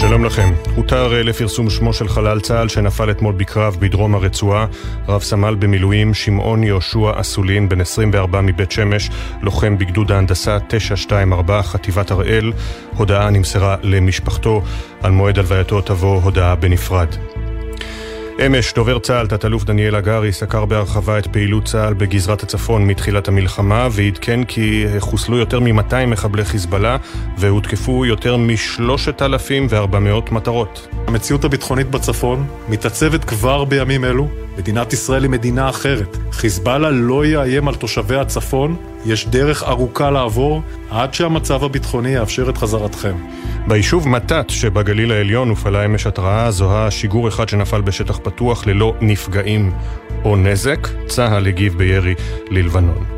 שלום לכם. הותר אה, לפרסום שמו של חלל צה"ל שנפל אתמול בקרב בדרום הרצועה, רב סמל במילואים שמעון יהושע אסולין, בן 24 מבית שמש, לוחם בגדוד ההנדסה 924, חטיבת הראל. הודעה נמסרה למשפחתו. על מועד הלווייתו תבוא הודעה בנפרד. אמש דובר צה"ל, תת-אלוף דניאל הגרי, סקר בהרחבה את פעילות צה"ל בגזרת הצפון מתחילת המלחמה ועדכן כי חוסלו יותר מ-200 מחבלי חיזבאללה והותקפו יותר מ-3,400 מטרות. המציאות הביטחונית בצפון מתעצבת כבר בימים אלו. מדינת ישראל היא מדינה אחרת. חיזבאללה לא יאיים על תושבי הצפון, יש דרך ארוכה לעבור עד שהמצב הביטחוני יאפשר את חזרתכם. ביישוב מתת שבגליל העליון הופעלה אמש התראה, זוהה שיגור אחד שנפל בשטח פתוח ללא נפגעים או נזק. צה"ל הגיב בירי ללבנון.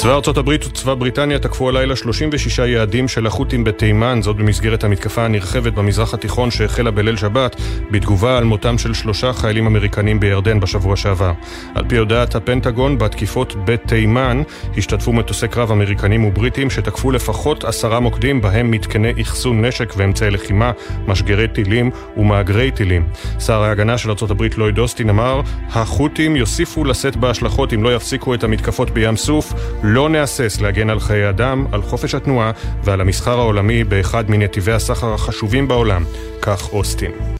צבא ארצות הברית וצבא בריטניה תקפו הלילה 36 יעדים של החות'ים בתימן, זאת במסגרת המתקפה הנרחבת במזרח התיכון שהחלה בליל שבת, בתגובה על מותם של שלושה חיילים אמריקנים בירדן בשבוע שעבר. על פי הודעת הפנטגון, בתקיפות בתימן השתתפו מטוסי קרב אמריקנים ובריטים שתקפו לפחות עשרה מוקדים בהם מתקני אחסון נשק ואמצעי לחימה, משגרי טילים ומאגרי טילים. שר ההגנה של ארצות הברית לויד אוסטין אמר, החות'ים יוסיפו לשאת בהשלכות אם לא יפסיקו את המתקפות בים סוף לא נהסס להגן על חיי אדם, על חופש התנועה ועל המסחר העולמי באחד מנתיבי הסחר החשובים בעולם, כך אוסטין.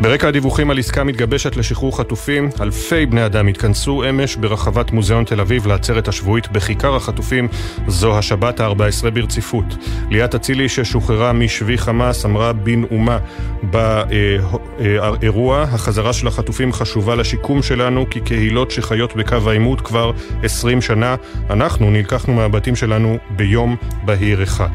ברקע הדיווחים על עסקה מתגבשת לשחרור חטופים, אלפי בני אדם התכנסו אמש ברחבת מוזיאון תל אביב לעצרת השבועית בכיכר החטופים, זו השבת ה-14 ברציפות. ליאת אצילי ששוחררה משבי חמאס אמרה בנאומה באירוע, החזרה של החטופים חשובה לשיקום שלנו כקהילות שחיות בקו העימות כבר 20 שנה. אנחנו נלקחנו מהבתים שלנו ביום בהיר אחד.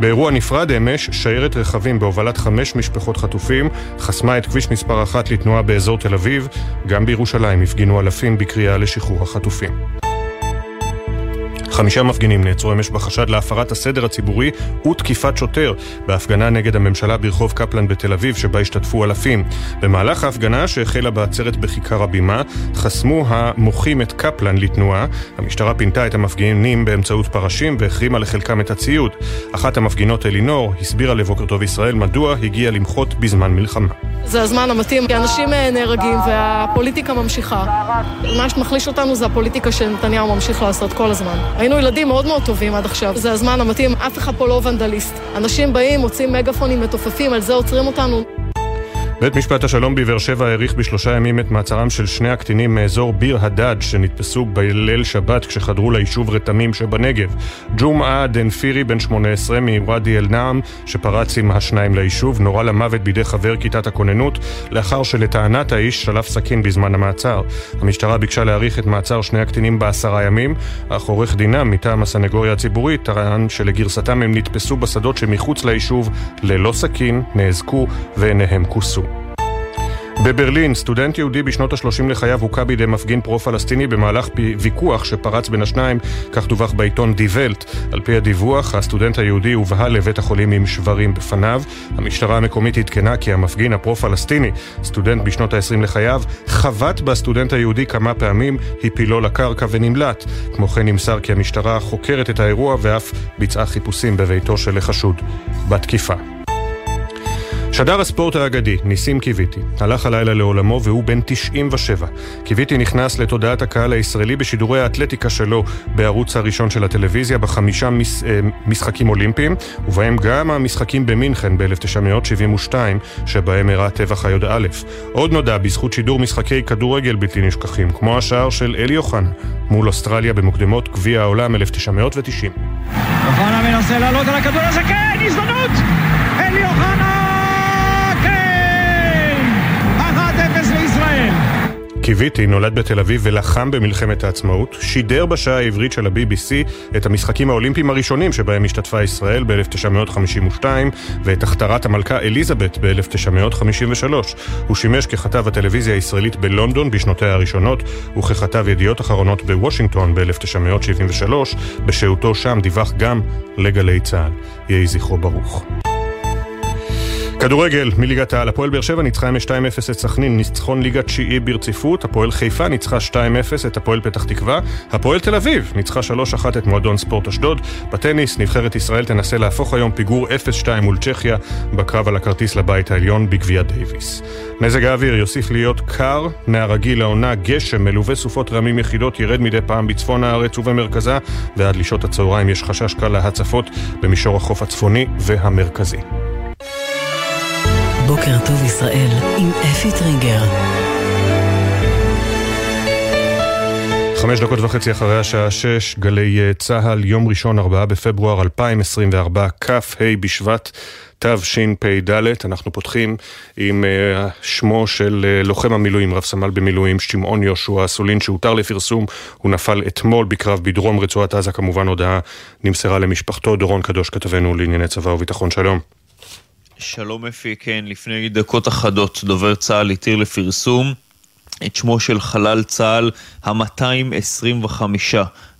באירוע נפרד אמש, שיירת רכבים בהובלת חמש משפחות חטופים חסמה את כביש כביש מספר אחת לתנועה באזור תל אביב, גם בירושלים הפגינו אלפים בקריאה לשחרור החטופים. חמישה מפגינים נעצרו אמש בחשד להפרת הסדר הציבורי ותקיפת שוטר בהפגנה נגד הממשלה ברחוב קפלן בתל אביב שבה השתתפו אלפים. במהלך ההפגנה שהחלה בעצרת בכיכר הבימה חסמו המוחים את קפלן לתנועה. המשטרה פינתה את המפגינים באמצעות פרשים והחרימה לחלקם את הציוד. אחת המפגינות אלינור הסבירה לבוקר טוב ישראל מדוע הגיעה למחות בזמן מלחמה. זה הזמן המתאים, כי אנשים אה, נהרגים והפוליטיקה ממשיכה. מה שמחליש אותנו זה הפוליטיקה שנתניהו ממשיך לעשות כל הזמן. היינו ילדים מאוד מאוד טובים עד עכשיו. זה הזמן המתאים, אף אחד פה לא ונדליסט. אנשים באים, מוצאים מגפונים מתופפים, על זה עוצרים אותנו. בית משפט השלום בבאר שבע האריך בשלושה ימים את מעצרם של שני הקטינים מאזור ביר הדד שנתפסו בליל שבת כשחדרו ליישוב רתמים שבנגב. ג'ומעה דנפירי בן 18 מוואדי אל-נעם שפרץ עם השניים ליישוב נורה למוות בידי חבר כיתת הכוננות לאחר שלטענת האיש שלף סכין בזמן המעצר. המשטרה ביקשה להאריך את מעצר שני הקטינים בעשרה ימים אך עורך דינם מטעם הסנגוריה הציבורית טען שלגרסתם הם נתפסו בשדות שמחוץ ליישוב ללא סכין, נאזקו ועיניהם כוסו. בברלין, סטודנט יהודי בשנות ה-30 לחייו הוכה בידי מפגין פרו-פלסטיני במהלך ויכוח שפרץ בין השניים, כך דווח בעיתון די ולט. על פי הדיווח, הסטודנט היהודי הובהל לבית החולים עם שברים בפניו. המשטרה המקומית עדכנה כי המפגין הפרו-פלסטיני, סטודנט בשנות ה-20 לחייו, חבט בסטודנט היהודי כמה פעמים, הפילו לקרקע ונמלט. כמו כן נמסר כי המשטרה חוקרת את האירוע ואף ביצעה חיפושים בביתו של החשוד בתקיפה. שדר הספורט האגדי, ניסים קיוויתי, הלך הלילה לעולמו והוא בן 97. קיוויתי נכנס לתודעת הקהל הישראלי בשידורי האתלטיקה שלו בערוץ הראשון של הטלוויזיה בחמישה מש, אה, משחקים אולימפיים, ובהם גם המשחקים במינכן ב-1972, שבהם אירע טבח הי"א. עוד נודע בזכות שידור משחקי כדורגל בלתי נשכחים, כמו השער של אלי אוחנה מול אוסטרליה במוקדמות גביע העולם 1990. אוחנה מנסה לעלות על הכדור הזה, כן, הזדמנות! קיוויתי נולד בתל אביב ולחם במלחמת העצמאות, שידר בשעה העברית של ה-BBC את המשחקים האולימפיים הראשונים שבהם השתתפה ישראל ב-1952 ואת הכתרת המלכה אליזבת ב-1953. הוא שימש ככתב הטלוויזיה הישראלית בלונדון בשנותיה הראשונות וככתב ידיעות אחרונות בוושינגטון ב-1973. בשהותו שם דיווח גם לגלי צה"ל. יהי זכרו ברוך. כדורגל מליגת העל, הפועל באר שבע ניצחה עם 2-0 את סכנין, ניצחון ליגה תשיעי ברציפות, הפועל חיפה ניצחה 2-0 את הפועל פתח תקווה, הפועל תל אביב ניצחה 3-1 את מועדון ספורט אשדוד, בטניס נבחרת ישראל תנסה להפוך היום פיגור 0-2 מול צ'כיה בקרב על הכרטיס לבית העליון בגביע דייוויס. מזג האוויר יוסיף להיות קר מהרגיל לעונה, גשם מלווה סופות רעמים יחידות ירד מדי פעם בצפון הארץ ובמרכזה, ועד לשעות הצהריים יש חשש קל להצפות במישור החוף הצפוני והמרכזי. בוקר טוב ישראל עם אפי טריגר. חמש דקות וחצי אחרי השעה שש, גלי אה, צה"ל, יום ראשון, ארבעה בפברואר 2024, כ"ה בשבט. תשפ"ד, אנחנו פותחים עם uh, שמו של uh, לוחם המילואים, רב סמל במילואים, שמעון יהושע אסולין, שהותר לפרסום, הוא נפל אתמול בקרב בדרום רצועת עזה, כמובן הודעה נמסרה למשפחתו. דורון קדוש כתבנו לענייני צבא וביטחון, שלום. שלום אפי, כן, לפני דקות אחדות דובר צה"ל התיר לפרסום את שמו של חלל צה"ל ה-225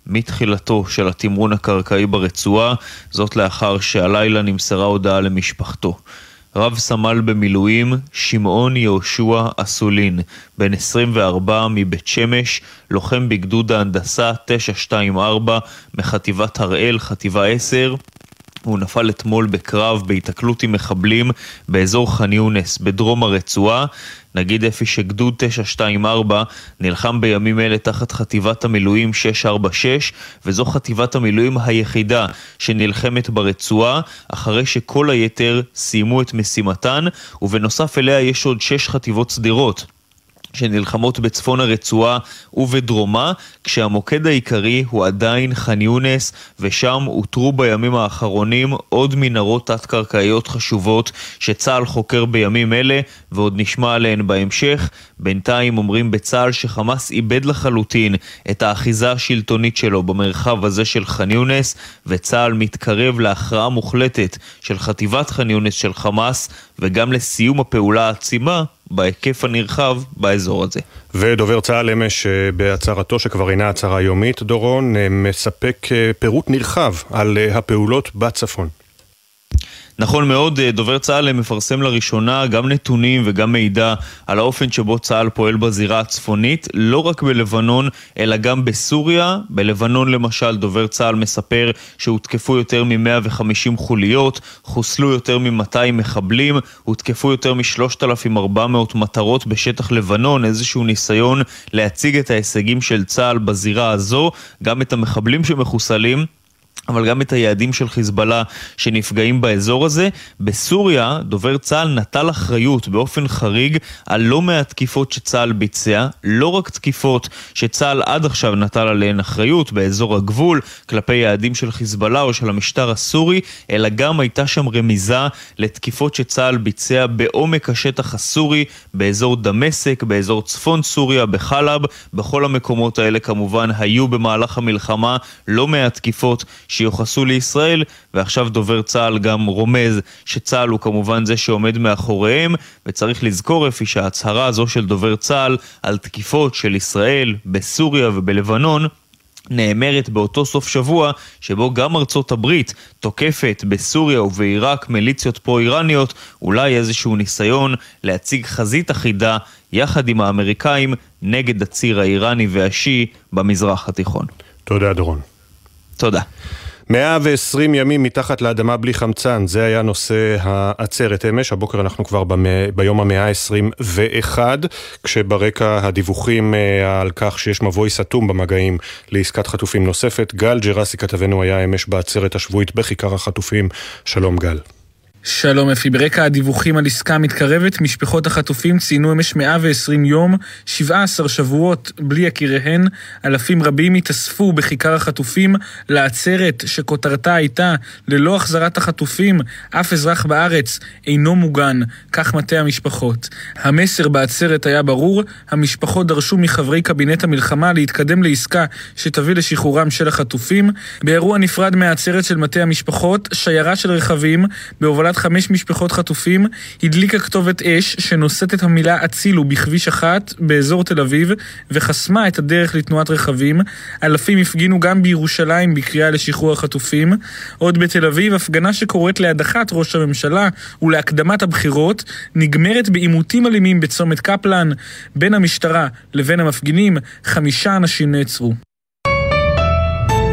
מתחילתו של התמרון הקרקעי ברצועה, זאת לאחר שהלילה נמסרה הודעה למשפחתו. רב סמל במילואים, שמעון יהושע אסולין, בן 24 מבית שמש, לוחם בגדוד ההנדסה 924 מחטיבת הראל, חטיבה 10, הוא נפל אתמול בקרב בהיתקלות עם מחבלים באזור ח'אן יונס בדרום הרצועה. נגיד אפי שגדוד 924 נלחם בימים אלה תחת חטיבת המילואים 646 וזו חטיבת המילואים היחידה שנלחמת ברצועה אחרי שכל היתר סיימו את משימתן ובנוסף אליה יש עוד 6 חטיבות סדירות שנלחמות בצפון הרצועה ובדרומה, כשהמוקד העיקרי הוא עדיין ח'אן יונס, ושם אותרו בימים האחרונים עוד מנהרות תת-קרקעיות חשובות שצה"ל חוקר בימים אלה, ועוד נשמע עליהן בהמשך. בינתיים אומרים בצה"ל שחמאס איבד לחלוטין את האחיזה השלטונית שלו במרחב הזה של ח'אן יונס, וצה"ל מתקרב להכרעה מוחלטת של חטיבת ח'אן יונס של חמאס, וגם לסיום הפעולה העצימה בהיקף הנרחב באזור הזה. ודובר צה"ל אמש אה, בהצהרתו, שכבר אינה הצהרה יומית, דורון, אה, מספק אה, פירוט נרחב על הפעולות בצפון. נכון מאוד, אה, דובר צה"ל מפרסם לראשונה גם נתונים וגם מידע על האופן שבו צה"ל פועל בזירה הצפונית, לא רק בלבנון, אלא גם בסוריה. בלבנון למשל, דובר צה"ל מספר שהותקפו יותר מ-150 חוליות, חוסלו יותר מ-200 מחבלים, הותקפו יותר מ-3,400 מטרות בשטח לבנון, איזשהו ניסיון להציג את ההישגים של צה"ל בזירה הזו, גם את המחבלים שמחוסלים. אבל גם את היעדים של חיזבאללה שנפגעים באזור הזה. בסוריה, דובר צה"ל נטל אחריות באופן חריג על לא מעט תקיפות שצה"ל ביצע, לא רק תקיפות שצה"ל עד עכשיו נטל עליהן אחריות באזור הגבול, כלפי יעדים של חיזבאללה או של המשטר הסורי, אלא גם הייתה שם רמיזה לתקיפות שצה"ל ביצע בעומק השטח הסורי, באזור דמשק, באזור צפון סוריה, בחלב, בכל המקומות האלה כמובן היו במהלך המלחמה לא מעט תקיפות שיוחסו לישראל, ועכשיו דובר צה"ל גם רומז שצה"ל הוא כמובן זה שעומד מאחוריהם, וצריך לזכור אפי שההצהרה הזו של דובר צה"ל על תקיפות של ישראל בסוריה ובלבנון נאמרת באותו סוף שבוע שבו גם ארצות הברית תוקפת בסוריה ובעיראק מיליציות פרו-איראניות, אולי איזשהו ניסיון להציג חזית אחידה יחד עם האמריקאים נגד הציר האיראני והשיעי במזרח התיכון. תודה דורון. תודה. 120 ימים מתחת לאדמה בלי חמצן, זה היה נושא העצרת אמש, הבוקר אנחנו כבר במא, ביום המאה ה-21, כשברקע הדיווחים אה, על כך שיש מבוי סתום במגעים לעסקת חטופים נוספת. גל ג'רסי כתבנו היה אמש בעצרת השבועית בכיכר החטופים, שלום גל. שלום אפי, ברקע הדיווחים על עסקה מתקרבת, משפחות החטופים ציינו אמש 120 יום, 17 שבועות בלי יקיריהן, אלפים רבים התאספו בכיכר החטופים. לעצרת שכותרתה הייתה ללא החזרת החטופים, אף אזרח בארץ אינו מוגן, כך מטה המשפחות. המסר בעצרת היה ברור, המשפחות דרשו מחברי קבינט המלחמה להתקדם לעסקה שתביא לשחרורם של החטופים. באירוע נפרד מהעצרת של מטה המשפחות, שיירה של רכבים בהובלת חמש משפחות חטופים, הדליקה כתובת אש שנושאת את המילה הצילו בכביש אחת באזור תל אביב וחסמה את הדרך לתנועת רכבים. אלפים הפגינו גם בירושלים בקריאה לשחרור החטופים. עוד בתל אביב, הפגנה שקוראת להדחת ראש הממשלה ולהקדמת הבחירות נגמרת בעימותים אלימים בצומת קפלן. בין המשטרה לבין המפגינים, חמישה אנשים נעצרו.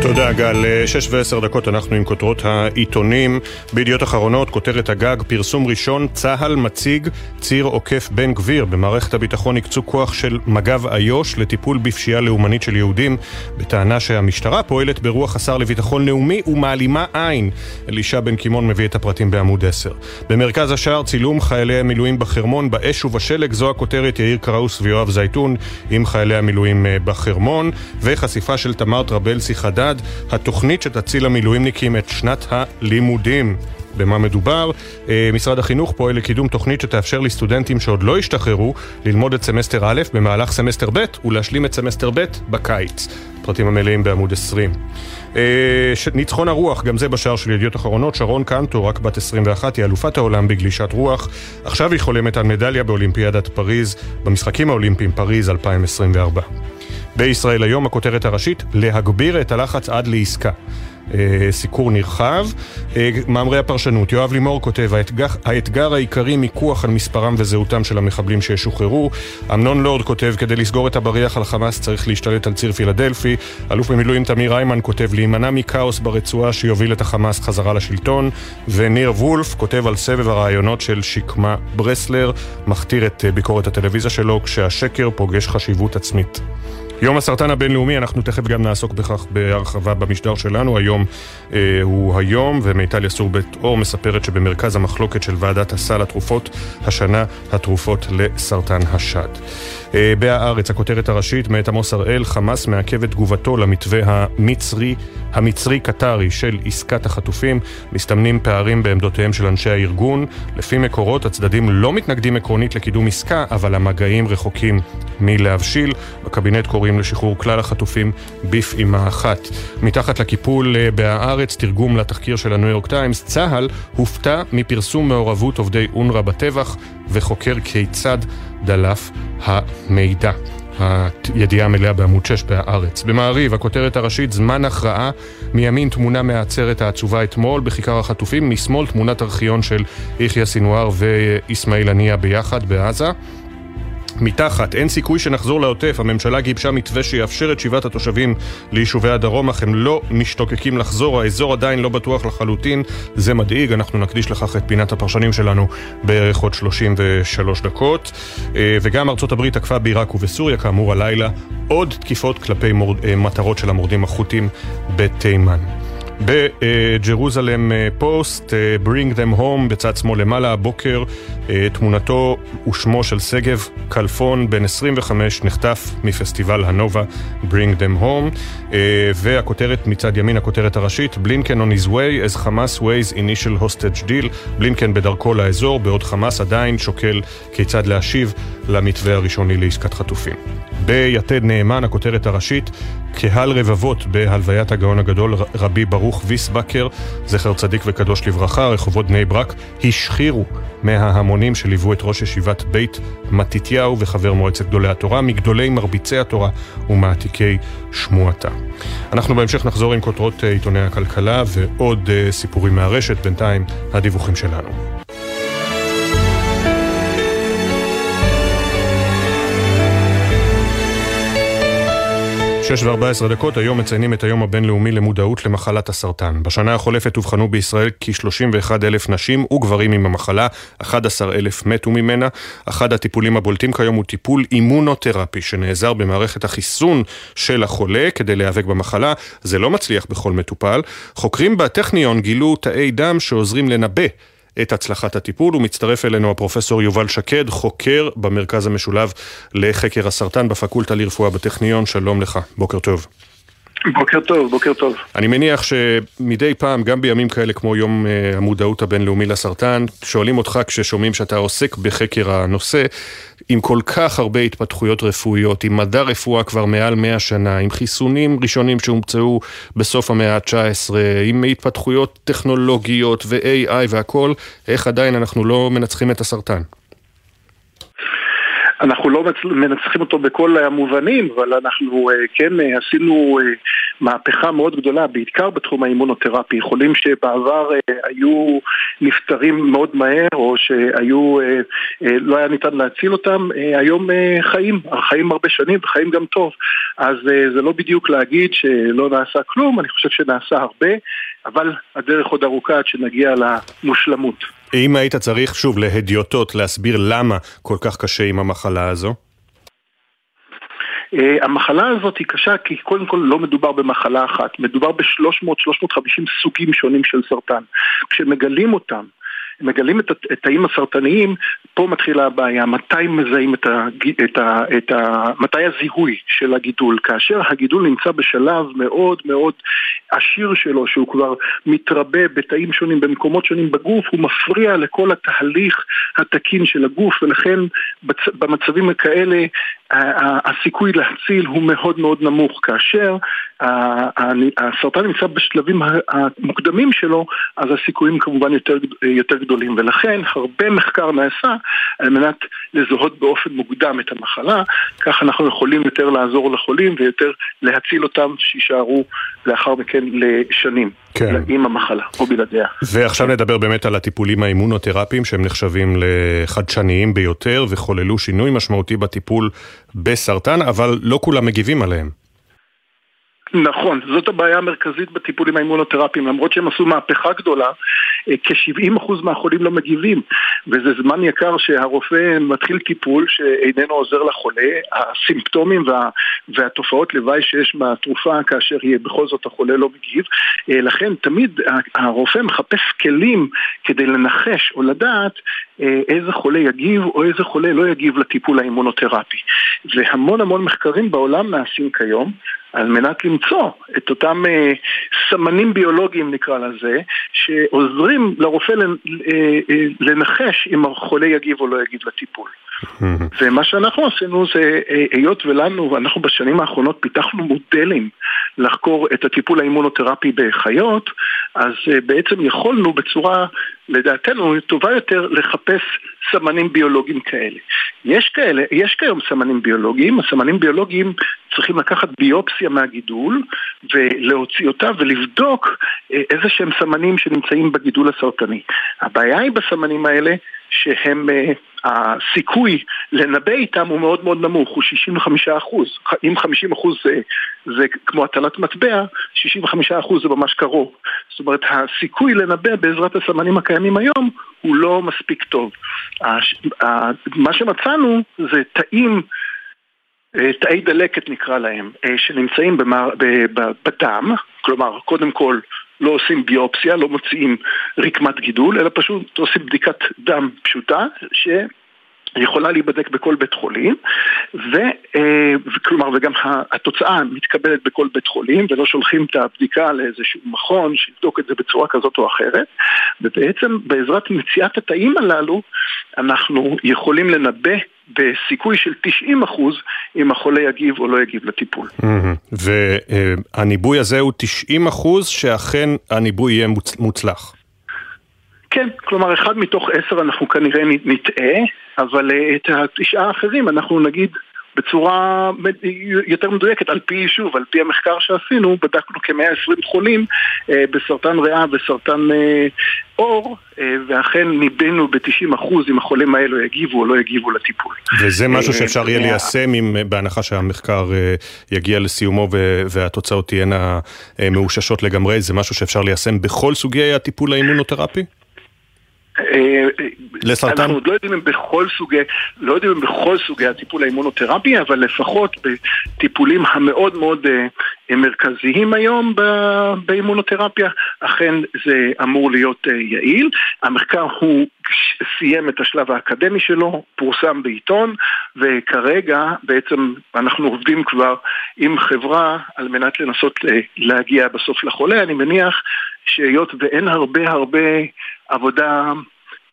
תודה גל, שש ועשר דקות אנחנו עם כותרות העיתונים בידיעות אחרונות, כותרת הגג, פרסום ראשון, צה"ל מציג ציר עוקף בן גביר. במערכת הביטחון הקצו כוח של מג"ב איו"ש לטיפול בפשיעה לאומנית של יהודים, בטענה שהמשטרה פועלת ברוח השר לביטחון לאומי ומעלימה עין. אלישע בן קימון מביא את הפרטים בעמוד 10. במרכז השער צילום חיילי המילואים בחרמון, באש ובשלג, זו הכותרת יאיר קראוס ויואב זייתון עם חיילי המילואים בחרמון, וחשיפה של תמר טרבלסי חדד אחד, התוכנית שתציל למילואימניקים את שנת הלימודים. במה מדובר? אה, משרד החינוך פועל לקידום תוכנית שתאפשר לסטודנטים שעוד לא השתחררו ללמוד את סמסטר א' במהלך סמסטר ב' ולהשלים את סמסטר ב' בקיץ. פרטים המלאים בעמוד 20. אה, ניצחון הרוח, גם זה בשער של ידיעות אחרונות, שרון קנטור, רק בת 21, היא אלופת העולם בגלישת רוח. עכשיו היא חולמת על מדליה באולימפיאדת פריז, במשחקים האולימפיים פריז 2024. בישראל היום הכותרת הראשית, להגביר את הלחץ עד לעסקה. אה, סיקור נרחב. אה, מאמרי הפרשנות, יואב לימור כותב, האתגר, האתגר העיקרי מיקוח על מספרם וזהותם של המחבלים שישוחררו. אמנון לורד כותב, כדי לסגור את הבריח על חמאס צריך להשתלט על ציר פילדלפי. אלוף במילואים תמיר איימן כותב, להימנע מכאוס ברצועה שיוביל את החמאס חזרה לשלטון. וניר וולף כותב על סבב הרעיונות של שקמה ברסלר, מכתיר את אה, ביקורת הטלוויזיה שלו כשהשקר פוגש חשיבות עצמית. יום הסרטן הבינלאומי, אנחנו תכף גם נעסוק בכך בהרחבה במשדר שלנו. היום אה, הוא היום, ומיטל יסור בית אור מספרת שבמרכז המחלוקת של ועדת הסל התרופות, השנה התרופות לסרטן השד. אה, בהארץ, הכותרת הראשית, מאת עמוס הראל, חמאס מעכב את תגובתו למתווה המצרי, המצרי-קטרי של עסקת החטופים. מסתמנים פערים בעמדותיהם של אנשי הארגון. לפי מקורות, הצדדים לא מתנגדים עקרונית לקידום עסקה, אבל המגעים רחוקים מלהבשיל. בקבינט קוראים לשחרור כלל החטופים בפעימה אחת. מתחת לקיפול אה, בהארץ, תרגום לתחקיר של הניו יורק טיימס, צה"ל הופתע מפרסום מעורבות עובדי אונר"א בטבח וחוקר כיצד דלף המידע. הידיעה המלאה בעמוד 6 בהארץ. במעריב, הכותרת הראשית, זמן הכרעה, מימין תמונה מהעצרת העצובה אתמול בכיכר החטופים, משמאל תמונת ארכיון של יחיא סינואר ואיסמעיל הנייה ביחד בעזה. מתחת, אין סיכוי שנחזור לעוטף, הממשלה גיבשה מתווה שיאפשר את שיבת התושבים ליישובי הדרום, אך הם לא משתוקקים לחזור, האזור עדיין לא בטוח לחלוטין, זה מדאיג, אנחנו נקדיש לכך את פינת הפרשנים שלנו בערך עוד 33 דקות. אה, וגם ארצות הברית תקפה בעיראק ובסוריה, כאמור הלילה, עוד תקיפות כלפי מורד, אה, מטרות של המורדים החות'ים בתימן. בג'רוזלם פוסט, Bring them home, בצד שמאל למעלה, הבוקר, אה, תמונתו ושמו של שגב כלפון, בן 25, נחטף מפסטיבל הנובה, Bring them home, אה, והכותרת מצד ימין, הכותרת הראשית, בלינקן on his way as Hamas ways initial hostage deal, בלינקן בדרכו לאזור, בעוד חמאס עדיין שוקל כיצד להשיב למתווה הראשוני לעסקת חטופים. ביתד נאמן, הכותרת הראשית, קהל רבבות בהלוויית הגאון הגדול רבי ברוך ויסבקר, זכר צדיק וקדוש לברכה, רחובות בני ברק, השחירו מההמונים שליוו את ראש ישיבת בית מתתיהו וחבר מועצת גדולי התורה, מגדולי מרביצי התורה ומעתיקי שמועתה. אנחנו בהמשך נחזור עם כותרות עיתוני הכלכלה ועוד אה, סיפורים מהרשת, בינתיים הדיווחים שלנו. שש וארבע עשרה דקות, היום מציינים את היום הבינלאומי למודעות למחלת הסרטן. בשנה החולפת אובחנו בישראל כ-31 אלף נשים וגברים עם המחלה, 11 אלף מתו ממנה. אחד הטיפולים הבולטים כיום הוא טיפול אימונותרפי, שנעזר במערכת החיסון של החולה כדי להיאבק במחלה. זה לא מצליח בכל מטופל. חוקרים בטכניון גילו תאי דם שעוזרים לנבא את הצלחת הטיפול. ומצטרף אלינו הפרופסור יובל שקד, חוקר במרכז המשולב לחקר הסרטן בפקולטה לרפואה בטכניון. שלום לך, בוקר טוב. בוקר טוב, בוקר טוב. אני מניח שמדי פעם, גם בימים כאלה כמו יום uh, המודעות הבינלאומי לסרטן, שואלים אותך כששומעים שאתה עוסק בחקר הנושא, עם כל כך הרבה התפתחויות רפואיות, עם מדע רפואה כבר מעל 100 שנה, עם חיסונים ראשונים שהומצאו בסוף המאה ה-19, עם התפתחויות טכנולוגיות ו-AI והכל, איך עדיין אנחנו לא מנצחים את הסרטן? אנחנו לא מנצחים אותו בכל המובנים, אבל אנחנו אה, כן אה, עשינו אה, מהפכה מאוד גדולה, בעיקר בתחום האימונותרפי. חולים שבעבר היו נפטרים מאוד מהר, או שהיו, לא היה ניתן להציל אותם, היום חיים, חיים הרבה שנים וחיים גם טוב. אז זה לא בדיוק להגיד שלא נעשה כלום, אני חושב שנעשה הרבה, אבל הדרך עוד ארוכה עד שנגיע למושלמות. אם היית צריך, שוב, להדיוטות, להסביר למה כל כך קשה עם המחלה הזו? Uh, המחלה הזאת היא קשה כי קודם כל לא מדובר במחלה אחת, מדובר ב-300-350 סוגים שונים של סרטן. כשמגלים אותם מגלים את התאים הסרטניים, פה מתחילה הבעיה, מתי מזהים את ה... את ה, את ה מתי הזיהוי של הגידול, כאשר הגידול נמצא בשלב מאוד מאוד עשיר שלו, שהוא כבר מתרבה בתאים שונים, במקומות שונים בגוף, הוא מפריע לכל התהליך התקין של הגוף, ולכן במצבים כאלה הסיכוי להציל הוא מאוד מאוד נמוך, כאשר הסרטן נמצא בשלבים המוקדמים שלו, אז הסיכויים כמובן יותר, יותר גדולים, ולכן הרבה מחקר נעשה על מנת לזהות באופן מוקדם את המחלה, כך אנחנו יכולים יותר לעזור לחולים ויותר להציל אותם שיישארו לאחר מכן לשנים. כן. עם המחלה או בלעדיה. ועכשיו נדבר באמת על הטיפולים האימונותרפיים שהם נחשבים לחדשניים ביותר וחוללו שינוי משמעותי בטיפול בסרטן, אבל לא כולם מגיבים עליהם. נכון, זאת הבעיה המרכזית בטיפולים האימונותרפיים, למרות שהם עשו מהפכה גדולה, אה, כ-70% מהחולים לא מגיבים, וזה זמן יקר שהרופא מתחיל טיפול שאיננו עוזר לחולה, הסימפטומים וה, והתופעות לוואי שיש מהתרופה כאשר יהיה בכל זאת החולה לא מגיב, אה, לכן תמיד הרופא מחפש כלים כדי לנחש או לדעת איזה חולה יגיב או איזה חולה לא יגיב לטיפול האימונותרפי. והמון המון מחקרים בעולם נעשים כיום על מנת למצוא את אותם אה, סמנים ביולוגיים נקרא לזה, שעוזרים לרופא אה, אה, לנחש אם החולה יגיב או לא יגיב לטיפול. ומה שאנחנו עשינו זה, אה, היות ולנו, אנחנו בשנים האחרונות פיתחנו מודלים לחקור את הטיפול האימונותרפי בחיות, אז אה, בעצם יכולנו בצורה, לדעתנו, טובה יותר לחפש סמנים ביולוגיים כאלה. יש כאלה, יש כיום סמנים ביולוגיים, הסמנים ביולוגיים צריכים לקחת ביופסיה מהגידול ולהוציא אותה ולבדוק אה, איזה שהם סמנים שנמצאים בגידול הסרטני. הבעיה היא בסמנים האלה שהם, uh, הסיכוי לנבא איתם הוא מאוד מאוד נמוך, הוא 65 אחוז. אם 50 אחוז זה, זה כמו הטלת מטבע, 65 אחוז זה ממש קרוב. זאת אומרת, הסיכוי לנבא בעזרת הסמנים הקיימים היום הוא לא מספיק טוב. מה שמצאנו זה תאים אה, תאי דלקת נקרא להם, אה, שנמצאים בדם, כלומר, קודם כל לא עושים ביופסיה, לא מוציאים רקמת גידול, אלא פשוט עושים בדיקת דם פשוטה, ש... יכולה להיבדק בכל בית חולים, ו, אה, כלומר, וגם התוצאה מתקבלת בכל בית חולים, ולא שולחים את הבדיקה לאיזשהו מכון שיבדוק את זה בצורה כזאת או אחרת, ובעצם בעזרת מציאת התאים הללו, אנחנו יכולים לנבא בסיכוי של 90 אחוז אם החולה יגיב או לא יגיב לטיפול. והניבוי הזה הוא 90 אחוז שאכן הניבוי יהיה מוצלח. כן, כלומר אחד מתוך עשר אנחנו כנראה נטעה, אבל אה, את התשעה האחרים אנחנו נגיד בצורה יותר מדויקת, על פי, שוב, על פי המחקר שעשינו, בדקנו כ-120 חולים אה, בסרטן ריאה וסרטן אה, עור, אה, ואכן ניבאנו ב-90% אם החולים האלו יגיבו או לא יגיבו לטיפול. וזה משהו אה, שאפשר יהיה ליישם אם, בהנחה שהמחקר אה, יגיע לסיומו והתוצאות תהיינה אה, מאוששות לגמרי, זה משהו שאפשר ליישם בכל סוגי הטיפול האימונותרפי? אה, לסרטן? אנחנו עוד לא יודעים אם בכל סוגי, לא יודעים אם בכל סוגי הטיפול האימונותרפי, אבל לפחות בטיפולים המאוד מאוד אה, מרכזיים היום באימונותרפיה, אכן זה אמור להיות יעיל. המחקר הוא סיים את השלב האקדמי שלו, פורסם בעיתון, וכרגע בעצם אנחנו עובדים כבר עם חברה על מנת לנסות להגיע בסוף לחולה. אני מניח שהיות ואין הרבה הרבה עבודה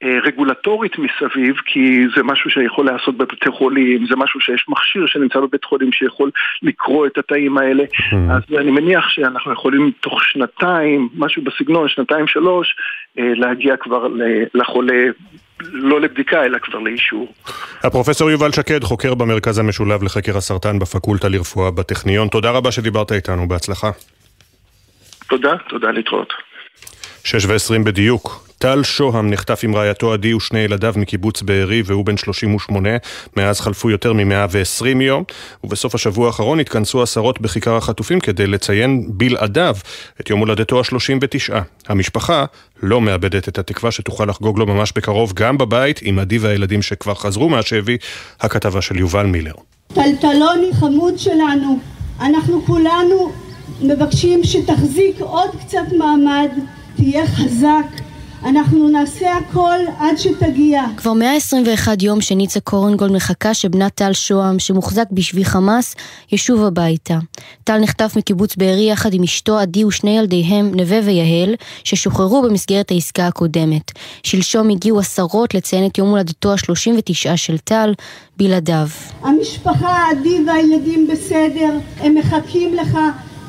אה, רגולטורית מסביב, כי זה משהו שיכול להיעשות בבתי חולים, זה משהו שיש מכשיר שנמצא בבית חולים שיכול לקרוא את התאים האלה, mm-hmm. אז אני מניח שאנחנו יכולים תוך שנתיים, משהו בסגנון, שנתיים שלוש, אה, להגיע כבר לחולה לא לבדיקה, אלא כבר לאישור. הפרופסור יובל שקד, חוקר במרכז המשולב לחקר הסרטן בפקולטה לרפואה בטכניון. תודה רבה שדיברת איתנו, בהצלחה. תודה, תודה להתראות. שש ועשרים בדיוק. טל שוהם נחטף עם רעייתו עדי ושני ילדיו מקיבוץ בארי והוא בן 38, מאז חלפו יותר מ-120 יום, ובסוף השבוע האחרון התכנסו עשרות בכיכר החטופים כדי לציין בלעדיו את יום הולדתו ה-39. המשפחה לא מאבדת את התקווה שתוכל לחגוג לו ממש בקרוב גם בבית עם עדי והילדים שכבר חזרו מהשבי, הכתבה של יובל מילר. טלטלוני חמוד שלנו, אנחנו כולנו מבקשים שתחזיק עוד קצת מעמד, תהיה חזק אנחנו נעשה הכל עד שתגיע. כבר 121 יום שניצה קורנגולד מחכה שבנה טל שוהם, שמוחזק בשבי חמאס, ישוב הביתה. טל נחטף מקיבוץ בארי יחד עם אשתו עדי ושני ילדיהם, נווה ויהל, ששוחררו במסגרת העסקה הקודמת. שלשום הגיעו עשרות לציין את יום הולדתו ה-39 של טל, בלעדיו. המשפחה, עדי והילדים בסדר, הם מחכים לך.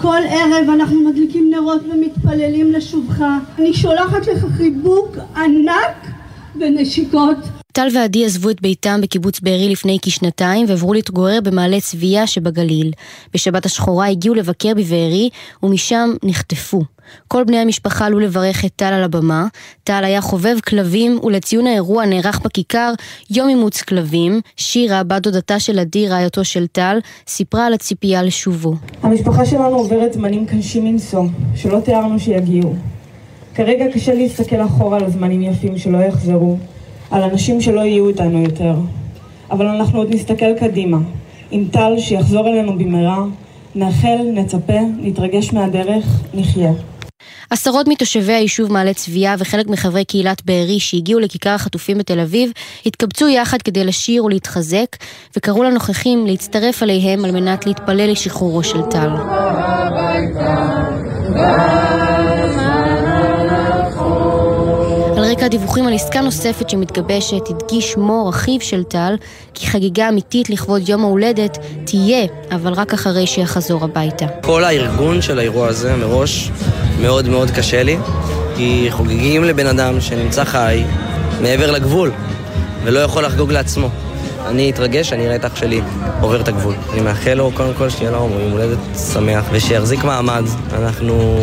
כל ערב אנחנו מדליקים נרות ומתפללים לשובך. אני שולחת לך חיבוק ענק ונשיקות. טל ועדי עזבו את ביתם בקיבוץ בארי לפני כשנתיים ועברו להתגורר במעלה צביה שבגליל. בשבת השחורה הגיעו לבקר בבארי ומשם נחטפו. כל בני המשפחה עלו לברך את טל על הבמה. טל היה חובב כלבים, ולציון האירוע נערך בכיכר יום אימוץ כלבים. שירה, בת דודתה של עדי, רעייתו של טל, סיפרה על הציפייה לשובו. המשפחה שלנו עוברת זמנים קשים מנשוא, שלא תיארנו שיגיעו. כרגע קשה להסתכל אחורה על זמנים יפים שלא יחזרו, על אנשים שלא יהיו איתנו יותר. אבל אנחנו עוד נסתכל קדימה, עם טל שיחזור אלינו במהרה, נאחל, נצפה, נתרגש מהדרך, נחיה. עשרות מתושבי היישוב מעלה צביה וחלק מחברי קהילת בארי שהגיעו לכיכר החטופים בתל אביב התקבצו יחד כדי לשיר ולהתחזק וקראו לנוכחים להצטרף אליהם על מנת להתפלל לשחרורו של טל. על רקע הדיווחים על עסקה נוספת שמתגבשת, הדגיש מור, אחיו של טל, כי חגיגה אמיתית לכבוד יום ההולדת תהיה, אבל רק אחרי שיחזור הביתה. כל הארגון של האירוע הזה מראש מאוד מאוד קשה לי, כי חוגגים לבן אדם שנמצא חי מעבר לגבול, ולא יכול לחגוג לעצמו. אני אתרגש, אני אראה את אח שלי עובר את הגבול. אני מאחל לו קודם כל שיהיה לו יום הולדת שמח, ושיחזיק מעמד. אנחנו,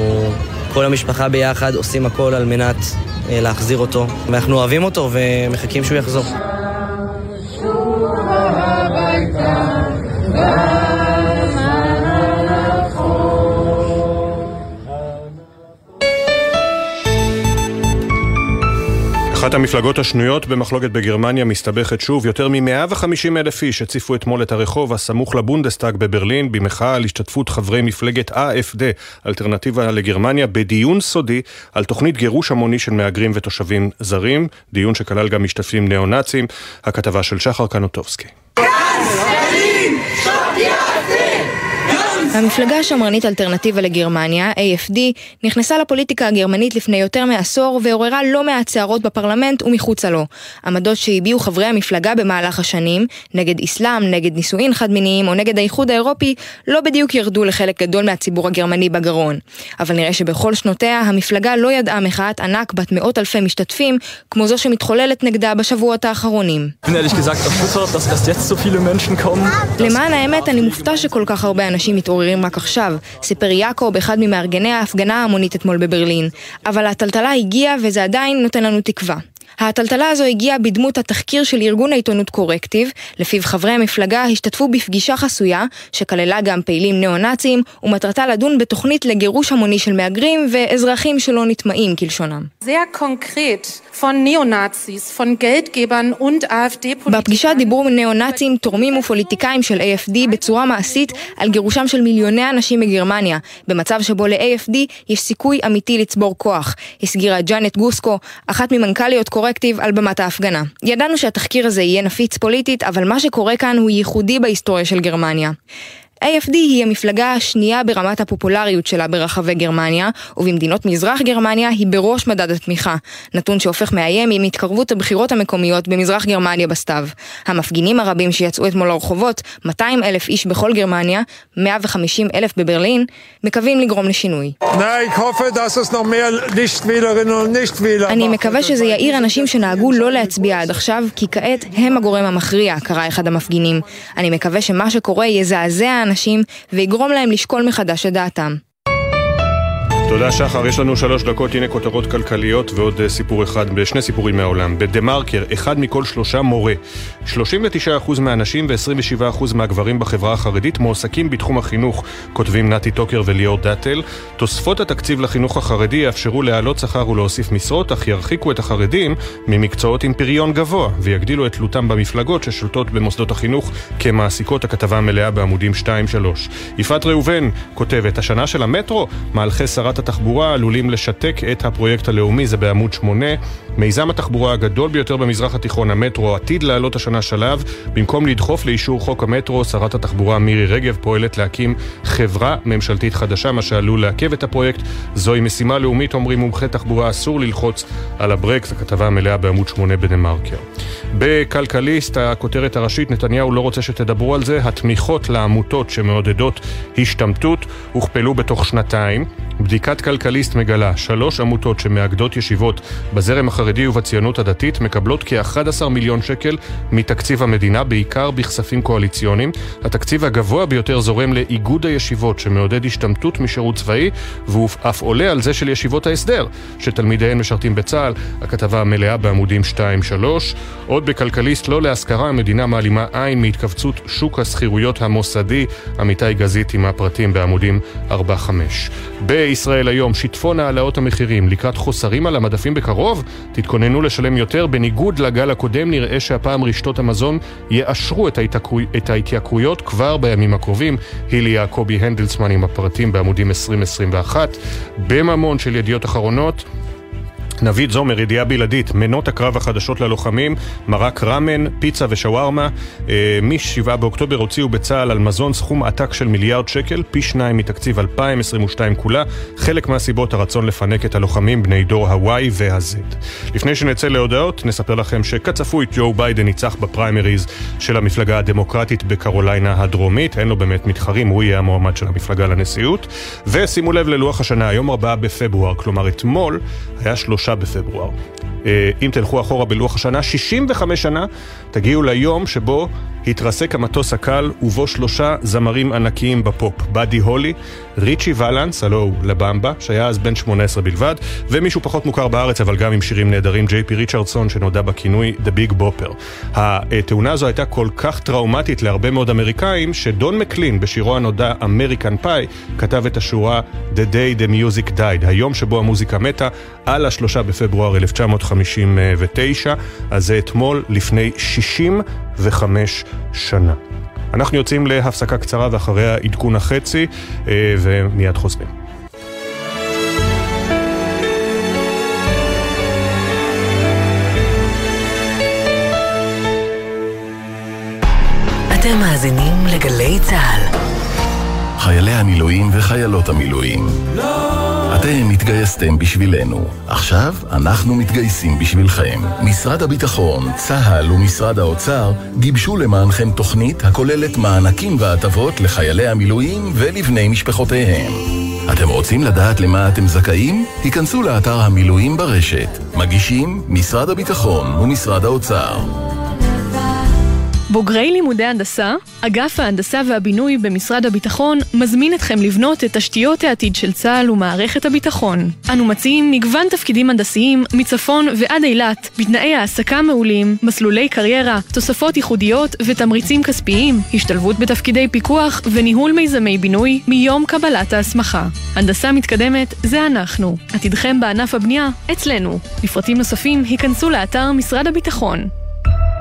כל המשפחה ביחד, עושים הכל על מנת להחזיר אותו, ואנחנו אוהבים אותו ומחכים שהוא יחזור. אחת המפלגות השנויות במחלוקת בגרמניה מסתבכת שוב. יותר מ-150 אלף איש הציפו אתמול את הרחוב הסמוך לבונדסטאג בברלין במחאה על השתתפות חברי מפלגת AFD, אלטרנטיבה לגרמניה, בדיון סודי על תוכנית גירוש המוני של מהגרים ותושבים זרים, דיון שכלל גם משתתפים ניאו-נאצים. הכתבה של שחר קנוטובסקי. המפלגה השמרנית אלטרנטיבה לגרמניה, AFD, נכנסה לפוליטיקה הגרמנית לפני יותר מעשור ועוררה לא מעט סערות בפרלמנט ומחוצה לו. עמדות שהביעו חברי המפלגה במהלך השנים, נגד אסלאם, נגד נישואין חד-מיניים או נגד האיחוד האירופי, לא בדיוק ירדו לחלק גדול מהציבור הגרמני בגרון. אבל נראה שבכל שנותיה המפלגה לא ידעה מחאת ענק בת מאות אלפי משתתפים, כמו זו שמתחוללת נגדה בשבועות האחרונים. למען האמת, אני מופתע שכל כך הרבה אנשים מתעוררים מתעוררים רק עכשיו, סיפר יעקב, אחד ממארגני ההפגנה ההמונית אתמול בברלין. אבל הטלטלה הגיעה וזה עדיין נותן לנו תקווה. הטלטלה הזו הגיעה בדמות התחקיר של ארגון העיתונות קורקטיב, לפיו חברי המפלגה השתתפו בפגישה חסויה, שכללה גם פעילים ניאו-נאצים, ומטרתה לדון בתוכנית לגירוש המוני של מהגרים ואזרחים שלא נטמעים כלשונם. בפגישה דיברו ניאו-נאצים, תורמים ופוליטיקאים של AFD בצורה מעשית על גירושם של מיליוני אנשים מגרמניה, במצב שבו ל-AFD יש סיכוי אמיתי לצבור כוח, הסגירה ג'אנט גוסקו, אחת ממנכ"ליות קורקטיב על במת ההפגנה. ידענו שהתחקיר הזה יהיה נפיץ פוליטית, אבל מה שקורה כאן הוא ייחודי בהיסטוריה של גרמניה. AFD היא המפלגה השנייה ברמת הפופולריות שלה ברחבי גרמניה, ובמדינות מזרח גרמניה היא בראש מדד התמיכה, נתון שהופך מאיים עם התקרבות הבחירות המקומיות במזרח גרמניה בסתיו. המפגינים הרבים שיצאו אתמול לרחובות, 200 אלף איש בכל גרמניה, 150 אלף בברלין, מקווים לגרום לשינוי. אני מקווה שזה יאיר אנשים שנהגו לא להצביע עד עכשיו, כי כעת הם הגורם המכריע, קרא אחד המפגינים. אני מקווה שמה שקורה יזעזע האנשים ויגרום להם לשקול מחדש את דעתם. תודה שחר, יש לנו שלוש דקות, הנה כותרות כלכליות ועוד אה, סיפור אחד, שני סיפורים מהעולם. בדה מרקר, אחד מכל שלושה מורה. 39% מהנשים ו-27% מהגברים בחברה החרדית מועסקים בתחום החינוך, כותבים נתי טוקר וליאור דאטל. תוספות התקציב לחינוך החרדי יאפשרו להעלות שכר ולהוסיף משרות, אך ירחיקו את החרדים ממקצועות עם פריון גבוה, ויגדילו את תלותם במפלגות ששולטות במוסדות החינוך כמעסיקות הכתבה המלאה בעמודים 2-3. יפעת ראובן כותבת, השנה של המטרו, מהלכי שרת התחבורה עלולים לשתק את הפרויקט הלאומי, זה בעמוד 8. מיזם התחבורה הגדול ביותר במזרח התיכון, המטרו, עתיד לעלות השנה שלב. במקום לדחוף לאישור חוק המטרו, שרת התחבורה מירי רגב פועלת להקים חברה ממשלתית חדשה, מה שעלול לעכב את הפרויקט. זוהי משימה לאומית, אומרים מומחי תחבורה, אסור ללחוץ על הברקס, הכתבה המלאה בעמוד 8 בדה-מרקר. בכלכליסט, הכותרת הראשית, נתניהו לא רוצה שתדברו על זה, התמיכות לעמותות שמעודדות השתמטות הוכפלו בתוך שנתיים. בדיקת כלכליסט מגלה שלוש עמותות שמאגדות ישיבות בזרם החרדי ובציונות הדתית מקבלות כ-11 מיליון שקל מתקציב המדינה, בעיקר בכספים קואליציוניים. התקציב הגבוה ביותר זורם לאיגוד הישיבות שמעודד השתמטות משירות צבאי, והוא אף עולה על זה של ישיבות ההסדר, שתלמידיהן משרתים בצה"ל. הכתבה המלאה בעמודים 2-3. עוד בכלכליסט, לא להשכרה, המדינה מעלימה עין מהתכווצות שוק השכירויות המוסדי. עמיתי גזית עם הפרטים בעמודים 4-5. בישראל היום, שיטפון העלאות המחירים לקראת חוסרים על המדפים בקרוב, תתכוננו לשלם יותר. בניגוד לגל הקודם, נראה שהפעם רשתות המזון יאשרו את, ההתעקרו... את ההתייקרויות כבר בימים הקרובים. הילי יעקבי הנדלסמן עם הפרטים בעמודים 2021. בממון של ידיעות אחרונות, נביד זומר, ידיעה בלעדית, מנות הקרב החדשות ללוחמים, מרק רמן, פיצה ושווארמה. אה, מ-7 באוקטובר הוציאו בצה"ל על מזון סכום עתק של מיליארד שקל, פי שניים מתקציב 2022 כולה. חלק מהסיבות הרצון לפנק את הלוחמים בני דור ה-Y וה-Z. לפני שנצא להודעות, נספר לכם שכצפוי ג'ו ביידן ניצח בפריימריז של המפלגה הדמוקרטית בקרוליינה הדרומית. אין לו באמת מתחרים, הוא יהיה המועמד של המפלגה לנשיאות. ושימו לב ללוח השנה, היום 4 בפברואר, כלומר אתמול היה שלושה בפברואר. אה, אם תלכו אחורה בלוח השנה, 65 שנה, תגיעו ליום שבו התרסק המטוס הקל ובו שלושה זמרים ענקיים בפופ, באדי הולי, ריצ'י ולנס, הלו הוא לבמבה, שהיה אז בן 18 בלבד, ומישהו פחות מוכר בארץ, אבל גם עם שירים נהדרים, ג'יי פי ריצ'רדסון, שנודע בכינוי The Big Bopper. התאונה הזו הייתה כל כך טראומטית להרבה מאוד אמריקאים, שדון מקלין, בשירו הנודע American Pie, כתב את השורה The Day the Music Died, היום שבו המוזיקה מתה, על השלושה בפברואר 1959, אז זה אתמול לפני 65 שנה. אנחנו יוצאים להפסקה קצרה ואחריה עדכון החצי, אה, ומיד חוזרים. אתם מאזינים לגלי צה"ל. חיילי המילואים וחיילות המילואים. אתם התגייסתם בשבילנו. עכשיו אנחנו מתגייסים בשבילכם. משרד הביטחון, צה"ל ומשרד האוצר גיבשו למענכם תוכנית הכוללת מענקים והטבות לחיילי המילואים ולבני משפחותיהם. אתם רוצים לדעת למה אתם זכאים? היכנסו לאתר המילואים ברשת. מגישים משרד הביטחון ומשרד האוצר. בוגרי לימודי הנדסה, אגף ההנדסה והבינוי במשרד הביטחון מזמין אתכם לבנות את תשתיות העתיד של צה"ל ומערכת הביטחון. אנו מציעים מגוון תפקידים הנדסיים מצפון ועד אילת, בתנאי העסקה מעולים, מסלולי קריירה, תוספות ייחודיות ותמריצים כספיים, השתלבות בתפקידי פיקוח וניהול מיזמי בינוי מיום קבלת ההסמכה. הנדסה מתקדמת זה אנחנו. עתידכם בענף הבנייה אצלנו. לפרטים נוספים היכנסו לאתר משרד הביטחון.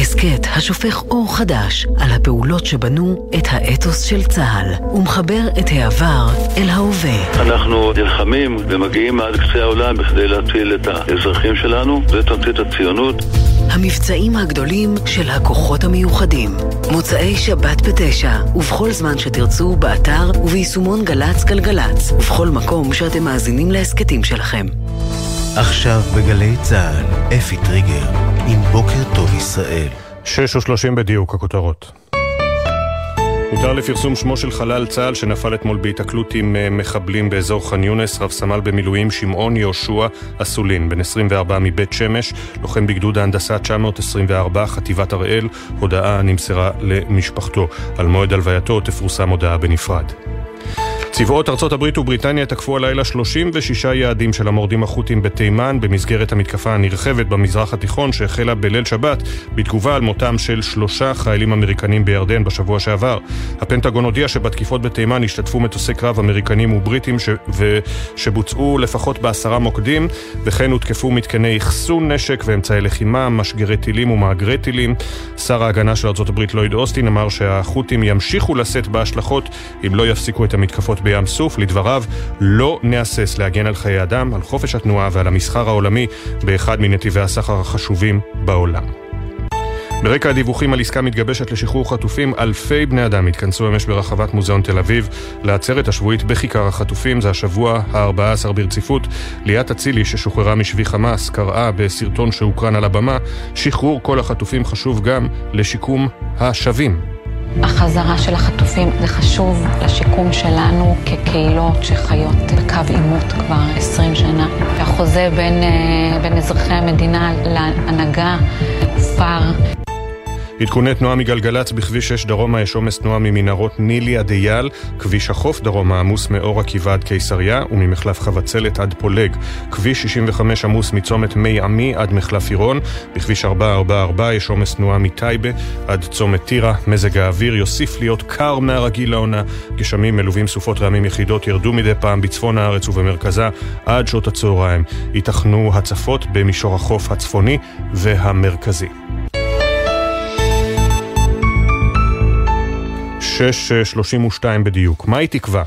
הסכת השופך אור חדש על הפעולות שבנו את האתוס של צה"ל ומחבר את העבר אל ההווה. אנחנו נלחמים ומגיעים עד קצה העולם בכדי להציל את האזרחים שלנו, זה תמצית הציונות. המבצעים הגדולים של הכוחות המיוחדים. מוצאי שבת בתשע, ובכל זמן שתרצו, באתר וביישומון גל"צ גלגלצ, ובכל מקום שאתם מאזינים להסכתים שלכם. עכשיו בגלי צה"ל, אפי טריגר, עם בוקר טוב ישראל. שש ושלושים בדיוק, הכותרות. הותר לפרסום שמו של חלל צה"ל שנפל אתמול בהיתקלות עם אה, מחבלים באזור ח'אן יונס, רב סמל במילואים שמעון יהושע אסולין, בן 24 מבית שמש, לוחם בגדוד ההנדסה 924, חטיבת הראל, הודעה נמסרה למשפחתו. על מועד הלווייתו תפורסם הודעה בנפרד. צבאות ארצות הברית ובריטניה תקפו הלילה 36 יעדים של המורדים החות'ים בתימן במסגרת המתקפה הנרחבת במזרח התיכון שהחלה בליל שבת בתגובה על מותם של שלושה חיילים אמריקנים בירדן בשבוע שעבר. הפנטגון הודיע שבתקיפות בתימן השתתפו מטוסי קרב אמריקנים ובריטים ש... שבוצעו לפחות בעשרה מוקדים וכן הותקפו מתקני אחסון נשק ואמצעי לחימה, משגרי טילים ומאגרי טילים. שר ההגנה של ארצות הברית לויד אוסטין אמר שהחות'ים ימשיכו לשאת בהשלכות אם לא יפסיקו את המתקפות בים סוף, לדבריו, לא נהסס להגן על חיי אדם, על חופש התנועה ועל המסחר העולמי באחד מנתיבי הסחר החשובים בעולם. ברקע הדיווחים על עסקה מתגבשת לשחרור חטופים, אלפי בני אדם התכנסו אמש ברחבת מוזיאון תל אביב לעצרת השבועית בכיכר החטופים. זה השבוע ה-14 ברציפות. ליאת אצילי, ששוחררה משבי חמאס, קראה בסרטון שהוקרן על הבמה, שחרור כל החטופים חשוב גם לשיקום השבים. החזרה של החטופים זה חשוב לשיקום שלנו כקהילות שחיות בקו עימות כבר 20 שנה. והחוזה בין, בין אזרחי המדינה להנהגה הופר. עדכוני תנועה מגלגלצ בכביש 6 דרומה יש עומס תנועה ממנהרות נילי עד אייל, כביש החוף דרומה עמוס מאור עקיבא עד קיסריה וממחלף חבצלת עד פולג. כביש 65 עמוס מצומת מי עמי עד מחלף עירון, בכביש 444 יש עומס תנועה מטייבה עד צומת טירה. מזג האוויר יוסיף להיות קר מהרגיל לעונה. גשמים מלווים סופות רעמים יחידות ירדו מדי פעם בצפון הארץ ובמרכזה עד שעות הצהריים. ייתכנו הצפות במישור החוף הצפוני והמרכזי. 6.32 בדיוק. מהי תקווה?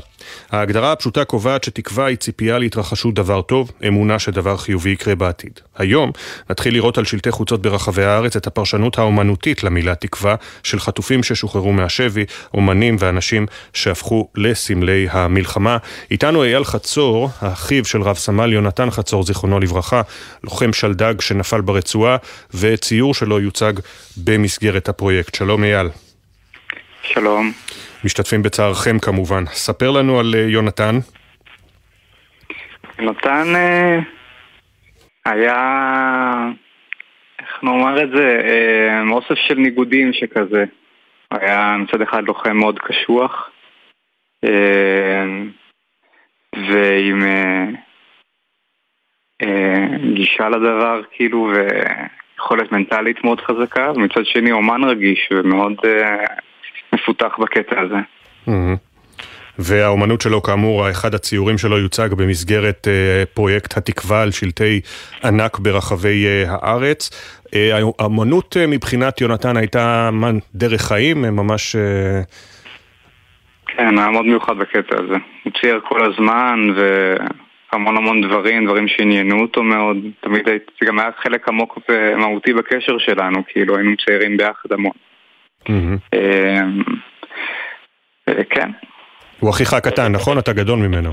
ההגדרה הפשוטה קובעת שתקווה היא ציפייה להתרחשות דבר טוב, אמונה שדבר חיובי יקרה בעתיד. היום נתחיל לראות על שלטי חוצות ברחבי הארץ את הפרשנות האומנותית למילה תקווה של חטופים ששוחררו מהשבי, אומנים ואנשים שהפכו לסמלי המלחמה. איתנו אייל חצור, אחיו של רב סמל יונתן חצור, זיכרונו לברכה, לוחם שלדג שנפל ברצועה, וציור שלו יוצג במסגרת הפרויקט. שלום אייל. שלום. משתתפים בצערכם כמובן. ספר לנו על יונתן. יונתן היה, איך נאמר את זה, אוסף של ניגודים שכזה. היה מצד אחד לוחם מאוד קשוח, ועם גישה לדבר, כאילו, ויכולת מנטלית מאוד חזקה, ומצד שני אומן רגיש ומאוד מפותח בקטע הזה. והאומנות שלו, כאמור, אחד הציורים שלו יוצג במסגרת uh, פרויקט התקווה על שלטי ענק ברחבי uh, הארץ. Uh, האומנות מבחינת יונתן הייתה דרך חיים, ממש... כן, היה מאוד מיוחד בקטע הזה. הוא צייר כל הזמן, והמון המון דברים, דברים שעניינו אותו מאוד. תמיד זה גם היה חלק עמוק ומהותי בקשר שלנו, כאילו היינו ציירים ביחד המון. כן. הוא אחיך הקטן, נכון? אתה גדול ממנו.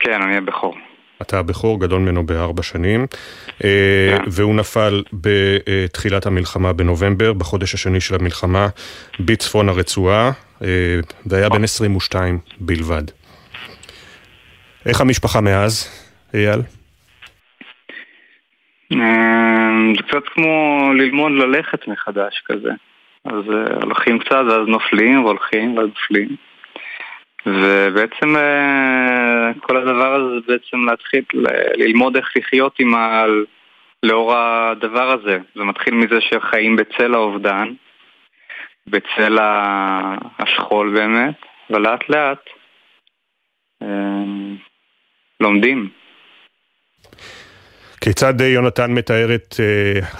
כן, אני הבכור. אתה הבכור, גדול ממנו בארבע שנים, אה, כן. והוא נפל בתחילת המלחמה בנובמבר, בחודש השני של המלחמה, בצפון הרצועה, אה, והיה בן 22 בלבד. איך המשפחה מאז, אייל? זה קצת כמו ללמוד ללכת מחדש כזה. אז אה, הולכים קצת ואז נופלים והולכים ואז נופלים. ובעצם אה, כל הדבר הזה זה בעצם להתחיל ללמוד איך לחיות עם ה... לאור הדבר הזה. זה מתחיל מזה שחיים בצל האובדן, בצל השכול באמת, ולאט לאט אה, לומדים. כיצד יונתן מתאר את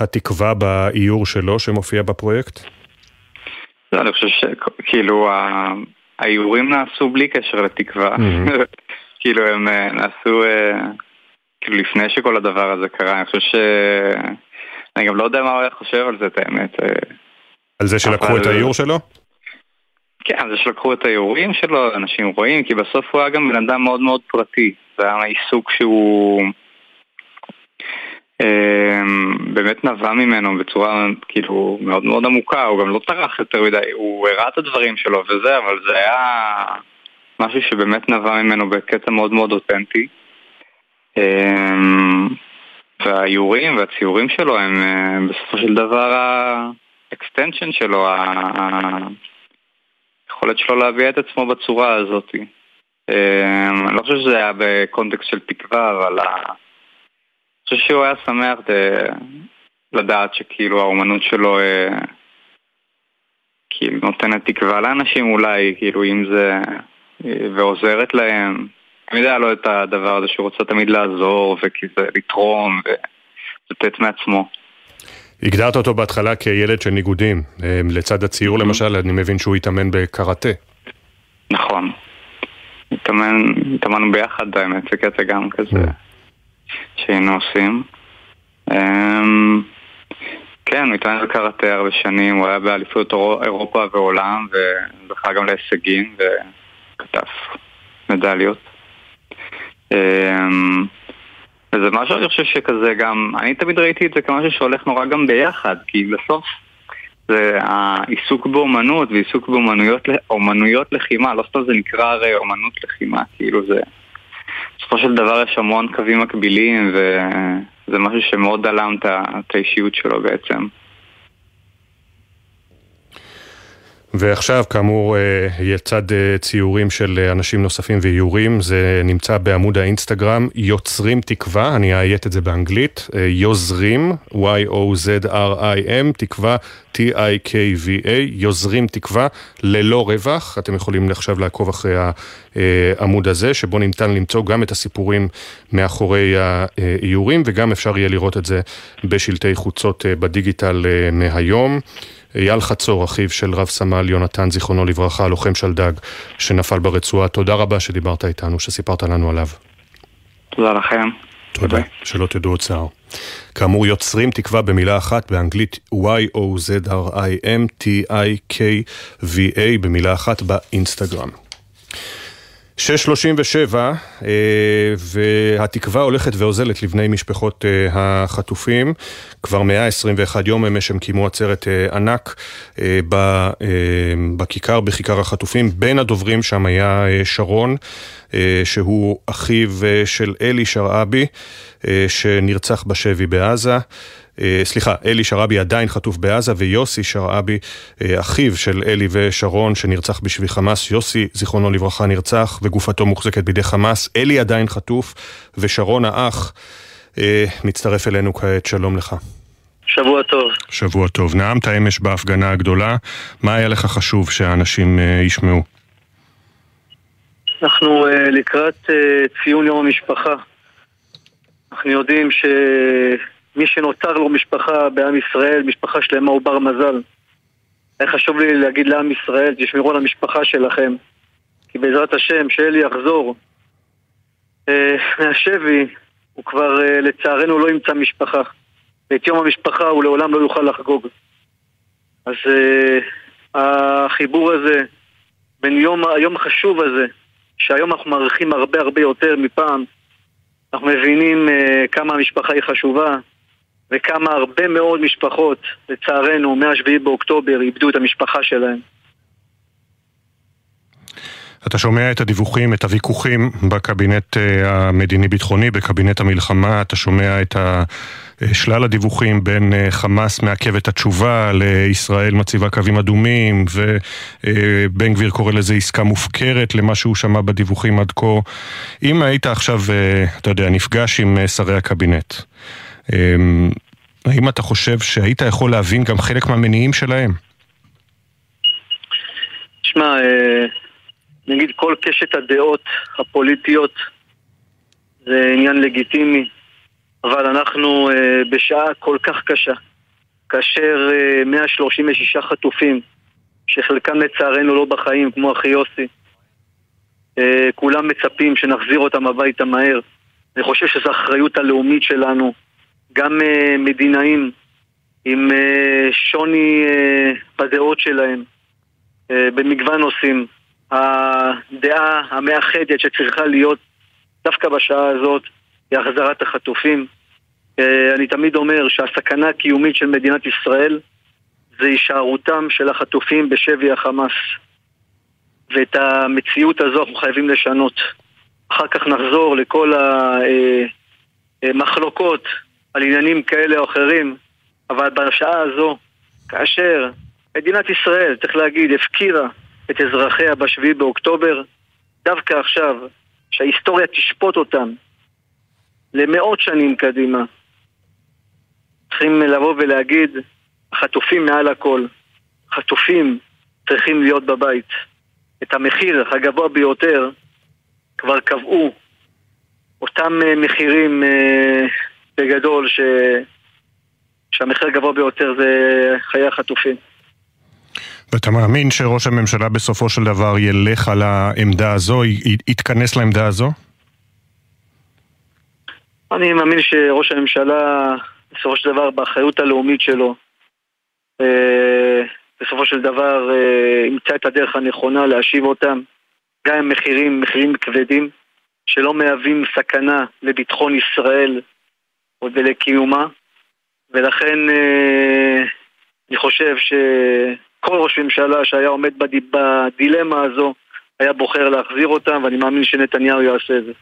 התקווה באיור שלו שמופיע בפרויקט? לא, אני חושב שכאילו האיורים נעשו בלי קשר לתקווה. כאילו הם uh, נעשו uh, כאילו לפני שכל הדבר הזה קרה. אני חושב ש... אני גם לא יודע מה הוא היה חושב על זה, את האמת. על זה שלקחו. את האיור שלו? כן, זה שלקחו את האיורים שלו, אנשים רואים, כי בסוף הוא היה גם בן אדם מאוד מאוד פרטי. זה היה עיסוק שהוא... אמ, באמת נבע ממנו בצורה כאילו מאוד מאוד עמוקה, הוא גם לא טרח יותר מדי, הוא הראה את הדברים שלו וזה, אבל זה היה משהו שבאמת נבע ממנו בקטע מאוד מאוד אותנטי. אמ, והאיורים והציורים שלו הם אה, בסופו של דבר ה extension שלו, היכולת שלו להביע את עצמו בצורה הזאת. אמ, אני לא חושב שזה היה בקונטקסט של תקווה, אבל חושב שהוא היה שמח. לדעת שכאילו האומנות שלו אה, כאילו נותנת תקווה לאנשים אולי, כאילו אם זה... אה, ועוזרת להם. תמיד היה לו את הדבר הזה שהוא רוצה תמיד לעזור וכזה לתרום ולתת מעצמו. הגדרת אותו בהתחלה כילד של ניגודים. אה, לצד הציור mm-hmm. למשל, אני מבין שהוא התאמן בקראטה. נכון. התאמן, התאמנו ביחד האמת, זה קטע גם כזה. שהיינו עושים. אמ, כן, הוא התעניין בקראטה הרבה שנים, הוא היה באליפות אירופה ועולם, וזכה גם להישגים, וכתב מדליות. אמ, וזה משהו, אני חושב שכזה גם, אני תמיד ראיתי את זה כמשהו שהולך נורא גם ביחד, כי בסוף זה העיסוק באומנות ועיסוק באומנויות לחימה, לא סתם זה נקרא הרי אומנות לחימה, כאילו זה... בסופו של דבר יש המון קווים מקבילים וזה משהו שמאוד דלם את האישיות שלו בעצם. ועכשיו, כאמור, אה, יצד אה, ציורים של אה, אנשים נוספים ואיורים, זה נמצא בעמוד האינסטגרם, יוצרים תקווה, אני אאיית את זה באנגלית, יוזרים, Y-O-Z-R-I-M, תקווה, T-I-K-V-A, יוזרים תקווה, ללא רווח, אתם יכולים עכשיו לעקוב אחרי העמוד הזה, שבו ניתן למצוא גם את הסיפורים מאחורי האיורים, וגם אפשר יהיה לראות את זה בשלטי חוצות בדיגיטל מהיום. אייל חצור, אחיו של רב סמל יונתן, זיכרונו לברכה, לוחם שלדג, שנפל ברצועה. תודה רבה שדיברת איתנו, שסיפרת לנו עליו. תודה לכם. תודה, שלא תדעו עוד צער. כאמור, יוצרים תקווה במילה אחת, באנגלית Y-O-Z-R-I-M-T-I-K-V-A, במילה אחת באינסטגרם. 6.37, אה, והתקווה הולכת ואוזלת לבני משפחות אה, החטופים. כבר 121 יום אמש הם קיימו עצרת אה, ענק בכיכר, בכיכר החטופים. בין הדוברים שם היה שרון, שהוא אחיו של אלי שרעבי, שנרצח בשבי בעזה. אה, סליחה, אלי שרעבי עדיין חטוף בעזה, ויוסי שרעבי, אה, אחיו של אלי ושרון, שנרצח בשבי חמאס. יוסי, זיכרונו לברכה, נרצח, וגופתו מוחזקת בידי חמאס. אלי עדיין חטוף, ושרון האח אה, מצטרף אלינו כעת. שלום לך. שבוע טוב. שבוע טוב. נאמת אמש בהפגנה הגדולה, מה היה לך חשוב שהאנשים ישמעו? אנחנו לקראת ציון יום המשפחה. אנחנו יודעים ש... מי שנותר לו משפחה בעם ישראל, משפחה שלמה הוא בר מזל. היה חשוב לי להגיד לעם ישראל, תשמרו על המשפחה שלכם. כי בעזרת השם, שאלי יחזור אה, מהשבי, הוא כבר אה, לצערנו לא ימצא משפחה. ואת יום המשפחה הוא לעולם לא יוכל לחגוג. אז אה, החיבור הזה, בין יום, היום החשוב הזה, שהיום אנחנו מעריכים הרבה הרבה יותר מפעם, אנחנו מבינים uh, כמה המשפחה היא חשובה וכמה הרבה מאוד משפחות, לצערנו, מ-7 באוקטובר איבדו את המשפחה שלהם. אתה שומע את הדיווחים, את הוויכוחים בקבינט אה, המדיני-ביטחוני, בקבינט המלחמה, אתה שומע את שלל הדיווחים בין אה, חמאס מעכב את התשובה לישראל מציבה קווים אדומים ובן גביר קורא לזה עסקה מופקרת למה שהוא שמע בדיווחים עד כה. אם היית עכשיו, אה, אתה יודע, נפגש עם שרי הקבינט, האם אתה חושב שהיית יכול להבין גם חלק מהמניעים שלהם? תשמע, נגיד כל קשת הדעות הפוליטיות זה עניין לגיטימי, אבל אנחנו אה, בשעה כל כך קשה, כאשר אה, 136 חטופים, שחלקם לצערנו לא בחיים, כמו אחי יוסי, אה, כולם מצפים שנחזיר אותם הביתה מהר. אני חושב שזו אחריות הלאומית שלנו, גם אה, מדינאים עם אה, שוני אה, בדעות שלהם, במגוון נושאים. הדעה המאחדת שצריכה להיות דווקא בשעה הזאת היא החזרת החטופים. אני תמיד אומר שהסכנה הקיומית של מדינת ישראל זה הישארותם של החטופים בשבי החמאס. ואת המציאות הזו אנחנו חייבים לשנות. אחר כך נחזור לכל המחלוקות על עניינים כאלה או אחרים, אבל בשעה הזו, כאשר מדינת ישראל, צריך להגיד, הפקירה את אזרחיה בשביעי באוקטובר, דווקא עכשיו, שההיסטוריה תשפוט אותם למאות שנים קדימה. צריכים לבוא ולהגיד, החטופים מעל הכל. חטופים צריכים להיות בבית. את המחיר הגבוה ביותר כבר קבעו אותם אה, מחירים אה, בגדול ש... שהמחיר הגבוה ביותר זה חיי החטופים. ואתה מאמין שראש הממשלה בסופו של דבר ילך על העמדה הזו, יתכנס לעמדה הזו? אני מאמין שראש הממשלה, בסופו של דבר, באחריות הלאומית שלו, אה, בסופו של דבר אה, ימצא את הדרך הנכונה להשיב אותם, גם עם מחירים, מחירים כבדים, שלא מהווים סכנה לביטחון ישראל ולקיומה, ולכן אה, אני חושב ש... כל ראש ממשלה שהיה עומד בדילמה הזו היה בוחר להחזיר אותם, ואני מאמין שנתניהו יעשה את זה.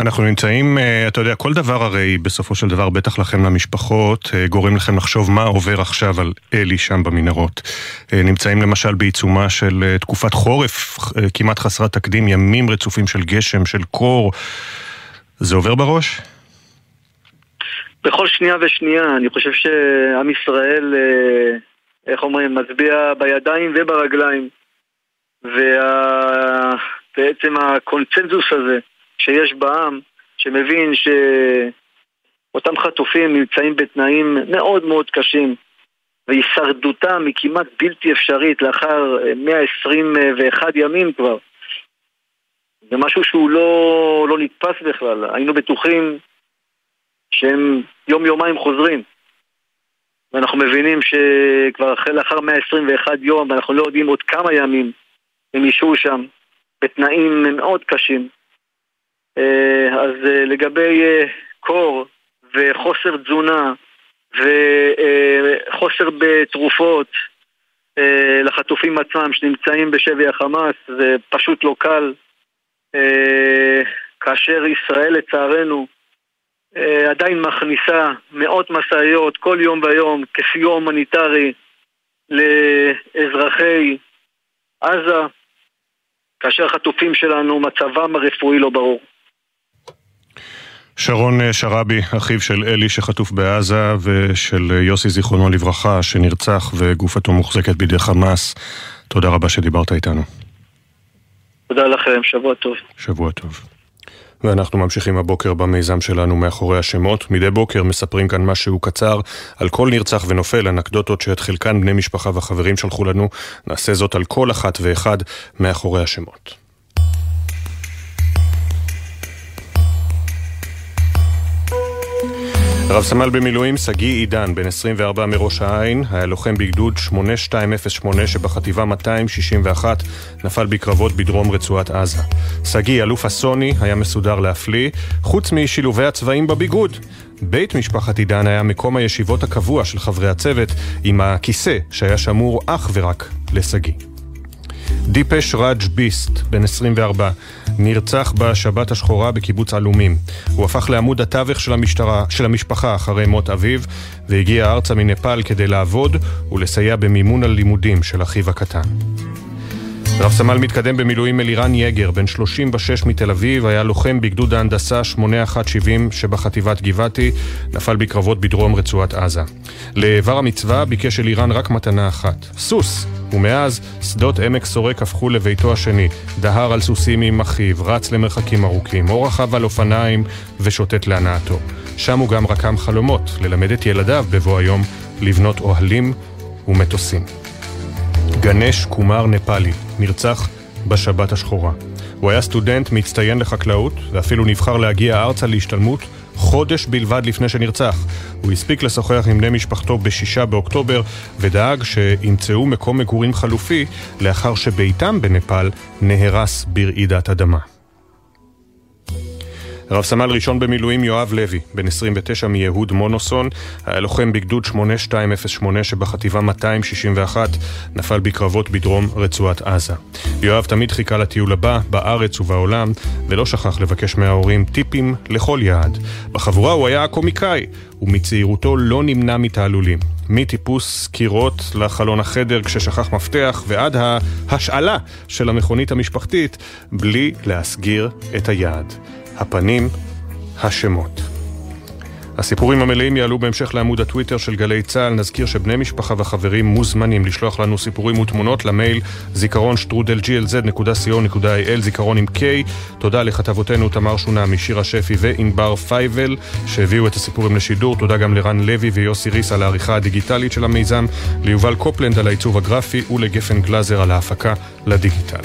אנחנו נמצאים, אה, אתה יודע, כל דבר הרי בסופו של דבר, בטח לכם למשפחות, אה, גורם לכם לחשוב מה עובר עכשיו על אלי שם במנהרות. נמצאים למשל בעיצומה של תקופת חורף כמעט חסרת תקדים, ימים רצופים של גשם, של קור. זה עובר בראש? בכל שנייה ושנייה, אני חושב שעם ישראל איך אומרים, מצביע בידיים וברגליים. ובעצם וה... הקונצנזוס הזה שיש בעם, שמבין שאותם חטופים נמצאים בתנאים מאוד מאוד קשים, והישרדותם היא כמעט בלתי אפשרית לאחר 121 ימים כבר. זה משהו שהוא לא, לא נתפס בכלל. היינו בטוחים שהם יום-יומיים חוזרים. ואנחנו מבינים שכבר אחרי לאחר 121 יום, ואנחנו לא יודעים עוד כמה ימים הם ישהו שם, בתנאים מאוד קשים. אה, אז אה, לגבי אה, קור וחוסר תזונה וחוסר בתרופות לחטופים עצמם שנמצאים בשבי החמאס, זה פשוט לא קל. כאשר ישראל לצערנו עדיין מכניסה מאות משאיות כל יום ויום כסיוע הומניטרי לאזרחי עזה, כאשר החטופים שלנו מצבם הרפואי לא ברור. שרון אה, שרעבי, אחיו של אלי שחטוף בעזה ושל אה, יוסי זיכרונו לברכה שנרצח וגופתו מוחזקת בידי חמאס. תודה רבה שדיברת איתנו. תודה לכם, שבוע טוב. שבוע טוב. ואנחנו ממשיכים הבוקר במיזם שלנו מאחורי השמות. מדי בוקר מספרים כאן משהו קצר על כל נרצח ונופל, אנקדוטות שאת חלקן בני משפחה וחברים שלחו לנו. נעשה זאת על כל אחת ואחד מאחורי השמות. רב סמל במילואים שגיא עידן, בן 24 מראש העין, היה לוחם בגדוד 8208 שבחטיבה 261 נפל בקרבות בדרום רצועת עזה. שגיא, אלוף הסוני, היה מסודר להפליא, חוץ משילובי הצבעים בביגוד. בית משפחת עידן היה מקום הישיבות הקבוע של חברי הצוות, עם הכיסא שהיה שמור אך ורק לשגיא. דיפש ראג' ביסט, בן 24, נרצח בשבת השחורה בקיבוץ עלומים. הוא הפך לעמוד התווך של, המשטרה, של המשפחה אחרי מות אביו, והגיע ארצה מנפאל כדי לעבוד ולסייע במימון הלימודים של אחיו הקטן. רב סמל מתקדם במילואים אלירן יגר, בן 36 מתל אביב, היה לוחם בגדוד ההנדסה 8170 שבחטיבת גבעתי, נפל בקרבות בדרום רצועת עזה. לאיבר המצווה ביקש אלירן רק מתנה אחת, סוס, ומאז שדות עמק סורק הפכו לביתו השני, דהר על סוסים עם אחיו, רץ למרחקים ארוכים, או רכב על אופניים ושוטט להנאתו. שם הוא גם רקם חלומות, ללמד את ילדיו בבוא היום לבנות אוהלים ומטוסים. גנש קומר נפאלי, נרצח בשבת השחורה. הוא היה סטודנט מצטיין לחקלאות, ואפילו נבחר להגיע ארצה להשתלמות חודש בלבד לפני שנרצח. הוא הספיק לשוחח עם בני משפחתו בשישה באוקטובר, ודאג שימצאו מקום מגורים חלופי לאחר שביתם בנפאל נהרס ברעידת אדמה. רב סמל ראשון במילואים יואב לוי, בן 29 מיהוד מונוסון, היה לוחם בגדוד 8208 שבחטיבה 261 נפל בקרבות בדרום רצועת עזה. יואב תמיד חיכה לטיול הבא, בארץ ובעולם, ולא שכח לבקש מההורים טיפים לכל יעד. בחבורה הוא היה קומיקאי, ומצעירותו לא נמנע מתעלולים. מטיפוס קירות לחלון החדר כששכח מפתח ועד ההשאלה של המכונית המשפחתית בלי להסגיר את היעד. הפנים, השמות. הסיפורים המלאים יעלו בהמשך לעמוד הטוויטר של גלי צה"ל. נזכיר שבני משפחה וחברים מוזמנים לשלוח לנו סיפורים ותמונות למייל זיכרון שטרודל glz.co.il זיכרון עם K. תודה לכתבותינו תמר שונמי, שירה שפי וענבר פייבל שהביאו את הסיפורים לשידור. תודה גם לרן לוי ויוסי ריס על העריכה הדיגיטלית של המיזם, ליובל קופלנד על העיצוב הגרפי ולגפן גלאזר על ההפקה לדיגיטל.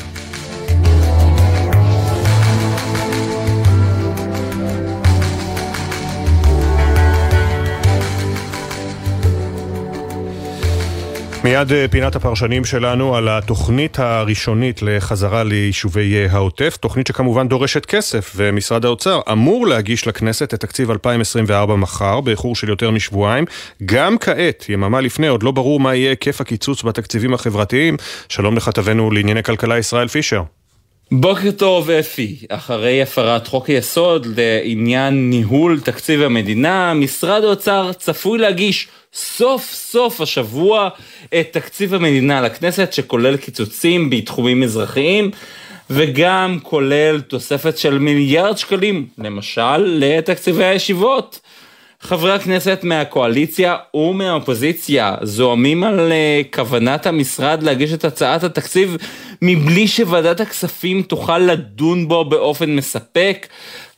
מיד אה, פינת הפרשנים שלנו על התוכנית הראשונית לחזרה ליישובי אה, העוטף, תוכנית שכמובן דורשת כסף, ומשרד האוצר אמור להגיש לכנסת את תקציב 2024 מחר, באיחור של יותר משבועיים. גם כעת, יממה לפני, עוד לא ברור מה יהיה היקף הקיצוץ בתקציבים החברתיים. שלום לכתבנו לענייני כלכלה ישראל פישר. בוקר טוב אפי, אחרי הפרת חוק היסוד לעניין ניהול תקציב המדינה, משרד האוצר צפוי להגיש סוף סוף השבוע את תקציב המדינה לכנסת שכולל קיצוצים בתחומים אזרחיים וגם כולל תוספת של מיליארד שקלים, למשל לתקציבי הישיבות. חברי הכנסת מהקואליציה ומהאופוזיציה זועמים על אה, כוונת המשרד להגיש את הצעת התקציב מבלי שוועדת הכספים תוכל לדון בו באופן מספק.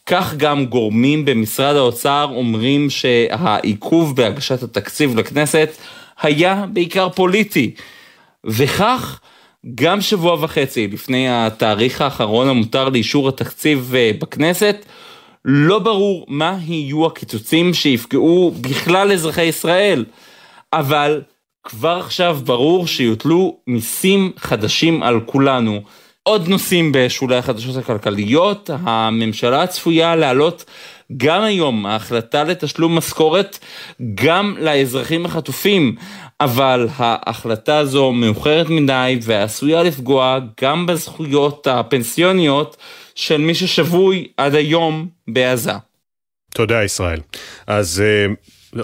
כך גם גורמים במשרד האוצר אומרים שהעיכוב בהגשת התקציב לכנסת היה בעיקר פוליטי. וכך, גם שבוע וחצי לפני התאריך האחרון המותר לאישור התקציב אה, בכנסת, לא ברור מה יהיו הקיצוצים שיפגעו בכלל אזרחי ישראל, אבל כבר עכשיו ברור שיוטלו מיסים חדשים על כולנו. עוד נושאים בשולי החדשות הכלכליות, הממשלה צפויה להעלות גם היום ההחלטה לתשלום משכורת גם לאזרחים החטופים, אבל ההחלטה הזו מאוחרת מדי ועשויה לפגוע גם בזכויות הפנסיוניות של מי ששבוי עד היום בעזה. תודה ישראל. אז אה,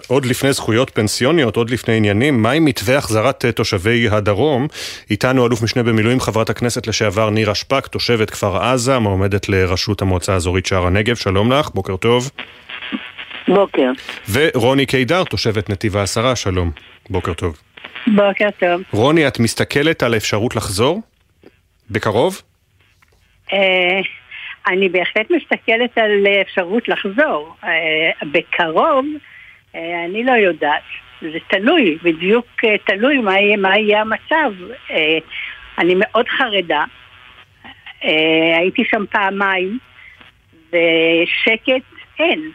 עוד לפני זכויות פנסיוניות, עוד לפני עניינים, מה עם מתווה החזרת אה, תושבי הדרום? איתנו אלוף משנה במילואים חברת הכנסת לשעבר נירה שפק, תושבת כפר עזה, מועמדת לראשות המועצה האזורית שער הנגב, שלום לך, בוקר טוב. בוקר. ורוני קידר, תושבת נתיב העשרה, שלום, בוקר טוב. בוקר טוב. רוני, את מסתכלת על האפשרות לחזור? בקרוב? אה, אני בהחלט מסתכלת על אפשרות לחזור. אה, בקרוב, אני לא יודעת. זה תלוי, בדיוק אה, תלוי מה יהיה, מה יהיה המצב. אני מאוד חרדה. הייתי שם פעמיים, ושקט אין.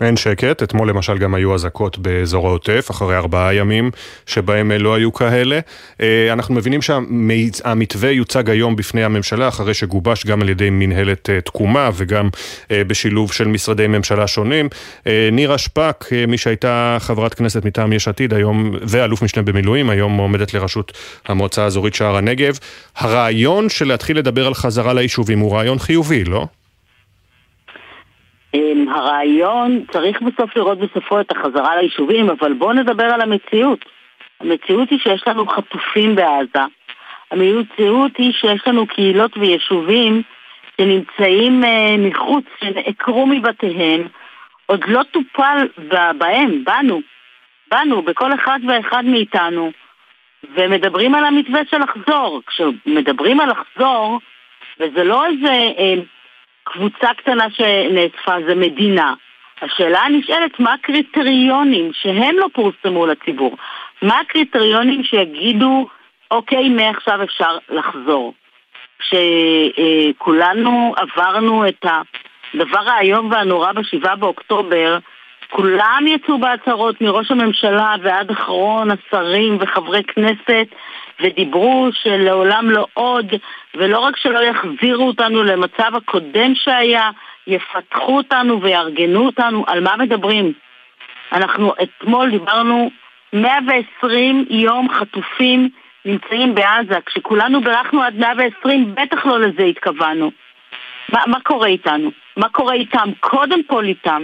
אין שקט, אתמול למשל גם היו אזעקות באזור העוטף, אחרי ארבעה ימים שבהם לא היו כאלה. אה, אנחנו מבינים שהמתווה יוצג היום בפני הממשלה, אחרי שגובש גם על ידי מנהלת אה, תקומה וגם אה, בשילוב של משרדי ממשלה שונים. נירה שפק, מי שהייתה חברת כנסת מטעם יש עתיד היום, ואלוף משנה במילואים, היום עומדת לראשות המועצה האזורית שער הנגב. הרעיון של להתחיל לדבר על חזרה ליישובים הוא רעיון חיובי, לא? הרעיון, צריך בסוף לראות בסופו את החזרה ליישובים, אבל בואו נדבר על המציאות. המציאות היא שיש לנו חטופים בעזה. המציאות היא שיש לנו קהילות ויישובים שנמצאים אה, מחוץ, שנעקרו מבתיהם, עוד לא טופל בהם, בנו, בנו, בכל אחד ואחד מאיתנו, ומדברים על המתווה של לחזור. כשמדברים על לחזור, וזה לא איזה... אה, קבוצה קטנה שנאספה זה מדינה. השאלה הנשאלת, מה הקריטריונים שהם לא פורסמו לציבור? מה הקריטריונים שיגידו, אוקיי, מעכשיו אפשר לחזור? כשכולנו עברנו את הדבר האיום והנורא בשבעה באוקטובר, כולם יצאו בהצהרות מראש הממשלה ועד אחרון השרים וחברי כנסת ודיברו שלעולם לא עוד, ולא רק שלא יחזירו אותנו למצב הקודם שהיה, יפתחו אותנו ויארגנו אותנו. על מה מדברים? אנחנו אתמול דיברנו 120 יום חטופים נמצאים בעזה. כשכולנו בירכנו עד 120, בטח לא לזה התכוונו. מה, מה קורה איתנו? מה קורה איתם? קודם כל איתם.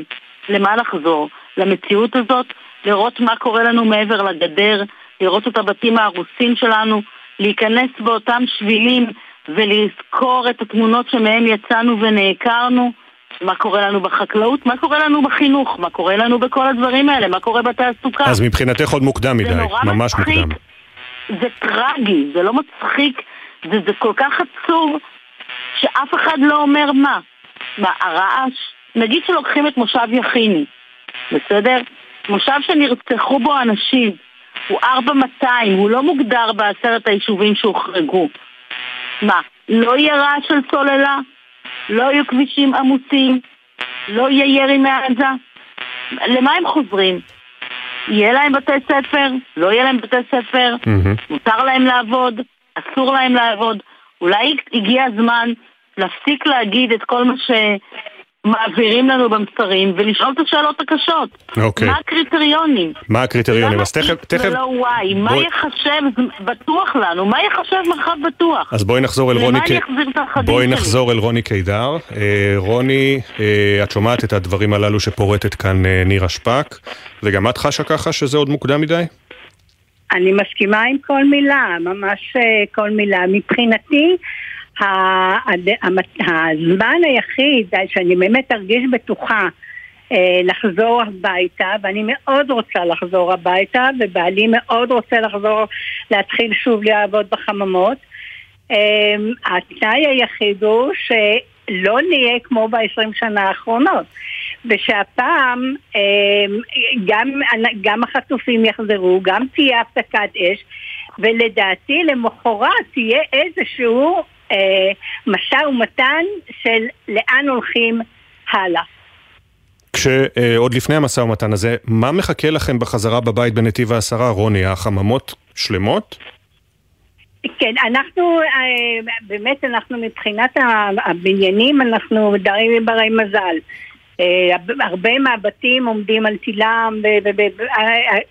למה לחזור? למציאות הזאת? לראות מה קורה לנו מעבר לגדר? לראות את הבתים ההרוסים שלנו, להיכנס באותם שבילים ולזכור את התמונות שמהם יצאנו ונעקרנו. מה קורה לנו בחקלאות, מה קורה לנו בחינוך, מה קורה לנו בכל הדברים האלה, מה קורה בתעסוקה. אז מבחינתך עוד מוקדם מדי, ממש מצחיק, מוקדם. זה טרגי, זה לא מצחיק, וזה כל כך עצוב, שאף אחד לא אומר מה. מה, הרעש? נגיד שלוקחים את מושב יכיני, בסדר? מושב שנרצחו בו אנשים, הוא 4200, הוא לא מוגדר בעשרת היישובים שהוחרגו. מה, לא יהיה רעש של סוללה? לא יהיו כבישים עמוסים? לא יהיה ירי מעזה? למה הם חוזרים? יהיה להם בתי ספר? לא יהיה להם בתי ספר? Mm-hmm. מותר להם לעבוד? אסור להם לעבוד? אולי הגיע הזמן להפסיק להגיד את כל מה ש... מעבירים לנו במסרים ולשאול את השאלות הקשות. אוקיי. מה הקריטריונים? מה הקריטריונים? אז תכף... תכף... ולא וואי, מה בוא... יחשב בטוח לנו? מה יחשב מרחב בטוח? אז בואי נחזור אל רוני... החדים בואי שלי? נחזור אל רוני קידר. אה, רוני, אה, את שומעת את הדברים הללו שפורטת כאן אה, נירה שפק, וגם את חשה ככה שזה עוד מוקדם מדי? אני מסכימה עם כל מילה, ממש אה, כל מילה. מבחינתי, הזמן היחיד שאני באמת ארגיש בטוחה אה, לחזור הביתה, ואני מאוד רוצה לחזור הביתה, ובעלי מאוד רוצה לחזור, להתחיל שוב לעבוד בחממות. אה, התנאי היחיד הוא שלא נהיה כמו ב-20 שנה האחרונות, ושהפעם אה, גם, גם החטופים יחזרו, גם תהיה הפסקת אש, ולדעתי למחרת תהיה איזשהו אה, משא ומתן של לאן הולכים הלאה. כשעוד לפני המשא ומתן הזה, מה מחכה לכם בחזרה בבית בנתיב העשרה, רוני? החממות שלמות? כן, אנחנו, אה, באמת אנחנו מבחינת הבניינים, אנחנו די ברי מזל. אה, הרבה מהבתים עומדים על תילם,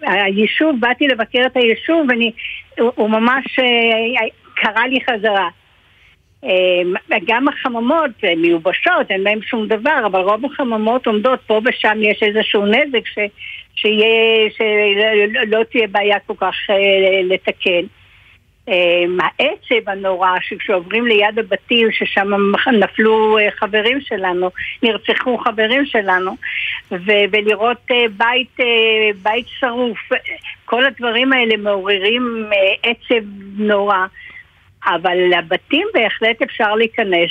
והיישוב, באתי לבקר את היישוב, והוא ממש קרא לי חזרה. אמ, גם החממות מיובשות, אין בהן שום דבר, אבל רוב החממות עומדות, פה ושם יש איזשהו נזק ש, שיהיה, שלא תהיה בעיה כל כך אה, לתקן. אמ, העצב הנורא שכשעוברים ליד הבתים ששם נפלו אה, חברים שלנו, נרצחו חברים שלנו ו- ולראות אה, בית, בית שרוף, כל הדברים האלה מעוררים עצב נורא אבל לבתים בהחלט אפשר להיכנס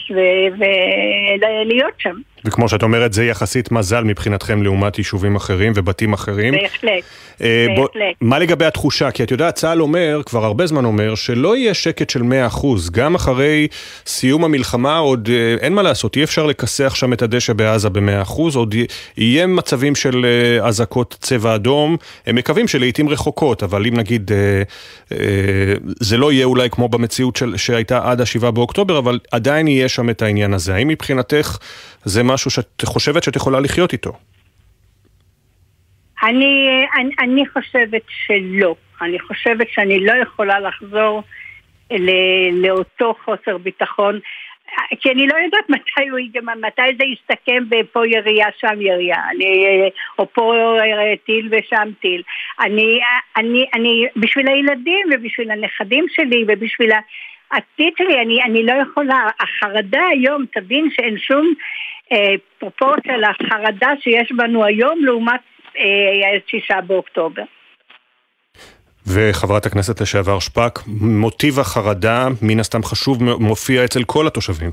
ולהיות שם. וכמו שאת אומרת, זה יחסית מזל מבחינתכם לעומת יישובים אחרים ובתים אחרים. בהחלט, אה, בוא- בהחלט. מה לגבי התחושה? כי את יודעת, צה"ל אומר, כבר הרבה זמן אומר, שלא יהיה שקט של 100%. גם אחרי סיום המלחמה עוד אה, אין מה לעשות, אי אפשר לכסח שם את הדשא בעזה ב-100%, עוד יהיה מצבים של אה, אזעקות צבע אדום. הם מקווים שלעיתים רחוקות, אבל אם נגיד, אה, אה, זה לא יהיה אולי כמו במציאות של, שהייתה עד ה-7 באוקטובר, אבל עדיין יהיה שם את העניין הזה. האם מבחינתך זה משהו שאת חושבת שאת יכולה לחיות איתו? אני, אני, אני חושבת שלא. אני חושבת שאני לא יכולה לחזור ל, לאותו חוסר ביטחון, כי אני לא יודעת מתי הוא ייגמר, מתי זה יסתכם בפה ירייה, שם ירייה, אני, או פה טיל ושם טיל. אני, אני, אני, בשביל הילדים ובשביל הנכדים שלי ובשביל העתיד שלי, אני, אני לא יכולה. החרדה היום, תבין שאין שום פרופורציה לחרדה שיש בנו היום לעומת אה, שישה באוקטובר. וחברת הכנסת לשעבר שפק, מוטיב החרדה, מן הסתם חשוב, מופיע אצל כל התושבים.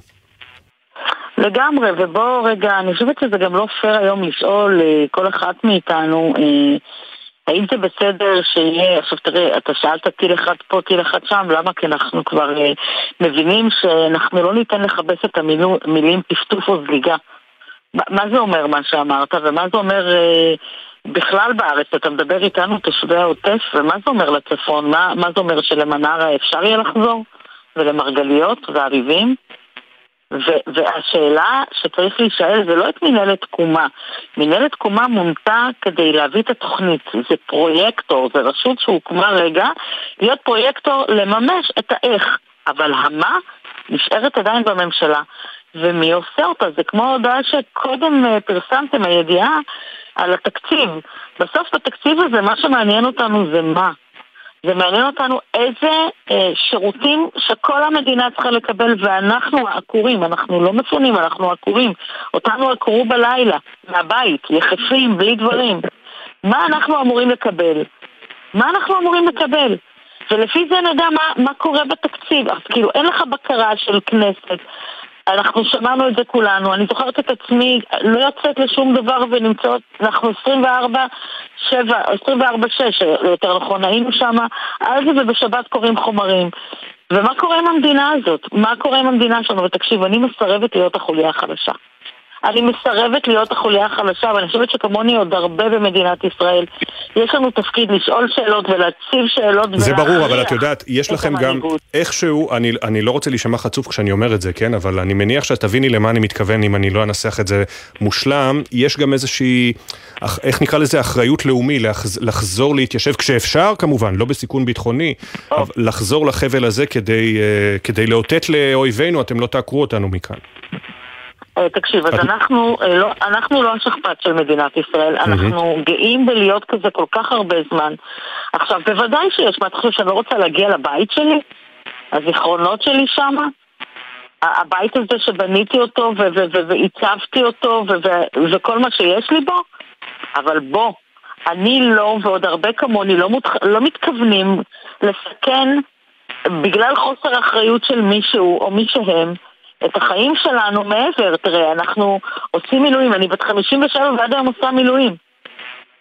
לגמרי, ובוא רגע, אני חושבת שזה גם לא פייר היום לשאול אה, כל אחת מאיתנו אה, האם זה בסדר שיהיה, עכשיו תראה, אתה שאלת טיל אחד פה, טיל אחד שם, למה? כי אנחנו כבר אה, מבינים שאנחנו לא ניתן לכבס את המילים טפטוף או זליגה. מה, זה אומר מה שאמרת, ומה זה אומר אה, בכלל בארץ? אתה מדבר איתנו, תושבי העוטף, ומה זה אומר לצפון? מה, מה זה אומר שלמנרה אפשר יהיה לחזור? ולמרגליות והריבים? ו- והשאלה שצריך להישאל זה לא את מנהלת תקומה. מנהלת תקומה מונתה כדי להביא את התוכנית. זה פרויקטור, זה רשות שהוקמה רגע להיות פרויקטור לממש את האיך. אבל המה נשארת עדיין בממשלה. ומי עושה אותה? זה כמו ההודעה שקודם אה, פרסמתם, הידיעה על התקציב. בסוף בתקציב הזה מה שמעניין אותנו זה מה. זה מעניין אותנו איזה אה, שירותים שכל המדינה צריכה לקבל ואנחנו העקורים, אנחנו לא מפונים, אנחנו עקורים. אותנו עקרו בלילה, מהבית, יחפים, בלי דברים. מה אנחנו אמורים לקבל? מה אנחנו אמורים לקבל? ולפי זה נדע מה, מה קורה בתקציב. אז כאילו אין לך בקרה של כנסת. אנחנו שמענו את זה כולנו, אני זוכרת את עצמי, לא יוצאת לשום דבר ונמצאות, אנחנו 24, 7, 24, 6, יותר נכון, היינו שם על זה ובשבת קוראים חומרים. ומה קורה עם המדינה הזאת? מה קורה עם המדינה שלנו? ותקשיב, אני מסרבת להיות החוליה החלשה. אני מסרבת להיות החוליה החלשה, ואני חושבת שכמוני עוד הרבה במדינת ישראל. יש לנו תפקיד לשאול שאלות ולהציב שאלות זה ברור, אבל את יודעת, יש לכם גם איכשהו, אני, אני לא רוצה להישמע חצוף כשאני אומר את זה, כן? אבל אני מניח שאת תביני למה אני מתכוון אם אני לא אנסח את זה מושלם. יש גם איזושהי, איך נקרא לזה, אחריות לאומי, לחז, לחזור להתיישב כשאפשר כמובן, לא בסיכון ביטחוני, לחזור לחבל הזה כדי, כדי לאותת לאויבינו, אתם לא תעקרו אותנו מכאן. תקשיב, אז אנחנו לא, אנחנו לא השכפ"ץ של מדינת ישראל, אנחנו גאים בלהיות כזה כל כך הרבה זמן. עכשיו, בוודאי שיש, מה אתה חושב שאני לא רוצה להגיע לבית שלי? הזיכרונות שלי שמה? הבית הזה שבניתי אותו ועיצבתי אותו וכל מה שיש לי בו? אבל בוא, אני לא, ועוד הרבה כמוני, לא, מותח... לא מתכוונים לסכן בגלל חוסר אחריות של מישהו או מי שהם את החיים שלנו מעבר. תראה, אנחנו עושים מילואים, אני בת 57 ועד היום עושה מילואים.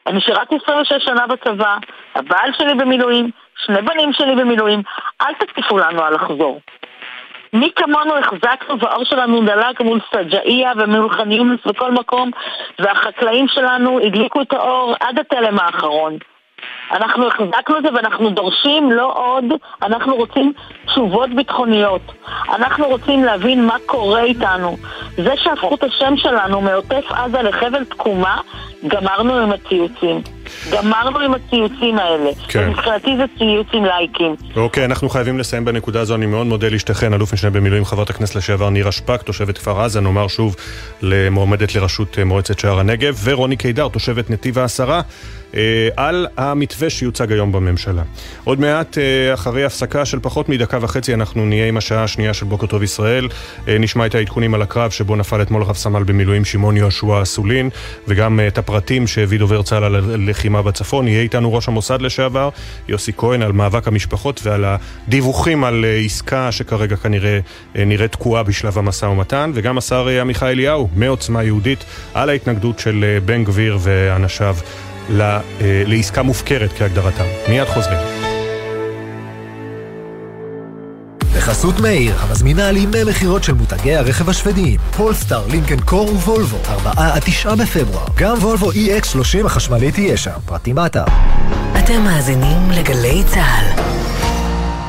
אני שירתי 26 שנה בצבא, הבעל שלי במילואים, שני בנים שלי במילואים, אל תקטיפו לנו על לחזור. מי כמונו החזקנו והאור שלנו דלק מול סג'איה ומול ח'אן יונס וכל מקום והחקלאים שלנו הדליקו את האור עד התלם האחרון. אנחנו החזקנו את זה ואנחנו דורשים לא עוד, אנחנו רוצים תשובות ביטחוניות. אנחנו רוצים להבין מה קורה איתנו. זה שהפכו את השם שלנו מעוטף עזה לחבל תקומה, גמרנו עם הציוצים. גמרנו עם הציוצים האלה. כן. מבחינתי זה ציוץ עם לייקים. אוקיי, אנחנו חייבים לסיים בנקודה הזו. אני מאוד מודה לשתיכן, אלוף משנה במילואים חברת הכנסת לשעבר נירה שפק, תושבת כפר עזה, נאמר שוב למועמדת לראשות מועצת שער הנגב, ורוני קידר, תושבת נתיב העשרה. על המתווה שיוצג היום בממשלה. עוד מעט, אחרי הפסקה של פחות מדקה וחצי, אנחנו נהיה עם השעה השנייה של בוקר טוב ישראל. נשמע את העדכונים על הקרב שבו נפל אתמול רב סמל במילואים שמעון יהושע אסולין, וגם את הפרטים שהביא דובר צה"ל על הלחימה בצפון. יהיה איתנו ראש המוסד לשעבר, יוסי כהן, על מאבק המשפחות ועל הדיווחים על אה, עסקה שכרגע כנראה אה, נראית תקועה בשלב המשא ומתן, וגם השר עמיחי אליהו מעוצמה יהודית על ההתנגדות של בן גביר ואנשיו לעסקה מופקרת כהגדרתם. מיד חוזרים. בחסות מאיר, המזמינה על ימי מכירות של מותגי הרכב השוודיים. פולסטאר, לינקן קור ווולבו, 4 עד 9 בפברואר. גם וולבו EX30 החשמלית תהיה שם, פרטים באתר. אתם מאזינים לגלי צה"ל.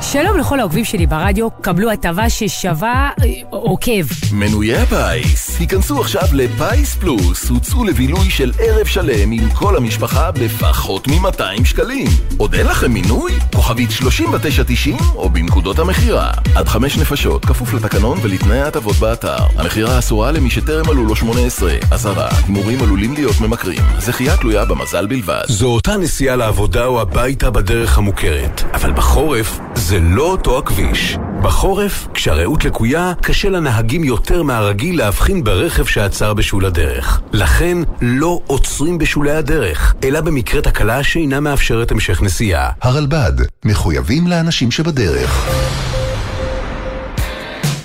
שלום לכל העוקבים שלי ברדיו, קבלו הטבה ששווה אה, עוקב. מנויי הפיס, היכנסו עכשיו לפיס פלוס, הוצאו לבילוי של ערב שלם עם כל המשפחה בפחות מ-200 שקלים. עוד אין לכם מינוי? כוכבית 3990 או בנקודות המכירה. עד חמש נפשות, כפוף לתקנון ולתנאי ההטבות באתר. המכירה אסורה למי שטרם מלאו לו 18. אזהרה, הימורים עלולים להיות ממכרים. זכייה תלויה במזל בלבד. זו אותה נסיעה לעבודה או הביתה בדרך המוכרת, אבל בחורף זה לא אותו הכביש. בחורף, כשהרעות לקויה, קשה לנהגים יותר מהרגיל להבחין ברכב שעצר בשול הדרך. לכן, לא עוצרים בשולי הדרך, אלא במקרה תקלה שאינה מאפשרת המשך נסיעה. הרלב"ד, מחויבים לאנשים שבדרך.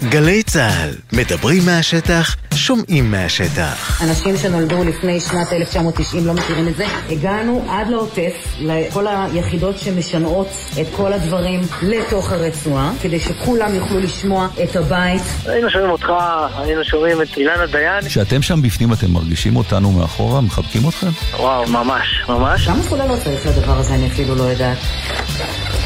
גלי צה"ל, מדברים מהשטח, שומעים מהשטח. אנשים שנולדו לפני שנת 1990 לא מכירים את זה. הגענו עד לעוטף, לכל היחידות שמשנעות את כל הדברים לתוך הרצועה, כדי שכולם יוכלו לשמוע את הבית. היינו שומעים אותך, היינו שומעים את אילנה דיין. כשאתם שם בפנים אתם מרגישים אותנו מאחורה? מחבקים אתכם? וואו, ממש, ממש. כמה סוללות לא צריך לדבר הזה, אני אפילו לא יודעת.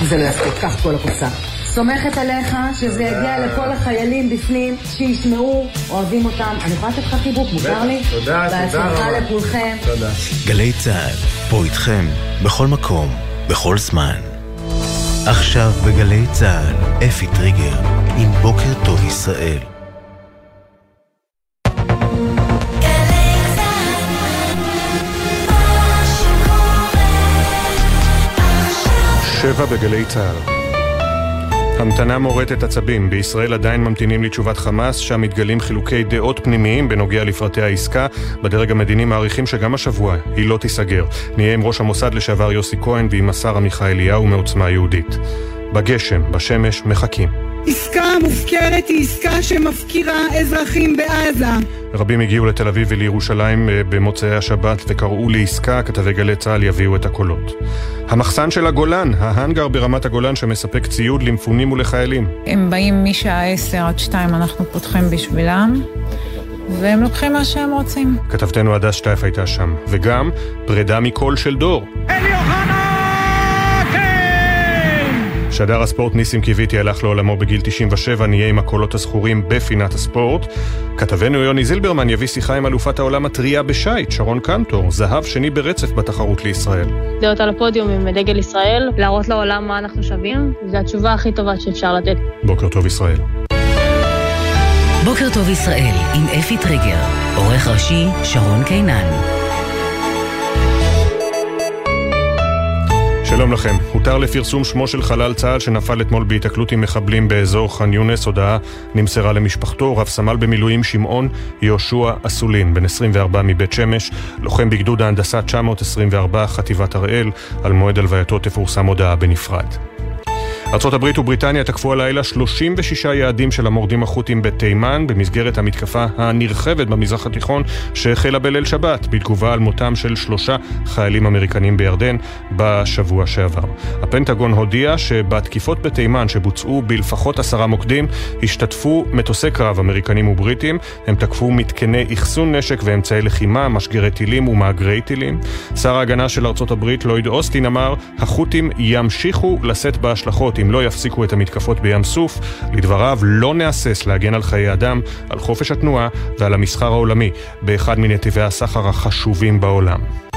זה לא יספיק, קח כל הקופסה. סומכת עליך שזה יגיע לכל החיילים בפנים, שישמעו, אוהבים אותם. אני יכולה לתת לך חיבוק, מותר לי? תודה, תודה רבה. בהצלחה לכולכם. תודה. גלי צה"ל, פה איתכם, בכל מקום, בכל זמן. עכשיו בגלי צה"ל, אפי טריגר, עם בוקר טוב ישראל. שבע בגלי צה"ל המתנה מורטת עצבים. בישראל עדיין ממתינים לתשובת חמאס, שם מתגלים חילוקי דעות פנימיים בנוגע לפרטי העסקה. בדרג המדיני מעריכים שגם השבוע היא לא תיסגר. נהיה עם ראש המוסד לשעבר יוסי כהן ועם השר עמיחי אליהו מעוצמה יהודית. בגשם, בשמש, מחכים. עסקה מופקרת היא עסקה שמפקירה אזרחים בעזה. רבים הגיעו לתל אביב ולירושלים אה, במוצאי השבת וקראו לעסקה, כתבי גלי צה"ל יביאו את הקולות. המחסן של הגולן, ההאנגר ברמת הגולן שמספק ציוד למפונים ולחיילים. הם באים משעה 10 עד 2 אנחנו פותחים בשבילם. והם לוקחים מה שהם רוצים. כתבתנו הדס שטייף הייתה שם, וגם פרידה מקול של דור. אלי אוחנה! שדר הספורט ניסים קיוויתי הלך לעולמו בגיל 97, נהיה עם הקולות הזכורים בפינת הספורט. כתבנו יוני זילברמן יביא שיחה עם אלופת העולם הטריה בשייט, שרון קנטור, זהב שני ברצף בתחרות לישראל. להיות על הפודיום עם דגל ישראל, להראות לעולם מה אנחנו שווים, זו התשובה הכי טובה שאפשר לתת. בוקר טוב ישראל. בוקר טוב ישראל, עם אפי טריגר, עורך ראשי שרון קינן. שלום לכם. הותר לפרסום שמו של חלל צה"ל שנפל אתמול בהיתקלות עם מחבלים באזור ח'אן יונס. הודעה נמסרה למשפחתו. רב סמל במילואים שמעון יהושע אסולין, בן 24 מבית שמש, לוחם בגדוד ההנדסה 924 חטיבת הראל. על מועד הלווייתו תפורסם הודעה בנפרד. ארה"ב ובריטניה תקפו הלילה 36 יעדים של המורדים החות'ים בתימן במסגרת המתקפה הנרחבת במזרח התיכון שהחלה בליל שבת בתגובה על מותם של שלושה חיילים אמריקנים בירדן בשבוע שעבר. הפנטגון הודיע שבתקיפות בתימן שבוצעו בלפחות עשרה מוקדים השתתפו מטוסי קרב אמריקנים ובריטים, הם תקפו מתקני אחסון נשק ואמצעי לחימה, משגרי טילים ומאגרי טילים. שר ההגנה של הברית לויד אוסטין אמר, החות'ים ימשיכו לשאת בהשלכות אם לא יפסיקו את המתקפות בים סוף. לדבריו, לא נהסס להגן על חיי אדם, על חופש התנועה ועל המסחר העולמי באחד מנתיבי הסחר החשובים בעולם.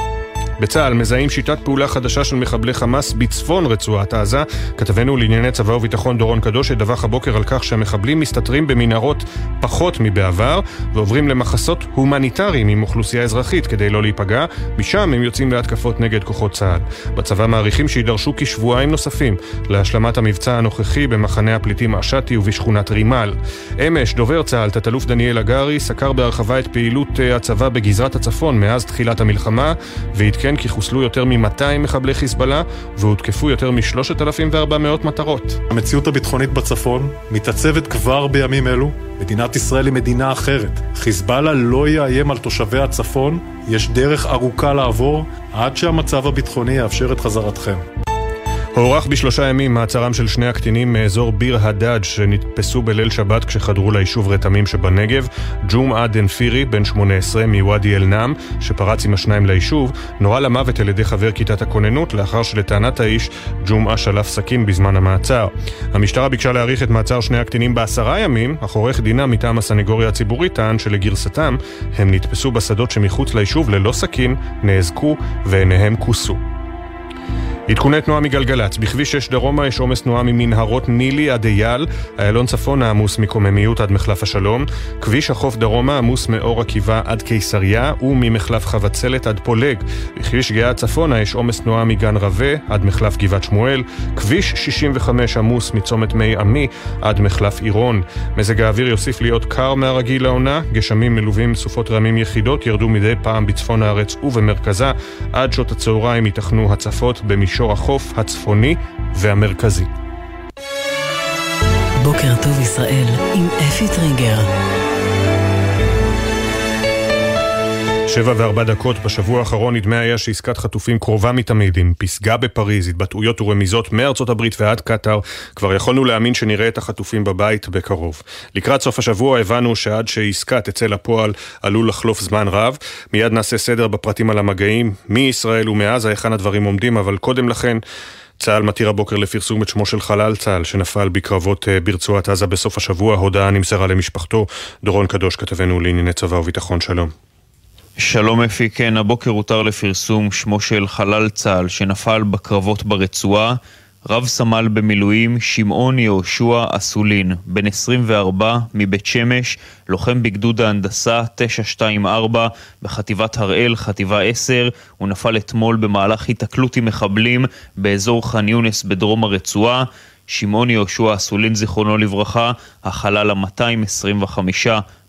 בצה"ל מזהים שיטת פעולה חדשה של מחבלי חמאס בצפון רצועת עזה. כתבנו לענייני צבא וביטחון דורון קדוש ידווח הבוקר על כך שהמחבלים מסתתרים במנהרות פחות מבעבר ועוברים למחסות הומניטריים עם אוכלוסייה אזרחית כדי לא להיפגע. משם הם יוצאים להתקפות נגד כוחות צה"ל. בצבא מעריכים שידרשו כשבועיים נוספים להשלמת המבצע הנוכחי במחנה הפליטים עשתי ובשכונת רימל. אמש דובר צה"ל, תת-אלוף דניאל הגרי, סקר בהרחבה את פעילות אה, הצבא בגזרת הצפון מאז תחילת המלחמה ועדכן מציין כי חוסלו יותר מ-200 מחבלי חיזבאללה והותקפו יותר מ-3,400 מטרות. המציאות הביטחונית בצפון מתעצבת כבר בימים אלו. מדינת ישראל היא מדינה אחרת. חיזבאללה לא יאיים על תושבי הצפון, יש דרך ארוכה לעבור עד שהמצב הביטחוני יאפשר את חזרתכם. הוארך בשלושה ימים מעצרם של שני הקטינים מאזור ביר הדאג' שנתפסו בליל שבת כשחדרו ליישוב רתמים שבנגב. ג'ומעה דנפירי, בן 18, מוואדי אל-נאם, שפרץ עם השניים ליישוב, נורה למוות על ידי חבר כיתת הכוננות, לאחר שלטענת האיש, ג'ומעה שלף סכין בזמן המעצר. המשטרה ביקשה להאריך את מעצר שני הקטינים בעשרה ימים, אך עורך דינה מטעם הסנגוריה הציבורית טען שלגרסתם, הם נתפסו בשדות שמחוץ ליישוב ללא סכין, נאזקו ועיניהם כוסו. עדכוני תנועה מגלגלצ, בכביש 6 דרומה יש עומס תנועה ממנהרות נילי עד אייל, איילון צפונה עמוס מקוממיות עד מחלף השלום, כביש החוף דרומה עמוס מאור עקיבא עד קיסריה וממחלף חבצלת עד פולג. בכביש גאה צפונה יש עומס תנועה מגן רבה עד מחלף גבעת שמואל, כביש 65 עמוס מצומת מי עמי עד מחלף עירון. מזג האוויר יוסיף להיות קר מהרגיל לעונה, גשמים מלווים סופות רעמים יחידות ירדו מדי פעם בצפון הארץ ובמרכזה, עד שעות הצהריים ייתכנו הצפות במישור מישור החוף הצפוני והמרכזי. בוקר טוב ישראל עם אפי טריגר. שבע וארבע דקות בשבוע האחרון נדמה היה שעסקת חטופים קרובה מתמיד עם פסגה בפריז, התבטאויות ורמיזות מארצות הברית ועד קטאר, כבר יכולנו להאמין שנראה את החטופים בבית בקרוב. לקראת סוף השבוע הבנו שעד שעסקה תצא לפועל עלול לחלוף זמן רב. מיד נעשה סדר בפרטים על המגעים מישראל ומעזה, היכן הדברים עומדים, אבל קודם לכן... צה"ל מתיר הבוקר לפרסום את שמו של חלל צה"ל שנפל בקרבות אה, ברצועת עזה בסוף השבוע. הודעה נמסרה למשפחתו. דורון קדוש, כתבנו לענייני צבא וביטחון, שלום. שלום אפי, כן, הבוקר הותר לפרסום שמו של חלל צה"ל שנפל בקרבות ברצועה, רב סמל במילואים שמעון יהושע אסולין, בן 24 מבית שמש, לוחם בגדוד ההנדסה 924 בחטיבת הראל, חטיבה 10, הוא נפל אתמול במהלך היתקלות עם מחבלים באזור ח'אן יונס בדרום הרצועה. שמעון יהושע אסולין, זיכרונו לברכה, החלל ה-225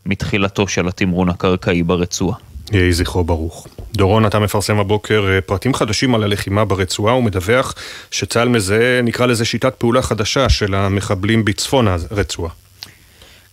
מתחילתו של התמרון הקרקעי ברצועה. יהי זכרו ברוך. דורון, אתה מפרסם הבוקר אה, פרטים חדשים על הלחימה ברצועה ומדווח שצה"ל מזהה, נקרא לזה שיטת פעולה חדשה של המחבלים בצפון הרצועה.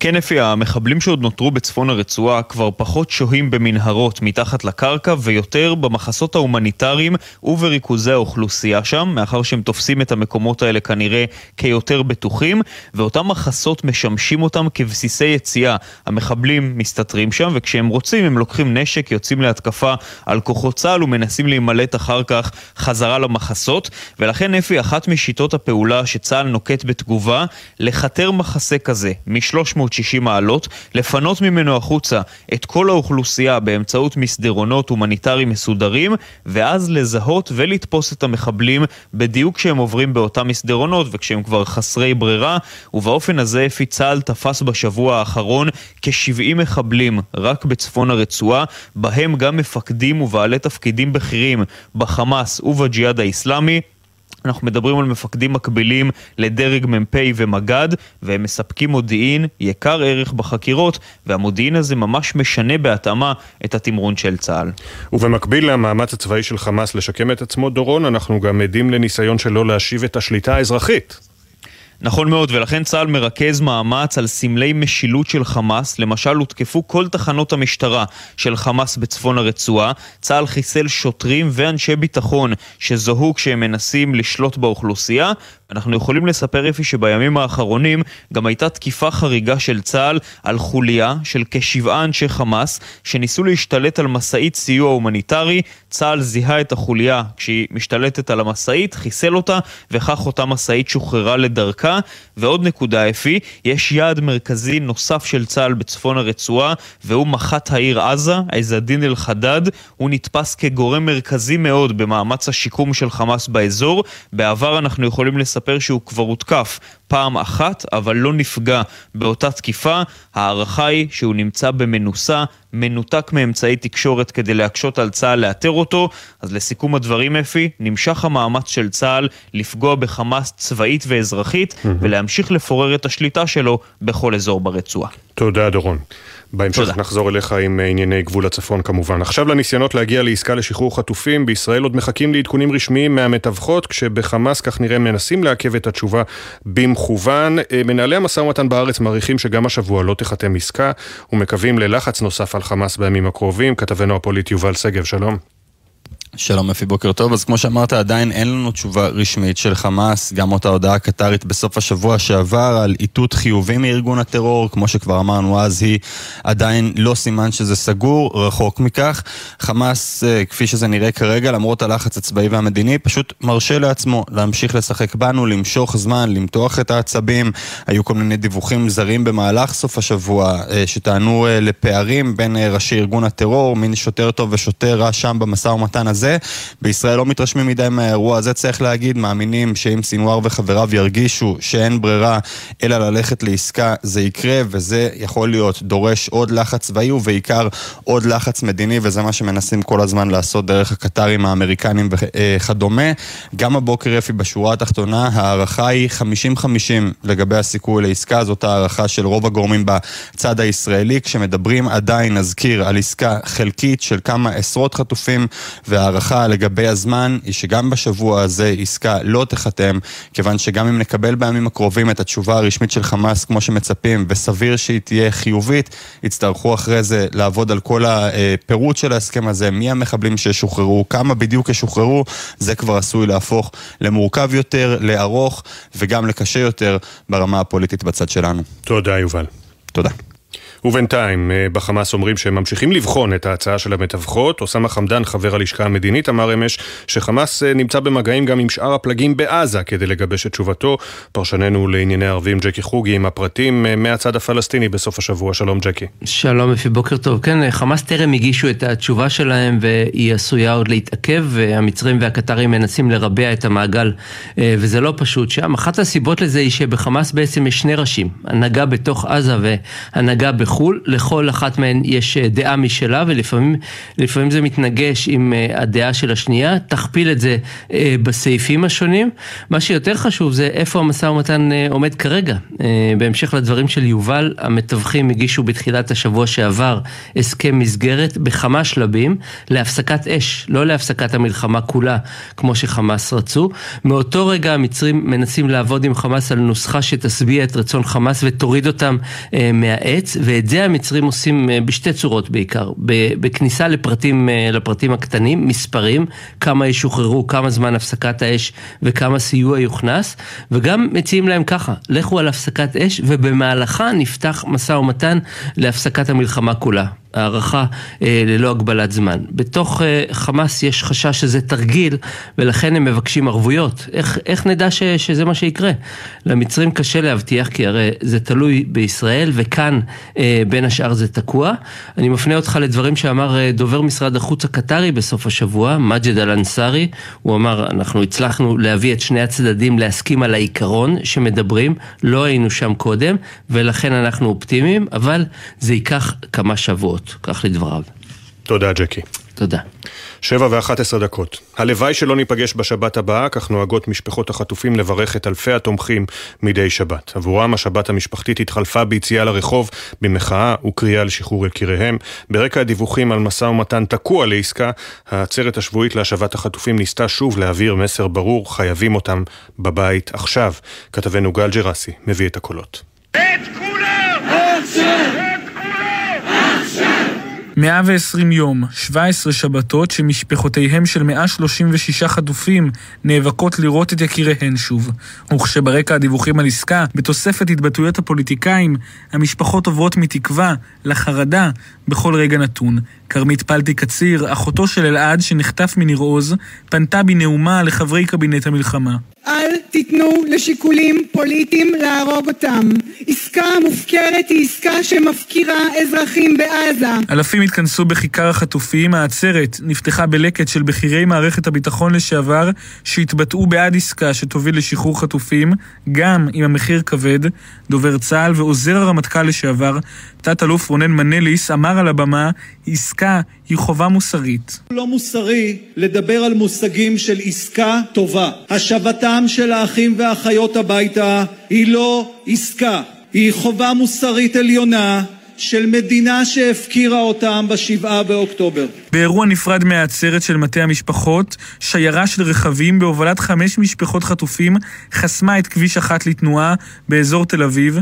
כן אפי, המחבלים שעוד נותרו בצפון הרצועה כבר פחות שוהים במנהרות מתחת לקרקע ויותר במחסות ההומניטריים ובריכוזי האוכלוסייה שם, מאחר שהם תופסים את המקומות האלה כנראה כיותר בטוחים, ואותם מחסות משמשים אותם כבסיסי יציאה. המחבלים מסתתרים שם, וכשהם רוצים הם לוקחים נשק, יוצאים להתקפה על כוחות צה"ל ומנסים להימלט אחר כך חזרה למחסות, ולכן אפי, אחת משיטות הפעולה שצה"ל נוקט בתגובה, לכתר מחסה כזה, מ-300 360 מעלות, לפנות ממנו החוצה את כל האוכלוסייה באמצעות מסדרונות הומניטריים מסודרים, ואז לזהות ולתפוס את המחבלים בדיוק כשהם עוברים באותם מסדרונות וכשהם כבר חסרי ברירה, ובאופן הזה אפי צה"ל תפס בשבוע האחרון כ-70 מחבלים רק בצפון הרצועה, בהם גם מפקדים ובעלי תפקידים בכירים בחמאס ובג'יהאד האיסלאמי. אנחנו מדברים על מפקדים מקבילים לדרג מ"פ ומג"ד, והם מספקים מודיעין יקר ערך בחקירות, והמודיעין הזה ממש משנה בהתאמה את התמרון של צה"ל. ובמקביל למאמץ הצבאי של חמאס לשקם את עצמו, דורון, אנחנו גם עדים לניסיון שלו להשיב את השליטה האזרחית. נכון מאוד, ולכן צה"ל מרכז מאמץ על סמלי משילות של חמאס. למשל, הותקפו כל תחנות המשטרה של חמאס בצפון הרצועה. צה"ל חיסל שוטרים ואנשי ביטחון שזוהו כשהם מנסים לשלוט באוכלוסייה, אנחנו יכולים לספר אפי שבימים האחרונים גם הייתה תקיפה חריגה של צה"ל על חוליה של כשבעה אנשי חמאס שניסו להשתלט על משאית סיוע הומניטרי. צה"ל זיהה את החוליה כשהיא משתלטת על המשאית, חיסל אותה, וכך אותה משאית שוחררה לדרכה. ועוד נקודה אפי, יש יעד מרכזי נוסף של צה"ל בצפון הרצועה, והוא מח"ט העיר עזה, עז א-דין אל-חדד. הוא נתפס כגורם מרכזי מאוד במאמץ השיקום של חמאס באזור. בעבר אנחנו יכולים לספר מספר שהוא כבר הותקף פעם אחת, אבל לא נפגע באותה תקיפה. ההערכה היא שהוא נמצא במנוסה, מנותק מאמצעי תקשורת כדי להקשות על צה"ל לאתר אותו. אז לסיכום הדברים, אפי, נמשך המאמץ של צה"ל לפגוע בחמאס צבאית ואזרחית, mm-hmm. ולהמשיך לפורר את השליטה שלו בכל אזור ברצועה. תודה, דורון. בהמשך תודה. נחזור אליך עם אה, ענייני גבול הצפון כמובן. עכשיו לניסיונות להגיע לעסקה לשחרור חטופים, בישראל עוד מחכים לעדכונים רשמיים מהמתווכות, כשבחמאס כך נראה מנסים לעכב את התשובה במכוון. אה, מנהלי המשא ומתן בארץ מעריכים שגם השבוע לא תיחתם עסקה, ומקווים ללחץ נוסף על חמאס בימים הקרובים. כתבנו הפוליטי יובל שגב, שלום. שלום אפי, בוקר טוב. אז כמו שאמרת, עדיין אין לנו תשובה רשמית של חמאס, גם אותה הודעה קטרית בסוף השבוע שעבר על איתות חיובי מארגון הטרור, כמו שכבר אמרנו אז, היא עדיין לא סימן שזה סגור, רחוק מכך. חמאס, אה, כפי שזה נראה כרגע, למרות הלחץ הצבאי והמדיני, פשוט מרשה לעצמו להמשיך לשחק בנו, למשוך זמן, למתוח את העצבים. היו כל מיני דיווחים זרים במהלך סוף השבוע, אה, שטענו אה, לפערים בין ראשי ארגון הטרור, מין שוטר טוב ושוטר רע שם במשא ומתן הזה. הזה. בישראל לא מתרשמים מדי מהאירוע הזה, צריך להגיד, מאמינים שאם סינואר וחבריו ירגישו שאין ברירה אלא ללכת לעסקה, זה יקרה, וזה יכול להיות דורש עוד לחץ צבאי ובעיקר עוד לחץ מדיני, וזה מה שמנסים כל הזמן לעשות דרך הקטרים האמריקנים וכדומה. גם הבוקר, אפי, בשורה התחתונה, ההערכה היא 50-50 לגבי הסיכוי לעסקה, זאת הערכה של רוב הגורמים בצד הישראלי. כשמדברים עדיין, נזכיר, על עסקה חלקית של כמה עשרות חטופים, וה... ההערכה לגבי הזמן היא שגם בשבוע הזה עסקה לא תיחתם, כיוון שגם אם נקבל בימים הקרובים את התשובה הרשמית של חמאס כמו שמצפים, וסביר שהיא תהיה חיובית, יצטרכו אחרי זה לעבוד על כל הפירוט של ההסכם הזה, מי המחבלים שישוחררו, כמה בדיוק ישוחררו, זה כבר עשוי להפוך למורכב יותר, לארוך וגם לקשה יותר ברמה הפוליטית בצד שלנו. תודה, יובל. תודה. ובינתיים, אה, בחמאס אומרים שהם ממשיכים לבחון את ההצעה של המתווכות. אוסאמה חמדן, חבר הלשכה המדינית, אמר אמש שחמאס אה, נמצא במגעים גם עם שאר הפלגים בעזה כדי לגבש את תשובתו. פרשננו לענייני ערבים ג'קי חוגי עם הפרטים אה, מהצד הפלסטיני בסוף השבוע. שלום ג'קי. שלום אפי, בוקר טוב. כן, חמאס טרם הגישו את התשובה שלהם והיא עשויה עוד להתעכב. המצרים והקטרים מנסים לרבע את המעגל וזה לא פשוט שם. אחת הסיבות לזה היא שבחמאס בעצם יש שני ראשים, הנהגה בתוך עזה והנהגה בחו"ל. בחו"ל, לכל אחת מהן יש אה, דעה משלה ולפעמים זה מתנגש עם אה, הדעה של השנייה, תכפיל את זה אה, בסעיפים השונים. מה שיותר חשוב זה איפה המשא ומתן עומד כרגע. בהמשך לדברים של יובל, המתווכים הגישו בתחילת השבוע שעבר הסכם מסגרת בכמה שלבים להפסקת אש, לא להפסקת המלחמה כולה כמו שחמאס רצו. מאותו רגע המצרים מנסים לעבוד עם חמאס על נוסחה שתשביע את רצון חמאס ותוריד אותם מהעץ, ואת זה המצרים עושים אה, בשתי צורות בעיקר, בכניסה לפרטים, אה, לפרטים הקטנים, מספרים, כמה ישוחררו, כמה זמן הפסקת האש וכמה סיוע יוכנס, וגם מציעים להם ככה, לכו על הפסקת אש ובמהלכה נפתח משא ומתן להפסקת המלחמה כולה. הערכה אה, ללא הגבלת זמן. בתוך אה, חמאס יש חשש שזה תרגיל ולכן הם מבקשים ערבויות. איך, איך נדע ש, שזה מה שיקרה? למצרים קשה להבטיח כי הרי זה תלוי בישראל וכאן אה, בין השאר זה תקוע. אני מפנה אותך לדברים שאמר אה, דובר משרד החוץ הקטרי בסוף השבוע, מג'ד אל-אנסארי. הוא אמר אנחנו הצלחנו להביא את שני הצדדים להסכים על העיקרון שמדברים, לא היינו שם קודם ולכן אנחנו אופטימיים, אבל זה ייקח כמה שבועות. כך לדבריו. תודה, ג'קי. תודה. שבע ואחת עשרה דקות. הלוואי שלא ניפגש בשבת הבאה, כך נוהגות משפחות החטופים לברך את אלפי התומכים מדי שבת. עבורם השבת המשפחתית התחלפה ביציאה לרחוב במחאה וקריאה לשחרור יקיריהם. ברקע הדיווחים על משא ומתן תקוע לעסקה, העצרת השבועית להשבת החטופים ניסתה שוב להעביר מסר ברור, חייבים אותם בבית עכשיו. כתבנו גל ג'רסי מביא את הקולות. את כולם! 120 יום, 17 שבתות שמשפחותיהם של 136 חטופים נאבקות לראות את יקיריהן שוב. וכשברקע הדיווחים על עסקה, בתוספת התבטאויות הפוליטיקאים, המשפחות עוברות מתקווה לחרדה בכל רגע נתון. כרמית פלטי קציר, אחותו של אלעד שנחטף מניר עוז, פנתה בנאומה לחברי קבינט המלחמה. אל תיתנו לשיקולים פוליטיים להרוג אותם. עסקה מופקרת היא עסקה שמפקירה אזרחים בעזה. אלפים התכנסו בכיכר החטופים, העצרת נפתחה בלקט של בכירי מערכת הביטחון לשעבר שהתבטאו בעד עסקה שתוביל לשחרור חטופים, גם עם המחיר כבד. דובר צה"ל ועוזר הרמטכ"ל לשעבר, תת-אלוף רונן מנליס, אמר על הבמה, עסקה היא חובה מוסרית. לא מוסרי לדבר על מושגים של עסקה טובה. השבתם של האחים והאחיות הביתה היא לא עסקה. היא חובה מוסרית עליונה של מדינה שהפקירה אותם בשבעה באוקטובר. באירוע נפרד מהעצרת של מטה המשפחות, שיירה של רכבים בהובלת חמש משפחות חטופים חסמה את כביש אחת לתנועה באזור תל אביב.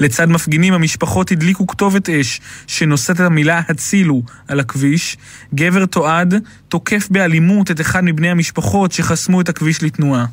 לצד מפגינים המשפחות הדליקו כתובת אש שנושאת את המילה הצילו על הכביש. גבר תועד תוקף באלימות את אחד מבני המשפחות שחסמו את הכביש לתנועה.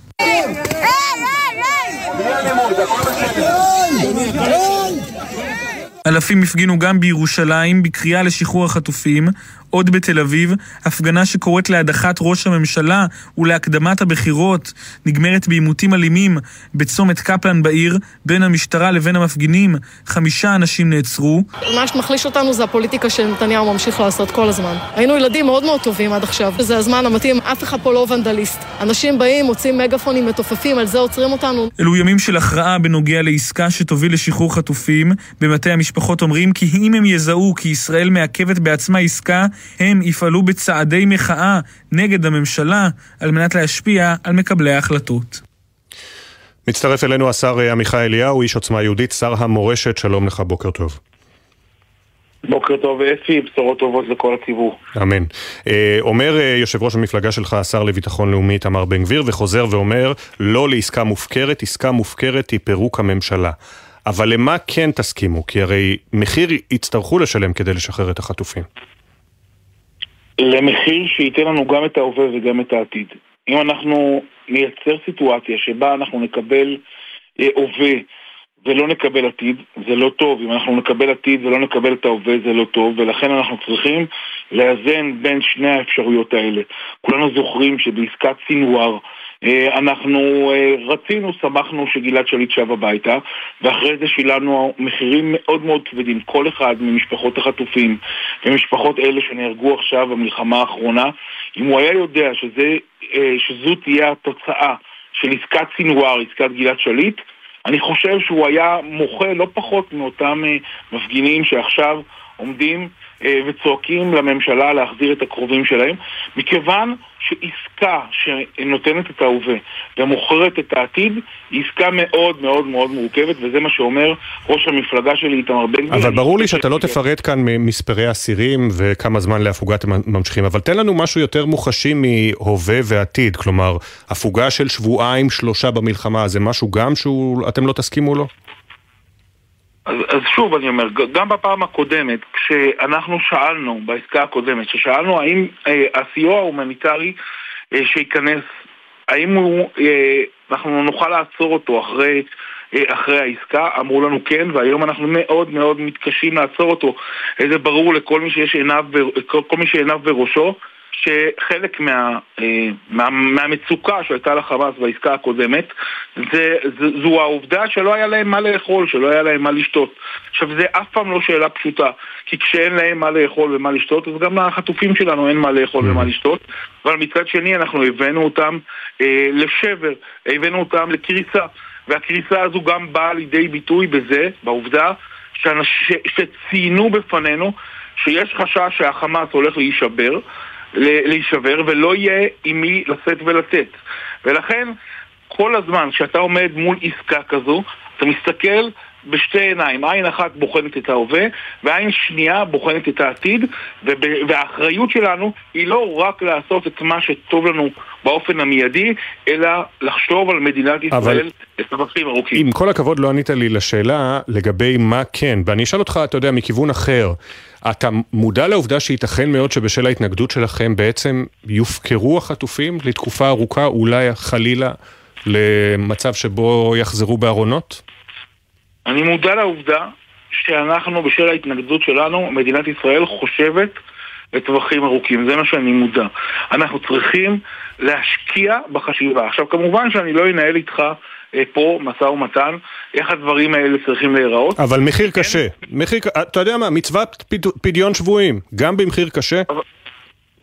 אלפים הפגינו גם בירושלים בקריאה לשחרור החטופים, עוד בתל אביב, הפגנה שקוראת להדחת ראש הממשלה ולהקדמת הבחירות, נגמרת בעימותים אלימים בצומת קפלן בעיר, בין המשטרה לבין המפגינים. חמישה אנשים נעצרו. מה שמחליש אותנו זה הפוליטיקה שנתניהו ממשיך לעשות כל הזמן. היינו ילדים מאוד מאוד טובים עד עכשיו. זה הזמן המתאים, אף אחד פה לא ונדליסט. אנשים באים, מוצאים מגפונים מתופפים, על זה עוצרים אותנו. אלו ימים של הכרעה בנוגע לעסקה שתוביל לשחרור חטופים. במטה המשפחות אומרים כי אם הם יזהו כי ישראל מעכבת בעצמה עסקה, הם יפעלו בצעדי מחאה נגד הממשלה על מנת להשפיע על מקבלי ההחלטות. מצטרף אלינו השר עמיחי אליהו, איש עוצמה יהודית, שר המורשת, שלום לך, בוקר טוב. בוקר טוב אפי, בשורות טובות לכל הציבור. אמן. אה, אומר אה, יושב ראש המפלגה שלך, השר לביטחון לאומי איתמר בן גביר, וחוזר ואומר, לא לעסקה מופקרת, עסקה מופקרת היא פירוק הממשלה. אבל למה כן תסכימו? כי הרי מחיר יצטרכו לשלם כדי לשחרר את החטופים. למחיר שייתן לנו גם את ההווה וגם את העתיד. אם אנחנו נייצר סיטואציה שבה אנחנו נקבל אה, הווה ולא נקבל עתיד, זה לא טוב. אם אנחנו נקבל עתיד ולא נקבל את ההווה, זה לא טוב, ולכן אנחנו צריכים לאזן בין שני האפשרויות האלה. כולנו זוכרים שבעסקת סינואר אנחנו אה, רצינו, שמחנו שגלעד שליט שב הביתה, ואחרי זה שילמנו מחירים מאוד מאוד כבדים, כל אחד ממשפחות החטופים ומשפחות אלה שנהרגו עכשיו במלחמה האחרונה, אם הוא היה יודע שזה, אה, שזו תהיה התוצאה של עסקת סינואר, עסקת גלעד שליט, אני חושב שהוא היה מוחה לא פחות מאותם מפגינים שעכשיו עומדים אה, וצועקים לממשלה להחזיר את הקרובים שלהם, מכיוון שעסקה שנותנת את ההווה ומוכרת את העתיד היא עסקה מאוד מאוד מאוד מורכבת, וזה מה שאומר ראש המפלגה שלי איתמר בן גביר. אבל ברור לי שאתה לא תפרט כאן מספרי אסירים וכמה זמן להפוגה אתם ממשיכים, אבל תן לנו משהו יותר מוחשי מהווה ועתיד, כלומר, הפוגה של שבועיים, שלושה במלחמה, זה משהו גם שאתם לא תסכימו לו? אז, אז שוב אני אומר, גם בפעם הקודמת, כשאנחנו שאלנו, בעסקה הקודמת, כששאלנו האם אה, הסיוע ההומניטרי אה, שייכנס, האם הוא, אה, אנחנו נוכל לעצור אותו אחרי, אה, אחרי העסקה, אמרו לנו כן, והיום אנחנו מאוד מאוד מתקשים לעצור אותו. זה ברור לכל מי שיש עיניו, כל, כל מי שעיניו בראשו. שחלק מה, אה, מה, מהמצוקה שהייתה לחמאס בעסקה הקודמת זה, זה, זו העובדה שלא היה להם מה לאכול, שלא היה להם מה לשתות. עכשיו זה אף פעם לא שאלה פשוטה, כי כשאין להם מה לאכול ומה לשתות אז גם לחטופים שלנו אין מה לאכול. ומה לשתות אבל מצד שני אנחנו הבאנו אותם אה, לשבר, הבאנו אותם לקריסה והקריסה הזו גם באה לידי ביטוי בזה, בעובדה שאנש, שציינו בפנינו שיש חשש שהחמאס הולך להישבר להישבר ולא יהיה עם מי לשאת ולתת. ולכן כל הזמן כשאתה עומד מול עסקה כזו, אתה מסתכל בשתי עיניים, עין אחת בוחנת את ההווה ועין שנייה בוחנת את העתיד והאחריות שלנו היא לא רק לעשות את מה שטוב לנו באופן המיידי, אלא לחשוב על מדינת ישראל לטווחים ארוכים. עם כל הכבוד לא ענית לי לשאלה לגבי מה כן, ואני אשאל אותך, אתה יודע, מכיוון אחר. אתה מודע לעובדה שייתכן מאוד שבשל ההתנגדות שלכם בעצם יופקרו החטופים לתקופה ארוכה, אולי חלילה למצב שבו יחזרו בארונות? אני מודע לעובדה שאנחנו, בשל ההתנגדות שלנו, מדינת ישראל חושבת לטווחים ארוכים, זה מה שאני מודע. אנחנו צריכים להשקיע בחשיבה. עכשיו, כמובן שאני לא אנהל איתך אה, פה משא ומתן, איך הדברים האלה צריכים להיראות. אבל מחיר כן? קשה. מחיר, אתה יודע מה, מצוות פדיון שבויים, גם במחיר קשה. אבל...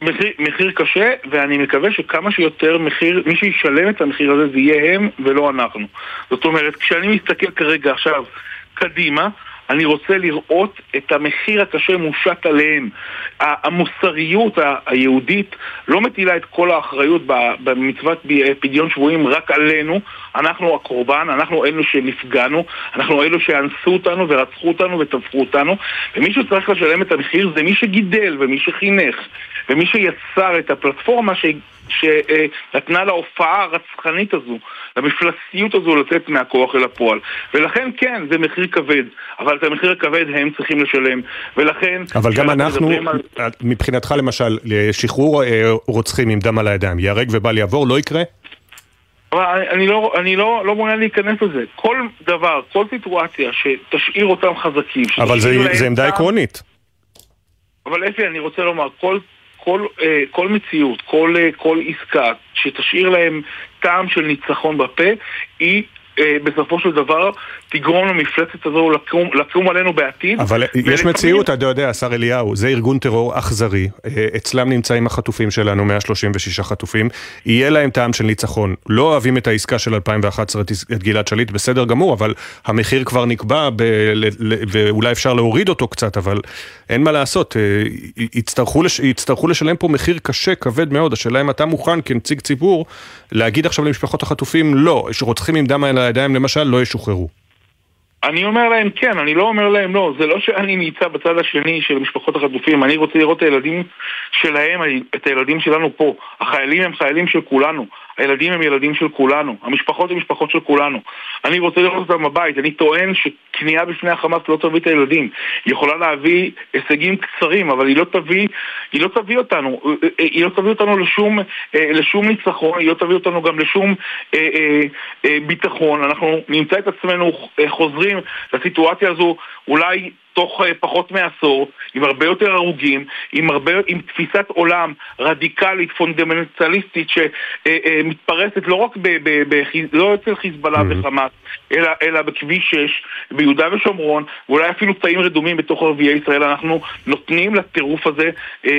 מחיר, מחיר קשה, ואני מקווה שכמה שיותר מחיר, מי שישלם את המחיר הזה זה יהיה הם ולא אנחנו. זאת אומרת, כשאני מסתכל כרגע עכשיו קדימה, אני רוצה לראות את המחיר הקשה מושת עליהם. המוסריות היהודית לא מטילה את כל האחריות במצוות פדיון שבויים רק עלינו, אנחנו הקורבן, אנחנו אלו שנפגענו, אנחנו אלו שאנסו אותנו ורצחו אותנו וטבחו אותנו, ומי שצריך לשלם את המחיר זה מי שגידל ומי שחינך ומי שיצר את הפלטפורמה ש... שנתנה להופעה הרצחנית הזו, למפלסיות הזו לצאת מהכוח אל הפועל. ולכן כן, זה מחיר כבד, אבל את המחיר הכבד הם צריכים לשלם. ולכן... אבל גם אנחנו, על... מבחינתך למשל, שחרור אה, רוצחים עם דם על הידיים, ייהרג ובל יעבור, לא יקרה? אבל אני לא, אני לא, לא מעוניין להיכנס לזה. כל דבר, כל סיטואציה שתשאיר אותם חזקים... אבל זה עמדה עקרונית. אבל אפי, אני רוצה לומר, כל כל, אה, כל מציאות, כל, אה, כל עסקה שתשאיר להם טעם של ניצחון בפה, היא אה, בסופו של דבר תגרום למפלצת הזו לקום, לקום עלינו בעתיד. אבל יש מציאות, אתה יודע, השר אליהו, זה ארגון טרור אכזרי, אה, אצלם נמצאים החטופים שלנו, 136 חטופים, יהיה להם טעם של ניצחון. לא אוהבים את העסקה של 2011, את גלעד שליט, בסדר גמור, אבל המחיר כבר נקבע, ב, ואולי אפשר להוריד אותו קצת, אבל אין מה לעשות, אה, יצטרכו, לש, יצטרכו לשלם פה מחיר קשה, כבד מאוד. השאלה אם אתה מוכן כנציג ציבור להגיד עכשיו למשפחות החטופים, לא, שרוצחים עם דם על הידיים למשל, לא ישוחררו. אני אומר להם כן, אני לא אומר להם לא. זה לא שאני נמצא בצד השני של משפחות החטופים, אני רוצה לראות את הילדים שלהם, את הילדים שלנו פה. החיילים הם חיילים של כולנו. הילדים הם ילדים של כולנו, המשפחות הן משפחות של כולנו. אני רוצה לראות אותם בבית, אני טוען שכניעה בפני החמאס לא תביא את הילדים. היא יכולה להביא הישגים קצרים, אבל היא לא תביא, היא לא תביא אותנו, היא לא תביא אותנו לשום, לשום ניצחון, היא לא תביא אותנו גם לשום אה, אה, אה, ביטחון. אנחנו נמצא את עצמנו חוזרים לסיטואציה הזו אולי תוך uh, פחות מעשור, עם הרבה יותר הרוגים, עם, הרבה, עם תפיסת עולם רדיקלית, פונדמנטליסטית, שמתפרסת uh, uh, לא רק ב, ב, ב, לא אצל חיזבאללה mm-hmm. וחמאס, אלא, אלא בכביש 6, ביהודה ושומרון, ואולי אפילו צעים רדומים בתוך ערביי ישראל, אנחנו נותנים לטירוף הזה אה, אה,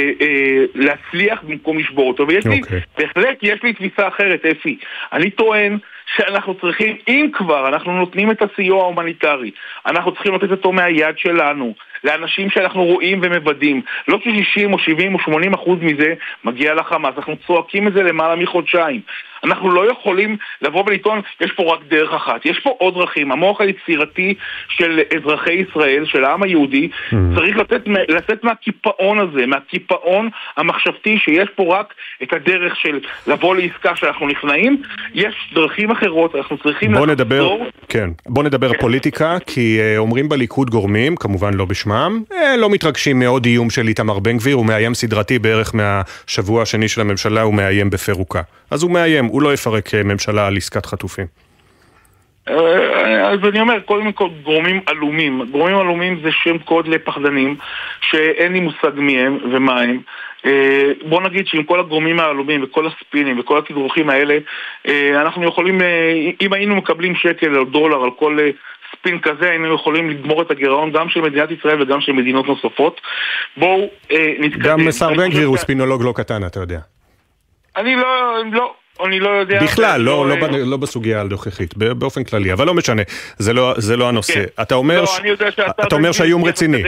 להצליח במקום לשבור אותו. ויש אוקיי. לי, אוקיי. בהחלט יש לי תפיסה אחרת, אפי. אני טוען שאנחנו צריכים, אם כבר אנחנו נותנים את הסיוע ההומניטרי, אנחנו צריכים לתת אותו מהיד שלנו, לאנשים שאנחנו רואים ומוודאים. לא ש-60 או 70 או 80 אחוז מזה מגיע לחמאס, אנחנו צועקים את זה למעלה מחודשיים. אנחנו לא יכולים לבוא ולטעון, יש פה רק דרך אחת. יש פה עוד דרכים. המוח היצירתי של אזרחי ישראל, של העם היהודי, mm-hmm. צריך לצאת, לצאת מהקיפאון הזה, מהקיפאון המחשבתי שיש פה רק את הדרך של לבוא לעסקה שאנחנו נכנעים. יש דרכים אחרות, אנחנו צריכים בוא לחזור... נדבר, כן, בוא נדבר כן. פוליטיקה, כי uh, אומרים בליכוד גורמים, כמובן לא בשמם, uh, לא מתרגשים מעוד איום של איתמר בן גביר, הוא מאיים סדרתי בערך מהשבוע השני של הממשלה, הוא מאיים בפירוקה. אז הוא מאיים, הוא לא יפרק אה, ממשלה על עסקת חטופים. אה, אז אני אומר, קודם כל גורמים עלומים. גורמים עלומים זה שם קוד לפחדנים, שאין לי מושג מי הם ומה הם. אה, בוא נגיד שעם כל הגורמים העלומים וכל הספינים וכל התדרוכים האלה, אנחנו יכולים, אם היינו מקבלים שקל או דולר על כל ספין כזה, היינו יכולים לגמור את הגירעון גם של מדינת ישראל וגם של מדינות נוספות. בואו נתקדם. גם שר בן גביר הוא ספינולוג לא קטן, אתה יודע. אני לא, לא, אני לא יודע... בכלל, לא, לא, לא, לא בסוגיה הנוכחית, באופן כללי, אבל לא משנה, זה לא, זה לא הנושא. כן. אתה אומר, לא, ש... אתה אומר שהאיום רציני.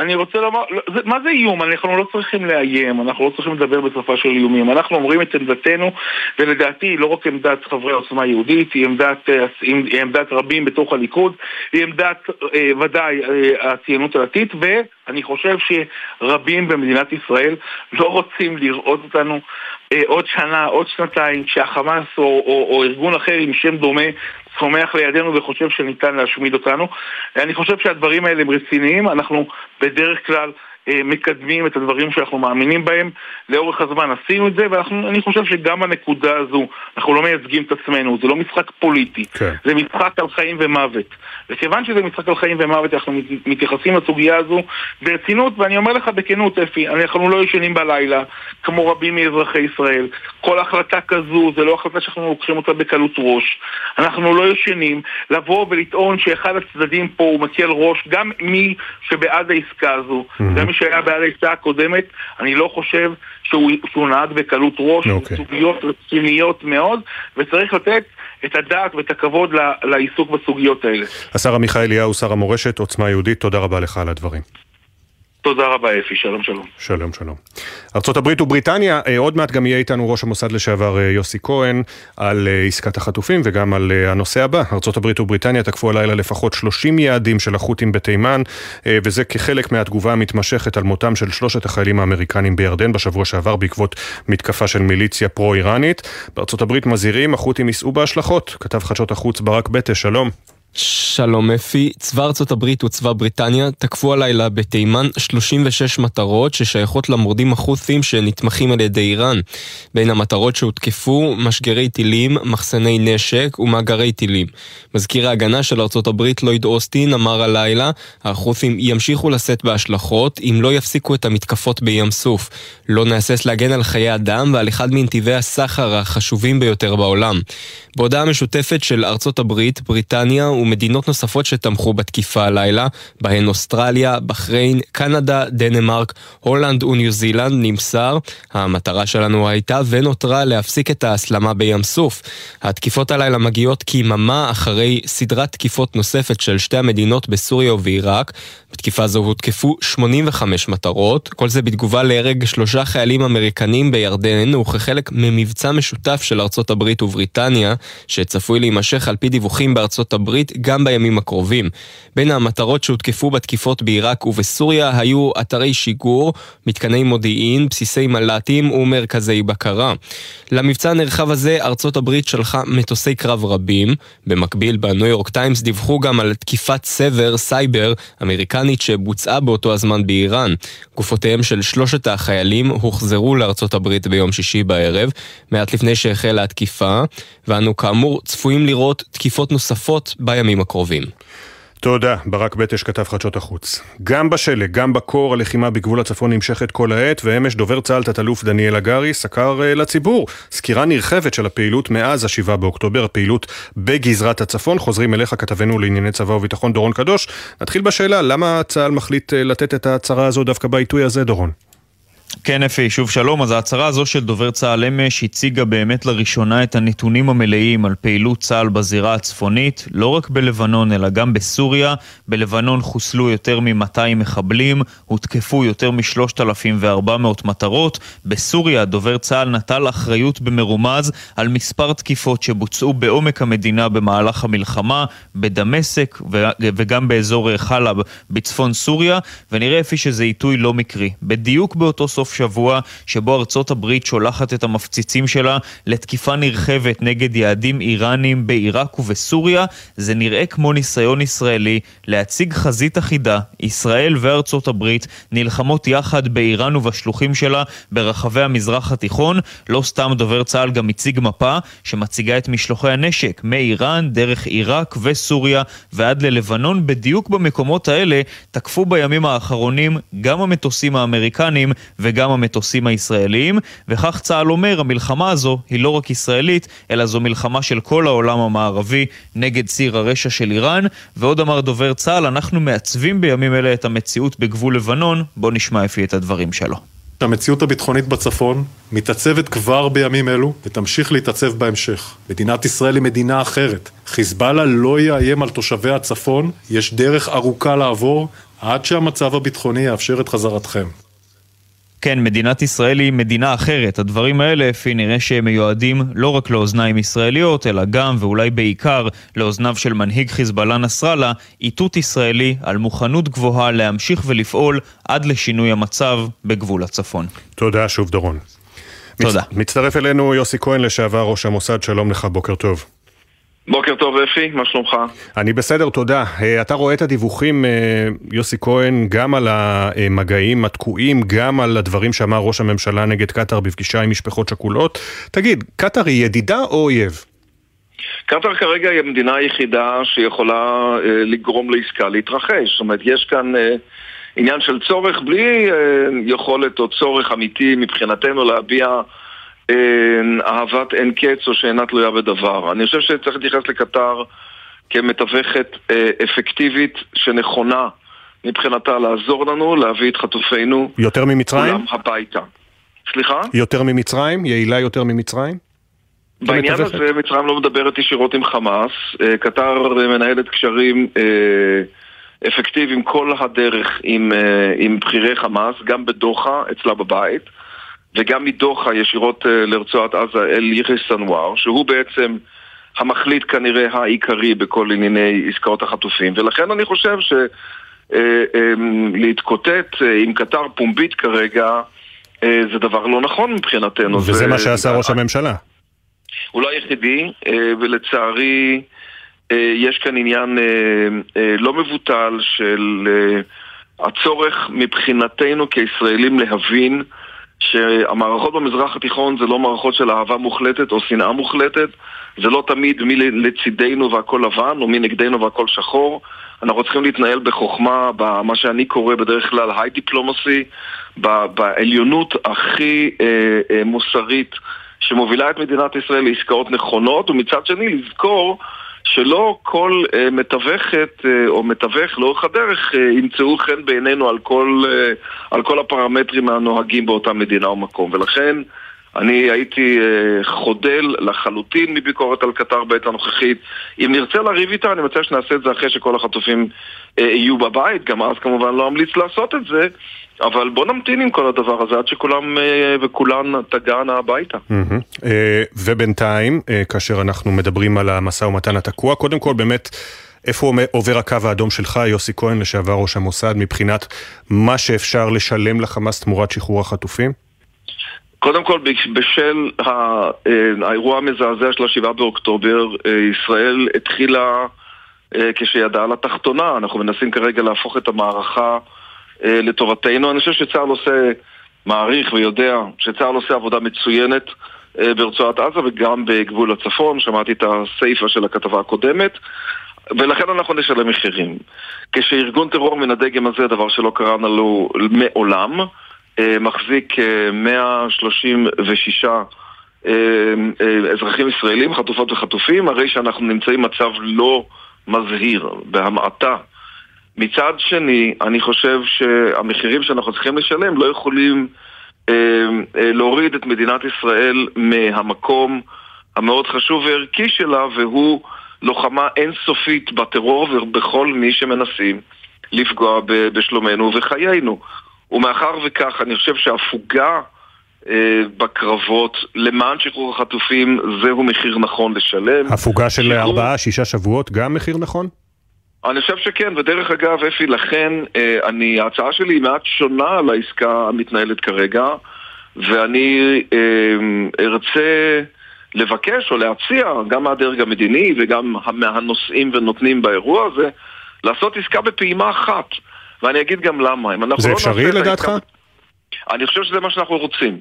אני רוצה לומר, לא, מה זה איום? אנחנו לא צריכים לאיים, אנחנו לא צריכים לדבר בשפה של איומים. אנחנו אומרים את עמדתנו, ולדעתי לא רק עמדת חברי עוצמה יהודית, היא עמדת, אה, היא עמדת רבים בתוך הליכוד, היא עמדת אה, ודאי אה, הציונות הדתית, ואני חושב שרבים במדינת ישראל לא רוצים לראות אותנו עוד שנה, עוד שנתיים, כשהחמאס או, או, או ארגון אחר עם שם דומה צומח לידינו וחושב שניתן להשמיד אותנו. אני חושב שהדברים האלה הם רציניים, אנחנו בדרך כלל אה, מקדמים את הדברים שאנחנו מאמינים בהם. לאורך הזמן עשינו את זה, ואני חושב שגם בנקודה הזו אנחנו לא מייצגים את עצמנו, זה לא משחק פוליטי, כן. זה משחק על חיים ומוות. וכיוון שזה משחק על חיים ומוות, אנחנו מתייחסים לסוגיה הזו ברצינות, ואני אומר לך בכנות, אפי, אנחנו לא ישנים בלילה, כמו רבים מאזרחי ישראל. כל החלטה כזו, זה לא החלטה שאנחנו לוקחים אותה בקלות ראש. אנחנו לא ישנים. לבוא ולטעון שאחד הצדדים פה הוא מקל ראש, גם מי שבעד העסקה הזו, mm-hmm. גם מי שהיה העסקה הקודמת, אני לא חושב שהוא, שהוא נהג בקלות ראש, okay. אוקיי. סוגיות רציניות מאוד, וצריך לתת את הדעת ואת הכבוד לעיסוק בסוגיות האלה. השר עמיחי אליהו, שר המורשת, עוצמה יהודית, תודה רבה לך על הדברים. תודה רבה אפי, שלום שלום. שלום שלום. ארה"ב ובריטניה, אה, עוד מעט גם יהיה איתנו ראש המוסד לשעבר אה, יוסי כהן על אה, עסקת החטופים וגם על הנושא הבא. ארה"ב ובריטניה תקפו הלילה לפחות 30 יעדים של החות'ים בתימן, וזה כחלק מהתגובה המתמשכת על מותם של שלושת החיילים האמריקנים בירדן בשבוע שעבר בעקבות מתקפה של מיליציה פרו-איראנית. בארה"ב מזהירים, החות'ים יישאו בהשלכות. כתב חדשות החוץ ברק בטש, שלום. שלום אפי, צבא ארצות הברית וצבא בריטניה תקפו הלילה בתימן 36 מטרות ששייכות למורדים החות'ים שנתמכים על ידי איראן. בין המטרות שהותקפו, משגרי טילים, מחסני נשק ומאגרי טילים. מזכיר ההגנה של ארצות הברית לויד אוסטין אמר הלילה, החות'ים ימשיכו לשאת בהשלכות אם לא יפסיקו את המתקפות בים סוף. לא נהסס להגן על חיי אדם ועל אחד מנתיבי הסחר החשובים ביותר בעולם. בהודעה משותפת של ארצות הברית, בריטניה ומדינות נוספות שתמכו בתקיפה הלילה, בהן אוסטרליה, בחריין, קנדה, דנמרק, הולנד וניו זילנד, נמסר, המטרה שלנו הייתה ונותרה להפסיק את ההסלמה בים סוף. התקיפות הלילה מגיעות כיממה אחרי סדרת תקיפות נוספת של שתי המדינות בסוריה ובעיראק. בתקיפה זו הותקפו 85 מטרות, כל זה בתגובה להרג שלושה חיילים אמריקנים בירדן וכחלק ממבצע משותף של ארצות הברית ובריטניה, שצפוי להימשך על פי דיווחים בארצות הברית גם בימים הקרובים. בין המטרות שהותקפו בתקיפות בעיראק ובסוריה היו אתרי שיגור, מתקני מודיעין, בסיסי מל"טים ומרכזי בקרה. למבצע הנרחב הזה ארצות הברית שלחה מטוסי קרב רבים. במקביל בניו יורק טיימס דיווחו גם על תקיפת סבר סייבר אמריקנית שבוצעה באותו הזמן באיראן. גופותיהם של שלושת החיילים הוחזרו לארצות הברית ביום שישי בערב, מעט לפני שהחלה התקיפה, ואנו כאמור צפויים לראות תקיפות נוספות בימים הקרובים. תודה, ברק בטש כתב חדשות החוץ. גם בשלג, גם בקור, הלחימה בגבול הצפון נמשכת כל העת, ואמש דובר צה"ל תת-אלוף דניאל הגרי סקר אה, לציבור סקירה נרחבת של הפעילות מאז ה-7 באוקטובר, הפעילות בגזרת הצפון. חוזרים אליך כתבנו לענייני צבא וביטחון דורון קדוש. נתחיל בשאלה, למה צה"ל מחליט uh, לתת את ההצהרה הזו דווקא בעיתוי הזה, דורון? כן, אפי, שוב שלום. אז ההצהרה הזו של דובר צה"ל אמש הציגה באמת לראשונה את הנתונים המלאים על פעילות צה"ל בזירה הצפונית, לא רק בלבנון אלא גם בסוריה. בלבנון חוסלו יותר מ-200 מחבלים, הותקפו יותר מ-3,400 מטרות. בסוריה דובר צה"ל נטל אחריות במרומז על מספר תקיפות שבוצעו בעומק המדינה במהלך המלחמה, בדמשק וגם באזור חלב בצפון סוריה, ונראה אפי שזה עיתוי לא מקרי. בדיוק באותו סוף שבוע שבו ארצות הברית שולחת את המפציצים שלה לתקיפה נרחבת נגד יעדים איראנים בעיראק ובסוריה, זה נראה כמו ניסיון ישראלי להציג חזית אחידה, ישראל וארצות הברית נלחמות יחד באיראן ובשלוחים שלה ברחבי המזרח התיכון. לא סתם דובר צה"ל גם הציג מפה שמציגה את משלוחי הנשק מאיראן, דרך עיראק וסוריה ועד ללבנון. בדיוק במקומות האלה תקפו בימים האחרונים גם המטוסים האמריקנים וגם המטוסים הישראליים, וכך צה"ל אומר, המלחמה הזו היא לא רק ישראלית, אלא זו מלחמה של כל העולם המערבי נגד ציר הרשע של איראן, ועוד אמר דובר צה"ל, אנחנו מעצבים בימים אלה את המציאות בגבול לבנון, בואו נשמע אפי את הדברים שלו. המציאות הביטחונית בצפון מתעצבת כבר בימים אלו ותמשיך להתעצב בהמשך. מדינת ישראל היא מדינה אחרת. חיזבאללה לא יאיים על תושבי הצפון, יש דרך ארוכה לעבור עד שהמצב הביטחוני יאפשר את חזרתכם. כן, מדינת ישראל היא מדינה אחרת. הדברים האלה, לפי נראה שהם מיועדים לא רק לאוזניים ישראליות, אלא גם, ואולי בעיקר, לאוזניו של מנהיג חיזבאללה נסראללה, איתות ישראלי על מוכנות גבוהה להמשיך ולפעול עד לשינוי המצב בגבול הצפון. תודה שוב, דורון. תודה. מצ... מצטרף אלינו יוסי כהן, לשעבר ראש המוסד, שלום לך, בוקר טוב. בוקר טוב אפי, מה שלומך? אני בסדר, תודה. אה, אתה רואה את הדיווחים, אה, יוסי כהן, גם על המגעים התקועים, גם על הדברים שאמר ראש הממשלה נגד קטאר בפגישה עם משפחות שכולות. תגיד, קטאר היא ידידה או אויב? קטאר כרגע היא המדינה היחידה שיכולה אה, לגרום לעסקה להתרחש. זאת אומרת, יש כאן עניין של צורך בלי יכולת או צורך אמיתי מבחינתנו להביע... אהבת אין קץ או שאינה תלויה בדבר. אני חושב שצריך להתייחס לקטר כמתווכת אה, אפקטיבית שנכונה מבחינתה לעזור לנו להביא את חטופינו יותר ממצרים? כולם הביתה. סליחה? יותר ממצרים? יעילה יותר ממצרים? בעניין. הזה מצרים לא מדברת ישירות עם חמאס. אה, קטר מנהלת קשרים אה, אפקטיביים כל הדרך עם, עם בכירי חמאס, גם בדוחה, אצלה בבית, וגם מדוחה ישירות אה, לרצועת עזה אל יחיא סנוואר, שהוא בעצם המחליט כנראה העיקרי בכל ענייני עסקאות החטופים. ולכן אני חושב ש... אה, אה, עם קטר פומבית כרגע זה דבר לא נכון מבחינתנו. וזה זה- מה שעשה ראש הממשלה. הוא לא היחידי, ולצערי יש כאן עניין לא מבוטל של הצורך מבחינתנו כישראלים להבין שהמערכות במזרח התיכון זה לא מערכות של אהבה מוחלטת או שנאה מוחלטת, זה לא תמיד מי לצידנו והכל לבן או מי נגדנו והכל שחור. אנחנו צריכים להתנהל בחוכמה, במה שאני קורא בדרך כלל היי דיפלומסי, בעליונות הכי אה, אה, מוסרית שמובילה את מדינת ישראל לעסקאות נכונות, ומצד שני לזכור שלא כל אה, מתווכת אה, או מתווך לאורך הדרך אה, ימצאו חן בעינינו על כל, אה, על כל הפרמטרים הנוהגים באותה מדינה או מקום. ולכן אני הייתי אה, חודל לחלוטין מביקורת על קטר בעת הנוכחית. אם נרצה לריב איתה, אני מציע שנעשה את זה אחרי שכל החטופים אה, יהיו בבית, גם אז כמובן לא אמליץ לעשות את זה, אבל בוא נמתין עם כל הדבר הזה עד שכולם אה, וכולן תגענה הביתה. אה, ובינתיים, אה, כאשר אנחנו מדברים על המשא ומתן התקוע, קודם כל באמת, איפה עובר הקו האדום שלך, יוסי כהן, לשעבר ראש המוסד, מבחינת מה שאפשר לשלם לחמאס תמורת שחרור החטופים? קודם כל, בש- בשל האירוע המזעזע של השבעה באוקטובר, ישראל התחילה כשידעה על התחתונה. אנחנו מנסים כרגע להפוך את המערכה לטובתנו. אני חושב שצה"ל עושה, מעריך ויודע, שצה"ל עושה עבודה מצוינת אה, ברצועת עזה וגם בגבול הצפון. שמעתי את הסיפה של הכתבה הקודמת. ולכן אנחנו נשלם מחירים. כשארגון טרור מן הדגם הזה, דבר שלא קרה לנו מעולם, אה, מחזיק אה, 136 אה, אה, אזרחים ישראלים, חטופות וחטופים, הרי שאנחנו נמצאים במצב לא מזהיר, בהמעטה. מצד שני, אני חושב שהמחירים שאנחנו צריכים לשלם לא יכולים אה, אה, להוריד את מדינת ישראל מהמקום המאוד חשוב וערכי שלה, והוא לוחמה אינסופית בטרור ובכל מי שמנסים לפגוע ב- בשלומנו ובחיינו. ומאחר וכך, אני חושב שהפוגה אה, בקרבות למען שחרור החטופים זהו מחיר נכון לשלם. הפוגה של ארבעה, שישה שבועות, גם מחיר נכון? אני חושב שכן, ודרך אגב, אפי, לכן אה, אני, ההצעה שלי היא מעט שונה לעסקה המתנהלת כרגע, ואני אה, ארצה לבקש או להציע, גם מהדרג המדיני וגם מהנושאים ונותנים באירוע הזה, לעשות עסקה בפעימה אחת. ואני אגיד גם למה. זה לא אפשרי לדעתך? העסקה- אני חושב שזה מה שאנחנו רוצים.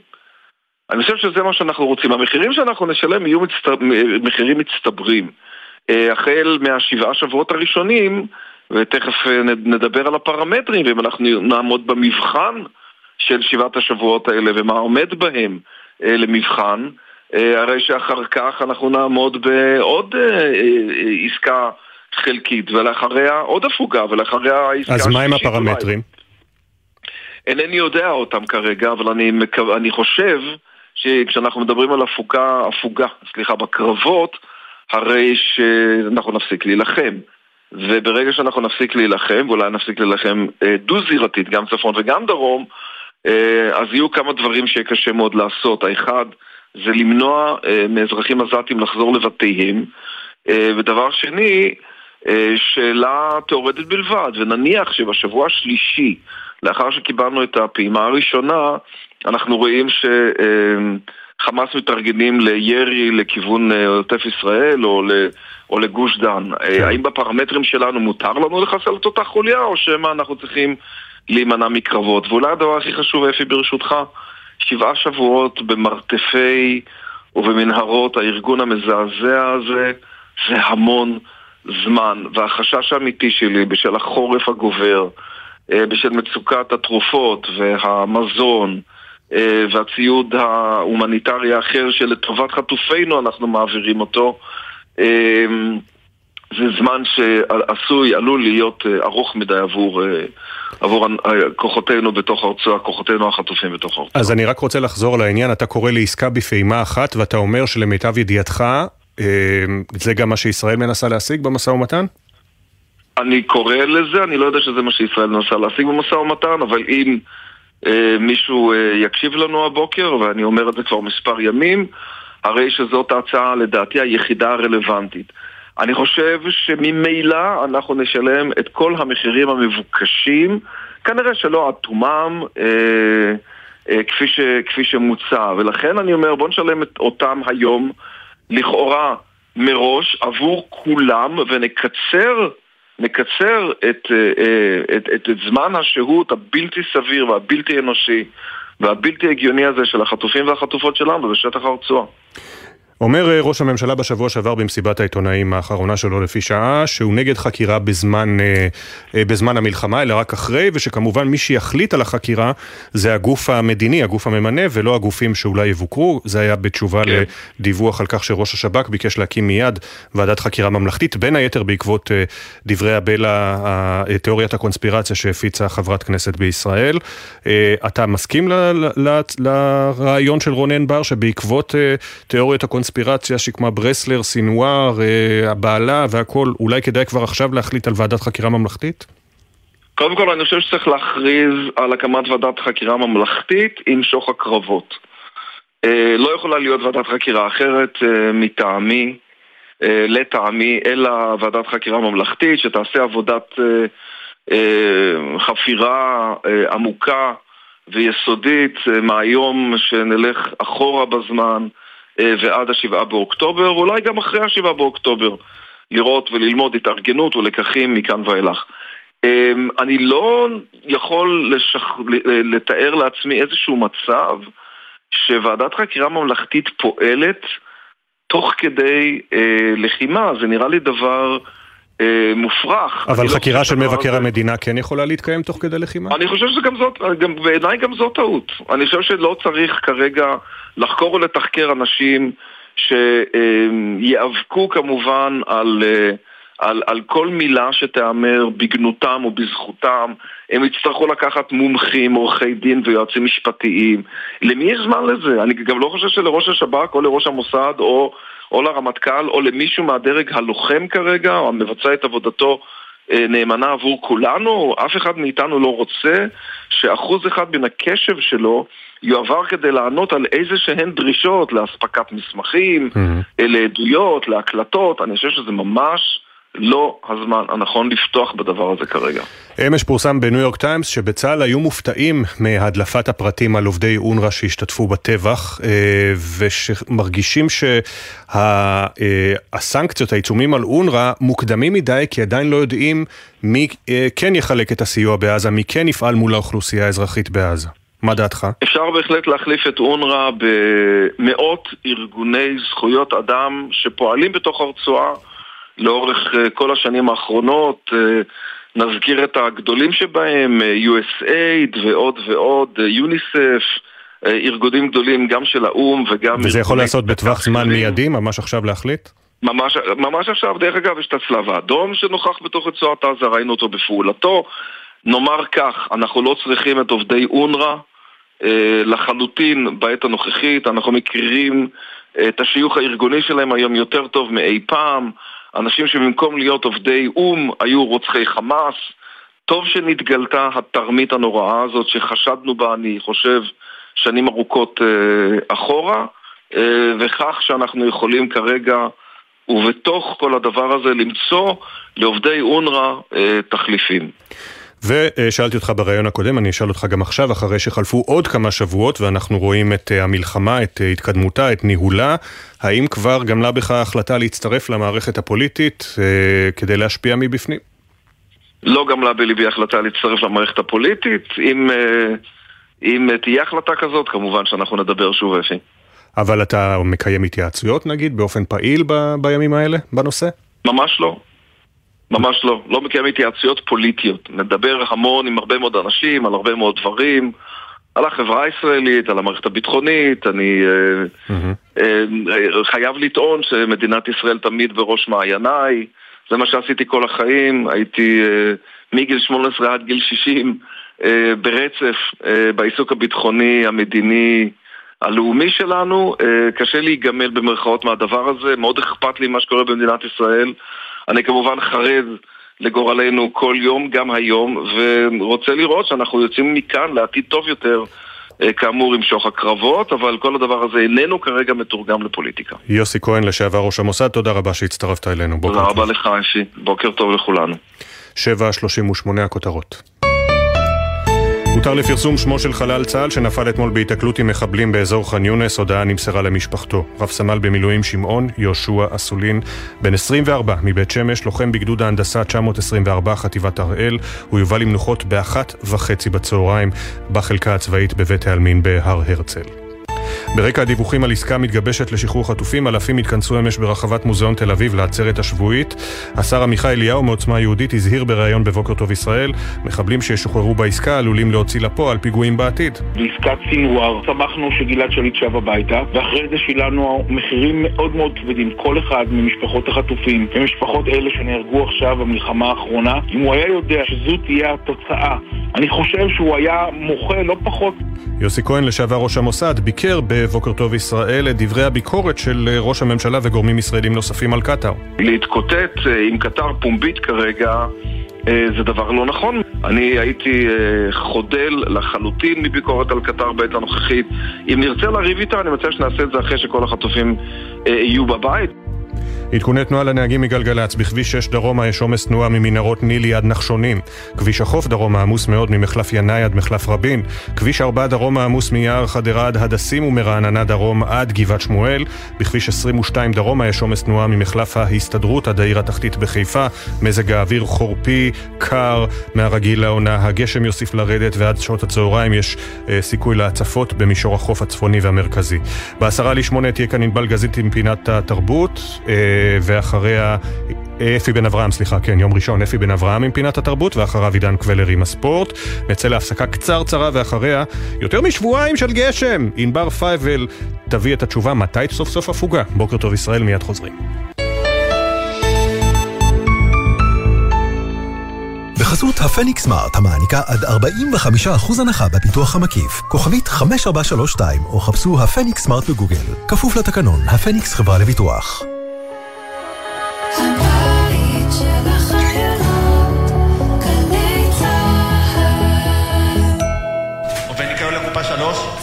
אני חושב שזה מה שאנחנו רוצים. המחירים שאנחנו נשלם יהיו מצט... מחירים מצטברים. אה, החל מהשבעה שבועות הראשונים, ותכף אה, נדבר על הפרמטרים, ואם אנחנו נעמוד במבחן של שבעת השבועות האלה ומה עומד בהם אה, למבחן, הרי שאחר כך אנחנו נעמוד בעוד עסקה חלקית, ולאחריה עוד הפוגה, ולאחריה העסקה אז מה עם. הפרמטרים? אינני יודע אותם כרגע, אבל אני. אני חושב שכשאנחנו מדברים על הפוגה, הפוגה, סליחה, בקרבות, הרי שאנחנו נפסיק להילחם. וברגע שאנחנו נפסיק להילחם, ואולי נפסיק להילחם אה, דו-זירתית, גם צפון וגם דרום, אה, אז יהיו כמה דברים שיהיה קשה מאוד לעשות. האחד זה למנוע אה, מאזרחים עזתים לחזור לבתיהם, ודבר שני, שאלה תאורטית בלבד, ונניח שבשבוע השלישי, לאחר שקיבלנו את הפעימה הראשונה, אנחנו רואים שחמאס מתארגנים לירי לכיוון אה, עוטף ישראל או, ל, או לגוש דן. כן. אה, האם בפרמטרים שלנו מותר לנו לחסל את אותה חוליה, או שמא אנחנו צריכים להימנע מקרבות? ואולי הדבר הכי חשוב, אפי, ברשותך, שבעה שבועות במרתפי ובמנהרות הארגון המזעזע הזה, זה המון זמן. והחשש האמיתי שלי בשל החורף הגובר, אה, בשל מצוקת התרופות והמזון והציוד ההומניטרי האחר שלטובת חטופינו אנחנו מעבירים אותו, אה, זה זמן שעשוי, עלול להיות אה, ארוך מדי עבור, אה, עבור אה, כוחותינו בתוך הרצועה, כוחותינו החטופים בתוך הרצועה. אז אני רק רוצה לחזור לעניין, אתה קורא לעסקה בפעימה אחת ואתה אומר שלמיטב ידיעתך, זה גם מה שישראל מנסה להשיג במשא ומתן? אני קורא לזה, אני לא יודע שזה מה שישראל מנסה להשיג במשא ומתן, אבל אם אה, מישהו אה, יקשיב לנו הבוקר, ואני אומר את זה כבר מספר ימים, הרי שזאת ההצעה לדעתי היחידה הרלוונטית. אני חושב שממילא אנחנו נשלם את כל המחירים המבוקשים, כנראה שלא עד תומם, אה, אה, כפי, ש, כפי שמוצע, ולכן אני אומר בוא נשלם את אותם היום לכאורה מראש עבור כולם ונקצר נקצר את, אה, אה, את, את, את זמן השהות הבלתי סביר והבלתי אנושי והבלתי הגיוני הזה של החטופים והחטופות שלנו בשטח הרצועה. אומר אה, ראש הממשלה בשבוע שעבר במסיבת העיתונאים האחרונה שלו לפי שעה, שהוא נגד חקירה בזמן, אה, אה, בזמן המלחמה, אלא רק אחרי, ושכמובן מי שיחליט על החקירה זה הגוף המדיני, הגוף הממנה, ולא הגופים שאולי יבוקרו. זה היה בתשובה כן. לדיווח על כך שראש השב"כ ביקש להקים מיד ועדת חקירה ממלכתית, בין היתר בעקבות דברי הבלע, תיאוריית הקונספירציה שהפיצה חברת כנסת בישראל. אתה מסכים לרעיון של רונן בר, שבעקבות תיאוריות הקונספירציה קונספירציה שכמה ברסלר, סינואר, אה, הבעלה והכל, אולי כדאי כבר עכשיו להחליט על ועדת חקירה ממלכתית? קודם כל אני חושב שצריך להכריז על הקמת ועדת חקירה ממלכתית עם שוך הקרבות. אה, לא יכולה להיות ועדת חקירה אחרת אה, מטעמי, לטעמי, אלא ועדת חקירה ממלכתית שתעשה עבודת חפירה עמוקה ויסודית מהיום שנלך אחורה בזמן ועד השבעה באוקטובר, ואולי גם אחרי השבעה באוקטובר, לראות וללמוד התארגנות ולקחים מכאן ואילך. אמ, אני לא יכול לשח... לתאר לעצמי איזשהו מצב שוועדת חקירה ממלכתית פועלת תוך כדי אה, לחימה, זה נראה לי דבר אה, מופרך. אבל לא חקירה לא של מבקר זה... המדינה כן יכולה להתקיים תוך כדי לחימה? אני חושב שגם זאת, גם, בעיניי גם זאת טעות. אני חושב שלא צריך כרגע לחקור ולתחקר אנשים שיאבקו כמובן על... אה, על, על כל מילה שתיאמר בגנותם או בזכותם, הם יצטרכו לקחת מומחים, עורכי דין ויועצים משפטיים. למי יש זמן לזה? אני גם לא חושב שלראש השב"כ או לראש המוסד או או לרמטכ"ל או למישהו מהדרג הלוחם כרגע, או המבצע את עבודתו אה, נאמנה עבור כולנו, אף אחד מאיתנו לא רוצה שאחוז אחד מן הקשב שלו יועבר כדי לענות על איזה שהן דרישות לאספקת מסמכים, mm-hmm. לעדויות, להקלטות, אני חושב שזה ממש לא הזמן הנכון לפתוח בדבר הזה כרגע. אמש פורסם בניו יורק טיימס שבצה"ל היו מופתעים מהדלפת הפרטים על עובדי אונר"א שהשתתפו בטבח אה, ושמרגישים שהסנקציות, העיצומים על אונר"א מוקדמים מדי כי עדיין לא יודעים מי אה, כן יחלק את הסיוע בעזה, מי כן יפעל מול האוכלוסייה האזרחית בעזה. מה דעתך? אפשר בהחלט להחליף את אונר"א במאות ארגוני זכויות אדם שפועלים בתוך הרצועה לאורך אה, כל השנים האחרונות. אה, נזכיר את הגדולים שבהם, אה, USAID ועוד ועוד, יוניסף, ארגונים גדולים גם של האו"ם וגם... וזה יכול לעשות בטווח זמן מיידי, ממש עכשיו להחליט? ממש, ממש עכשיו, דרך אגב, יש את הצלב האדום שנוכח בתוך רצועת עזה, ראינו אותו בפעולתו. נאמר כך, אנחנו לא צריכים את עובדי אונר"א אה, לחלוטין בעת הנוכחית, אנחנו מכירים את השיוך הארגוני שלהם היום יותר טוב מאי פעם. אנשים שבמקום להיות עובדי או"ם היו רוצחי חמאס. טוב שנתגלתה התרמית הנוראה הזאת שחשדנו בה, אני חושב, שנים ארוכות אה, אחורה, אה, וכך שאנחנו יכולים כרגע, ובתוך כל הדבר הזה, למצוא לעובדי אונר"א אה, תחליפים. ושאלתי אותך בריאיון הקודם, אני אשאל אותך גם עכשיו, אחרי שחלפו עוד כמה שבועות ואנחנו רואים את אה, המלחמה, את אה, התקדמותה, את ניהולה, האם כבר גמלה בך ההחלטה להצטרף למערכת הפוליטית אה, כדי להשפיע מבפנים? לא גמלה בליבי החלטה להצטרף למערכת הפוליטית. אם, אם תהיה החלטה כזאת, כמובן שאנחנו נדבר שוב אפי. אבל אתה מקיים התייעצויות נגיד באופן פעיל ב- בימים האלה בנושא? ממש לא. ממש לא. לא מקיים התייעצויות פוליטיות. נדבר המון עם הרבה מאוד אנשים, על הרבה מאוד דברים, על החברה הישראלית, על המערכת הביטחונית. אני mm-hmm. אה, אה, חייב לטעון שמדינת ישראל תמיד בראש מעייניי. זה מה שעשיתי כל החיים, הייתי אה, מגיל 18 עד גיל 60 אה, ברצף אה, בעיסוק הביטחוני, המדיני, הלאומי שלנו. אה, קשה להיגמל במרכאות מהדבר הזה, מאוד אכפת לי מה שקורה במדינת ישראל. אני כמובן חרד לגורלנו כל יום, גם היום, ורוצה לראות שאנחנו יוצאים מכאן לעתיד טוב יותר. אה, כאמור עם שוך הקרבות, אבל כל הדבר הזה איננו כרגע מתורגם לפוליטיקה. יוסי כהן, לשעבר ראש המוסד, תודה רבה שהצטרפת אלינו. תודה רבה לך, אפי. בוקר טוב לכולנו. 7.38 הכותרות. הותר לפרסום שמו של חלל צה"ל שנפל אתמול בהיתקלות עם מחבלים באזור ח'אן יונס, הודעה נמסרה למשפחתו. רב סמל במילואים שמעון יהושע אסולין, בן 24 מבית שמש, לוחם בגדוד ההנדסה 924 חטיבת הראל, הוא יובא למנוחות באחת וחצי בצהריים בחלקה הצבאית בבית העלמין בהר הרצל. ברקע הדיווחים על עסקה מתגבשת לשחרור חטופים, אלפים התכנסו אמש ברחבת מוזיאון תל אביב לעצרת השבועית. השר עמיחי אליהו מעוצמה יהודית הזהיר בריאיון בבוקר טוב ישראל, מחבלים שישוחררו בעסקה עלולים להוציא לפועל פיגועים בעתיד. בעסקת סינואר שמחנו שגלעד שליט שב הביתה, ואחרי זה שילמנו מחירים מאוד מאוד כבדים, כל אחד ממשפחות החטופים, ומשפחות אלה שנהרגו עכשיו במלחמה האחרונה. אם הוא היה יודע שזו תהיה התוצאה, אני חושב שהוא היה מוחה לא פחות. יוסי כהן, לשעבר ראש המוסד, ביקר בבוקר טוב ישראל את דברי הביקורת של ראש הממשלה וגורמים ישראלים נוספים על קטאר. להתקוטט אה, עם קטאר פומבית כרגע אה, זה דבר לא נכון. אני הייתי אה, חודל לחלוטין מביקורת על קטאר בעת הנוכחית. אם נרצה לריב איתה, אני מציע שנעשה את זה אחרי שכל החטופים יהיו בבית. עדכוני תנועה לנהגים מגלגלצ, בכביש 6 דרומה יש עומס תנועה ממנהרות נילי עד נחשונים. כביש החוף דרומה עמוס מאוד ממחלף ינאי עד מחלף רבין. כביש 4 דרומה עמוס מיער חדרה עד הדסים ומרעננה דרום עד גבעת שמואל. בכביש 22 דרומה יש עומס תנועה ממחלף ההסתדרות עד העיר התחתית בחיפה. מזג האוויר חורפי, קר, מהרגיל לעונה. הגשם יוסיף לרדת ועד שעות הצהריים יש אה, סיכוי להצפות במישור החוף הצפוני והמרכזי. בעשרה לשמונה תהיה כאן ענבל גזית עם פינת התרבות. אה, ואחריה אפי בן אברהם, סליחה, כן, יום ראשון, אפי בן אברהם עם פינת התרבות, ואחריו עידן קבלר עם הספורט. נצא להפסקה קצרצרה, ואחריה יותר משבועיים של גשם. ענבר פייבל תביא את התשובה מתי סוף סוף הפוגה. בוקר טוב ישראל, מיד חוזרים. בחסות הפניקס סמארט המעניקה עד 45% הנחה בפיתוח המקיף. כוכבית 5432 או חפשו הפניקס סמארט בגוגל. כפוף לתקנון, הפניקס חברה לביטוח. Bye.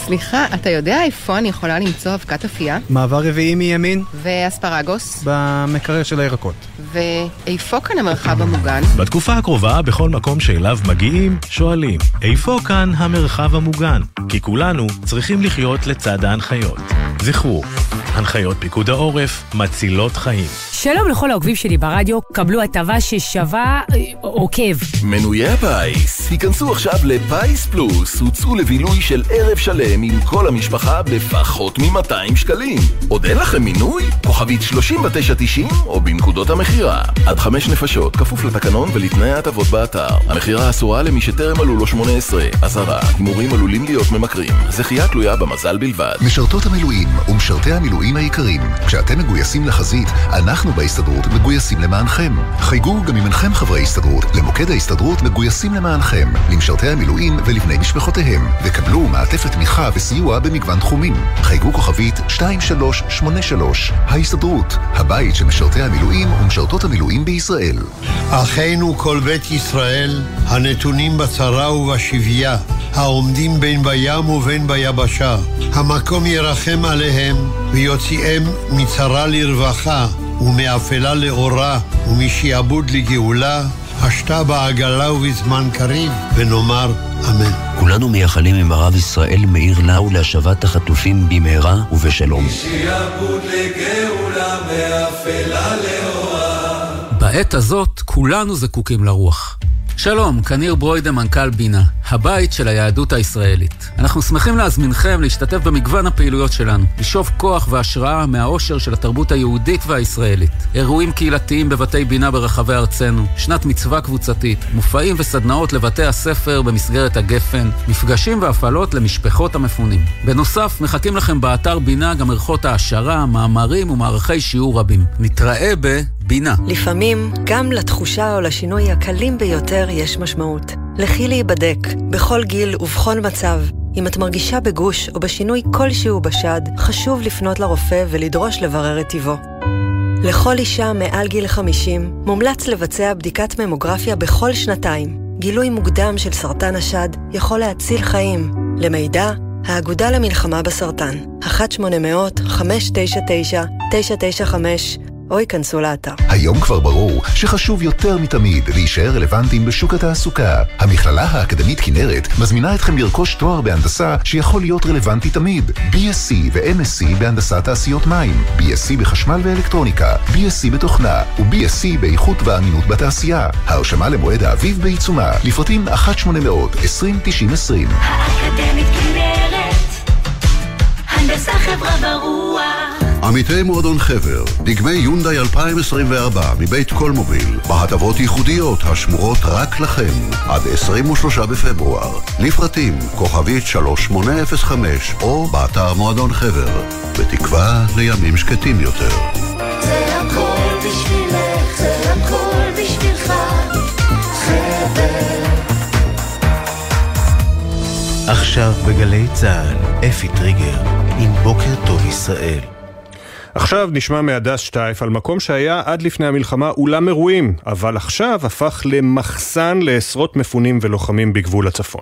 סליחה, אתה יודע איפה אני יכולה למצוא אבקת אפייה? מעבר רביעי מימין. ואספרגוס? במקרר של הירקות. ואיפה כאן המרחב המוגן? בתקופה הקרובה, בכל מקום שאליו מגיעים, שואלים, איפה כאן המרחב המוגן? כי כולנו צריכים לחיות לצד ההנחיות. זכרו, הנחיות פיקוד העורף מצילות חיים. שלום לכל העוקבים שלי ברדיו, קבלו הטבה ששווה אה, עוקב. מנויי הפיס, היכנסו עכשיו לפיס פלוס, הוצאו לבילוי של ערב שלם עם כל המשפחה בפחות מ-200 שקלים. עוד אין לכם מינוי? כוכבית 3990 או בנקודות המכירה. עד חמש נפשות, כפוף לתקנון ולתנאי ההטבות באתר. המכירה אסורה למי שטרם מלאו לו 18. אזהרה, הימורים עלולים להיות ממכרים. זכייה תלויה במזל בלבד. משרתות המילואים ומשרתי המילואים היקרים, כשאתם מגויסים לחזית, אנחנו בהסתדרות מגויסים למענכם. חייגו גם אם אינכם חברי הסתדרות, למוקד ההסתדרות מגויסים למענכם, למשרתי המילואים ולבני משפחותיהם, וקבלו מעטפת תמיכה וסיוע במגוון תחומים. חייגו כוכבית 2383, ההסתדרות, הבית של משרתי המילואים ומשרתות המילואים בישראל. אחינו כל בית ישראל, הנתונים בצרה ובשביה, העומדים בין בים ובין ביבשה, המקום ירחם עליהם ויוציאם מצרה לרווחה. ומאפלה לאורה, ומשעבוד לגאולה, השתה בעגלה ובזמן קריב, ונאמר אמן. כולנו מייחלים עם הרב ישראל מאיר לאו להשבת החטופים במהרה ובשלום. משעבוד לגאולה, מאפלה לאורה. בעת הזאת כולנו זקוקים לרוח. שלום, כניר ברוידה, מנכ"ל בינה, הבית של היהדות הישראלית. אנחנו שמחים להזמינכם להשתתף במגוון הפעילויות שלנו, לשאוב כוח והשראה מהאושר של התרבות היהודית והישראלית. אירועים קהילתיים בבתי בינה ברחבי ארצנו, שנת מצווה קבוצתית, מופעים וסדנאות לבתי הספר במסגרת הגפן, מפגשים והפעלות למשפחות המפונים. בנוסף, מחכים לכם באתר בינה גם ערכות העשרה, מאמרים ומערכי שיעור רבים. נתראה בבינה. לפעמים, גם לתחושה או לשינוי הקלים ביותר יש משמעות. לכי להיבדק, בכל גיל ובכל מצב. אם את מרגישה בגוש או בשינוי כלשהו בשד, חשוב לפנות לרופא ולדרוש לברר את טיבו. לכל אישה מעל גיל 50 מומלץ לבצע בדיקת ממוגרפיה בכל שנתיים. גילוי מוקדם של סרטן השד יכול להציל חיים. למידע, האגודה למלחמה בסרטן, 1-800-599-995 או ייכנסו לאתר. היום כבר ברור שחשוב יותר מתמיד להישאר רלוונטיים בשוק התעסוקה. המכללה האקדמית כנרת מזמינה אתכם לרכוש תואר בהנדסה שיכול להיות רלוונטי תמיד. BSc ו-MSc בהנדסת תעשיות מים, BSc בחשמל ואלקטרוניקה, BSc בתוכנה ו-BSc באיכות ואמינות בתעשייה. ההרשמה למועד האביב בעיצומה, לפרטים 1-800-2090-20. האקדמית כנרת, הנדסה חברה ורוח עמיתי מועדון חבר, דגמי יונדאי 2024 מבית קולמוביל, בהטבות ייחודיות השמורות רק לכם, עד 23 בפברואר. לפרטים, כוכבית 3805, או באתר מועדון חבר, בתקווה לימים שקטים יותר. זה הכל בשבילך, זה הכל בשבילך, חבר. עכשיו בגלי צה"ל, אפי טריגר, עם בוקר טוב ישראל. עכשיו נשמע מהדס שטייף על מקום שהיה עד לפני המלחמה אולם אירועים, אבל עכשיו הפך למחסן לעשרות מפונים ולוחמים בגבול הצפון.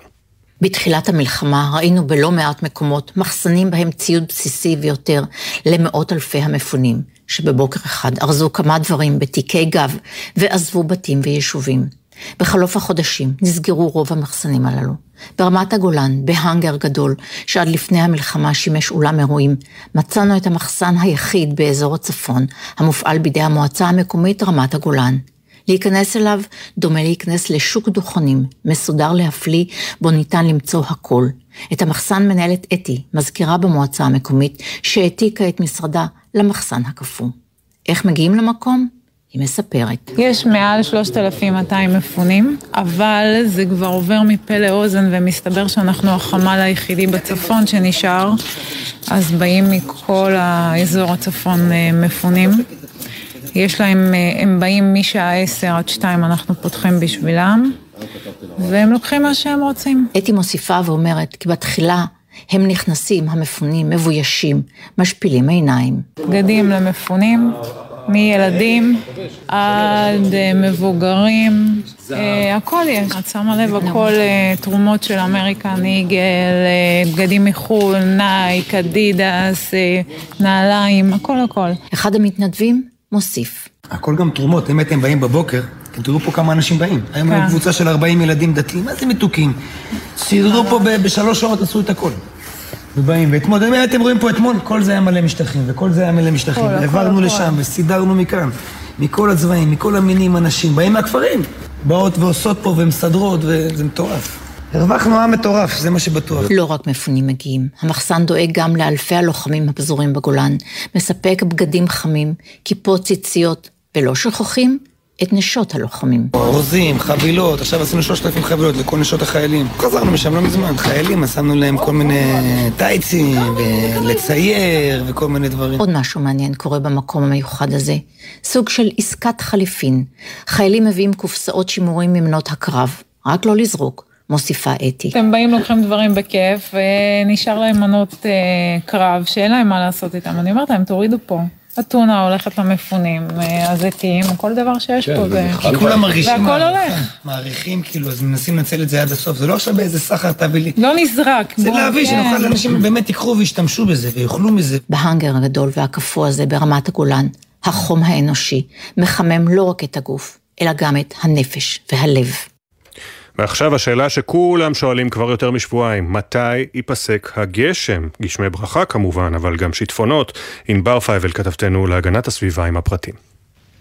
בתחילת המלחמה ראינו בלא מעט מקומות מחסנים בהם ציוד בסיסי ויותר למאות אלפי המפונים, שבבוקר אחד ארזו כמה דברים בתיקי גב ועזבו בתים ויישובים. בחלוף החודשים נסגרו רוב המחסנים הללו. ברמת הגולן, בהאנגר גדול, שעד לפני המלחמה שימש אולם אירועים, מצאנו את המחסן היחיד באזור הצפון, המופעל בידי המועצה המקומית רמת הגולן. להיכנס אליו דומה להיכנס לשוק דוכנים, מסודר להפליא, בו ניתן למצוא הכל. את המחסן מנהלת אתי, מזכירה במועצה המקומית, שהעתיקה את משרדה למחסן הקפוא. איך מגיעים למקום? היא מספרת. יש מעל 3,200 מפונים, אבל זה כבר עובר מפה לאוזן ומסתבר שאנחנו החמ"ל היחידי בצפון שנשאר, אז באים מכל האזור הצפון מפונים. יש להם, הם באים משעה 10 עד 2 אנחנו פותחים בשבילם, והם לוקחים מה שהם רוצים. אתי מוסיפה ואומרת כי בתחילה הם נכנסים, המפונים, מבוישים, משפילים עיניים. בגדים למפונים. מילדים עד מבוגרים, הכל יש. את שמה לב, הכל תרומות של American Eagle, בגדים מחו"ל, נייק, אדידס, נעליים, הכל הכל. אחד המתנדבים מוסיף. הכל גם תרומות, באמת הם באים בבוקר, אתם תראו פה כמה אנשים באים. היום הם קבוצה של 40 ילדים דתיים, מה זה מתוקים? סידרו פה בשלוש שעות, עשו את הכל. ובאים, ואתמול, אתם רואים פה אתמול, כל זה היה מלא משטחים, וכל זה היה מלא משטחים. העברנו לשם וסידרנו מכאן, מכל הצבעים, מכל המינים, אנשים, באים מהכפרים. באות ועושות פה ומסדרות, וזה מטורף. הרווחנו עם מטורף, זה מה שבטוח. לא רק מפונים מגיעים, המחסן דואג גם לאלפי הלוחמים הפזורים בגולן, מספק בגדים חמים, כיפות ציציות, ולא שוכחים את נשות הלוחמים. אורזים, חבילות, עכשיו עשינו שלושת אלפים חבילות לכל נשות החיילים. חזרנו משם לא מזמן, חיילים, שמנו להם כל מיני טייצים, ולצייר, וכל מיני דברים. עוד משהו מעניין קורה במקום המיוחד הזה, סוג של עסקת חליפין. חיילים מביאים קופסאות שימורים ממנות הקרב, רק לא לזרוק. מוסיפה אתי. אתם באים, לוקחים דברים בכיף, ונשאר להם מנות אה, קרב, שאין להם מה לעשות איתם. אני אומרת להם, תורידו פה. אתונה הולכת למפונים, הזיתים, כל דבר שיש פה, זה... כולם מרגישים... והכל הולך. מעריכים, כאילו, אז מנסים לנצל את זה עד הסוף. זה לא עכשיו באיזה סחר תביא לי. לא נזרק. זה להביא, שנוכל, אנשים באמת יקחו וישתמשו בזה, ויאכלו מזה. בהאנגר הגדול והקפוא הזה ברמת הגולן, החום האנושי מחמם לא רק את הגוף, אלא גם את הנפש והלב. ועכשיו השאלה שכולם שואלים כבר יותר משבועיים, מתי ייפסק הגשם? גשמי ברכה כמובן, אבל גם שיטפונות. ענבר פייבל כתבתנו להגנת הסביבה עם הפרטים.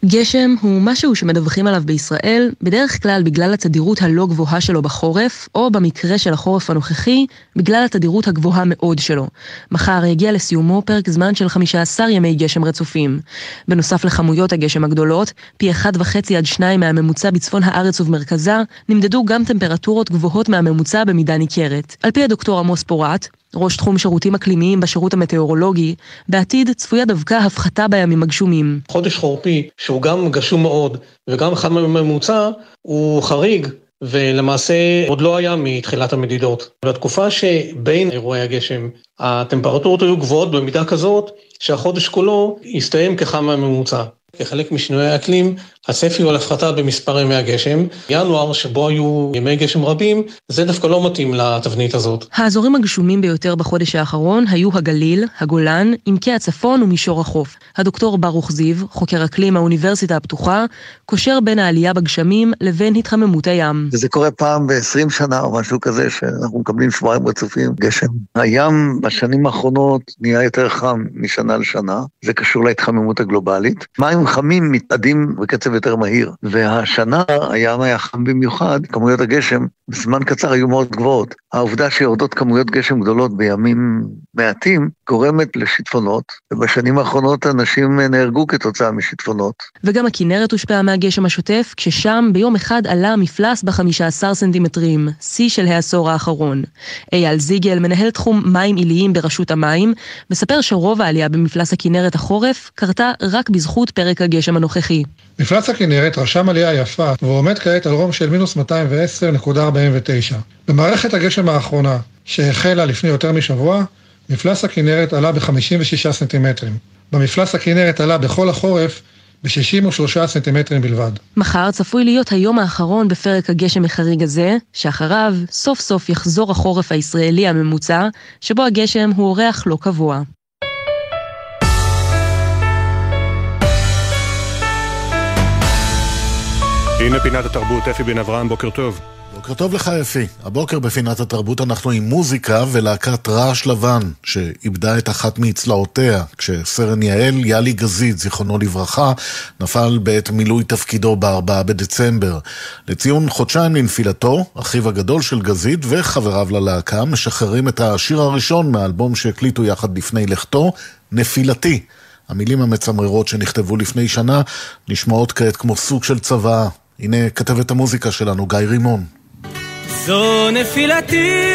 גשם הוא משהו שמדווחים עליו בישראל, בדרך כלל בגלל התדירות הלא גבוהה שלו בחורף, או במקרה של החורף הנוכחי, בגלל התדירות הגבוהה מאוד שלו. מחר יגיע לסיומו פרק זמן של 15 ימי גשם רצופים. בנוסף לכמויות הגשם הגדולות, פי 1.5 עד 2 מהממוצע בצפון הארץ ובמרכזה, נמדדו גם טמפרטורות גבוהות מהממוצע במידה ניכרת. על פי הדוקטור עמוס פורט, ראש תחום שירותים אקלימיים בשירות המטאורולוגי, בעתיד צפויה דווקא הפחתה בימים הגשומים. חודש חורפי, שהוא גם גשום מאוד וגם אחד מהממוצע, הוא חריג. ולמעשה עוד לא היה מתחילת המדידות. בתקופה שבין אירועי הגשם, הטמפרטורות היו גבוהות במידה כזאת שהחודש כולו הסתיים כחם מהממוצע. כחלק משינויי האקלים, הצפי הוא על הפחתה במספר ימי הגשם. ינואר, שבו היו ימי גשם רבים, זה דווקא לא מתאים לתבנית הזאת. האזורים הגשומים ביותר בחודש האחרון היו הגליל, הגולן, עמקי הצפון ומישור החוף. הדוקטור ברוך זיו, חוקר אקלים מהאוניברסיטה הפתוחה, קושר בין העלייה בגשמים לבין התחממות הים. וזה קורה פעם ב-20 שנה או משהו כזה, שאנחנו מקבלים שבועיים רצופים גשם. הים בשנים האחרונות נהיה יותר חם משנה לשנה, זה קשור להתחממות הגלובלית. מים חמים מתאדים בקצב יותר מהיר, והשנה הים היה חם במיוחד, כמויות הגשם בזמן קצר היו מאוד גבוהות. העובדה שיורדות כמויות גשם גדולות בימים מעטים גורמת לשיטפונות, ובשנים האחרונות אנשים נהרגו כתוצאה משיטפונות. וגם הכנרת הושפעה מהגשם השוטף, כששם ביום אחד עלה המפלס ב-15 סנטימטרים, שיא של העשור האחרון. אייל זיגל, מנהל תחום מים עיליים ברשות המים, מספר שרוב העלייה במפלס הכנרת החורף קרתה רק בזכות פרק הגשם הנוכחי. מפלס הכנרת רשם עלייה יפה, והוא עומד כעת על רום של מינוס 210.49. במערכת הגשם האחרונה, שהחלה לפני יותר משבוע, מפלס הכנרת עלה ב-56 סנטימטרים. במפלס הכנרת עלה בכל החורף ב-63 סנטימטרים בלבד. מחר צפוי להיות היום האחרון בפרק הגשם החריג הזה, שאחריו סוף סוף יחזור החורף הישראלי הממוצע, שבו הגשם הוא אורח לא קבוע. הנה פינת התרבות, אפי בן אברהם, בוקר טוב. בוקר טוב לך אפי. הבוקר בפינת התרבות אנחנו עם מוזיקה ולהקת רעש לבן, שאיבדה את אחת מצלעותיה, כשסרן יעל יאלי גזית, זיכרונו לברכה, נפל בעת מילוי תפקידו ב-4 בדצמבר. לציון חודשיים לנפילתו, אחיו הגדול של גזית וחבריו ללהקה משחררים את השיר הראשון מהאלבום שהקליטו יחד לפני לכתו, נפילתי. המילים המצמררות שנכתבו לפני שנה נשמעות כעת כמו סוג של צוואה. הנה כתבת המוזיקה שלנו, גיא רימון. זו נפילתי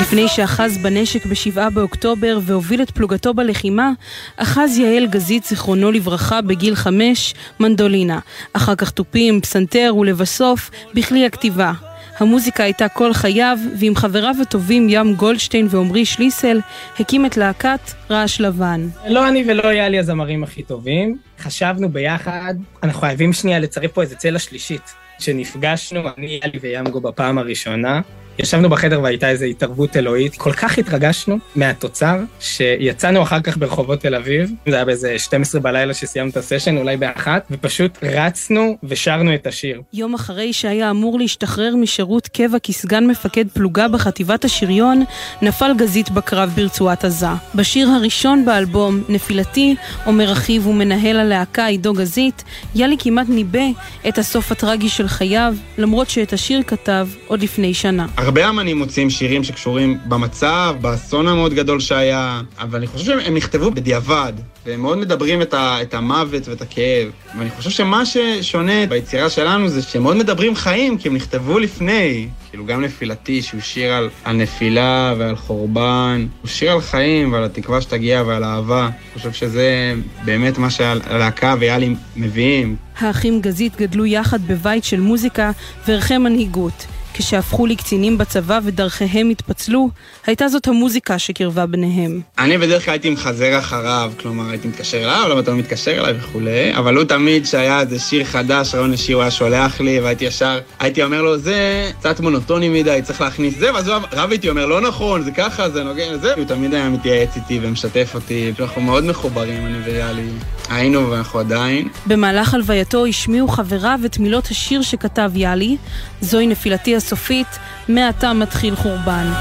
לפני שאחז בנשק בשבעה באוקטובר והוביל את פלוגתו בלחימה, אחז יעל גזית, זיכרונו לברכה, בגיל חמש, מנדולינה. אחר כך תופים, פסנתר ולבסוף, בכלי הכתיבה. המוזיקה הייתה כל חייו, ועם חבריו הטובים ים גולדשטיין ועמרי שליסל, הקים את להקת רעש לבן. לא אני ולא יאלי הזמרים הכי טובים. חשבנו ביחד, אנחנו חייבים שנייה לצרף פה איזה צלע שלישית. כשנפגשנו, אני, יאלי וימגו בפעם הראשונה, ישבנו בחדר והייתה איזו התערבות אלוהית. כל כך התרגשנו מהתוצר, שיצאנו אחר כך ברחובות תל אביב, זה היה באיזה 12 בלילה שסיימנו את הסשן, אולי באחת, ופשוט רצנו ושרנו את השיר. יום אחרי שהיה אמור להשתחרר משירות קבע כסגן מפקד פלוגה בחטיבת השריון, נפל גזית בקרב ברצועת עזה. בשיר הראשון באלבום, נפילתי, אומר אחיו ומנהל הלהקה עידו גזית, יאלי כמעט ניבא את הסוף הטרגי של חייו, למרות שאת השיר כתב עוד לפני שנה. הרבה אמנים מוצאים שירים שקשורים במצב, באסון המאוד גדול שהיה, אבל אני חושב שהם נכתבו בדיעבד, והם מאוד מדברים את, ה, את המוות ואת הכאב. ואני חושב שמה ששונה ביצירה שלנו זה שהם מאוד מדברים חיים, כי הם נכתבו לפני. כאילו גם נפילתי, שהוא שיר על, על נפילה ועל חורבן, הוא שיר על חיים ועל התקווה שתגיע ועל אהבה. אני חושב שזה באמת מה שהלהקה ויאלי מביאים. האחים גזית גדלו יחד בבית של מוזיקה וערכי מנהיגות. כשהפכו לקצינים בצבא ודרכיהם התפצלו, הייתה זאת המוזיקה שקרבה ביניהם. אני בדרך כלל הייתי מחזר אחריו, כלומר הייתי מתקשר אליו, למה אתה לא מתקשר אליי וכולי, אבל הוא תמיד, כשהיה איזה שיר חדש, רעיון לשיר, הוא היה שולח לי, והייתי ישר, הייתי אומר לו, זה קצת מונוטוני מדי, צריך להכניס זה, ואז הוא רב איתי, אומר, לא נכון, זה ככה, זה נוגע לזה, הוא תמיד היה מתייעץ איתי ומשתף אותי, אנחנו מאוד מחוברים, אני ויאלי. היינו ואנחנו עדיין. במהלך הלווייתו השמיעו חבריו את מילות השיר שכתב יאלי, זוהי נפילתי הסופית, מעתה מתחיל חורבן.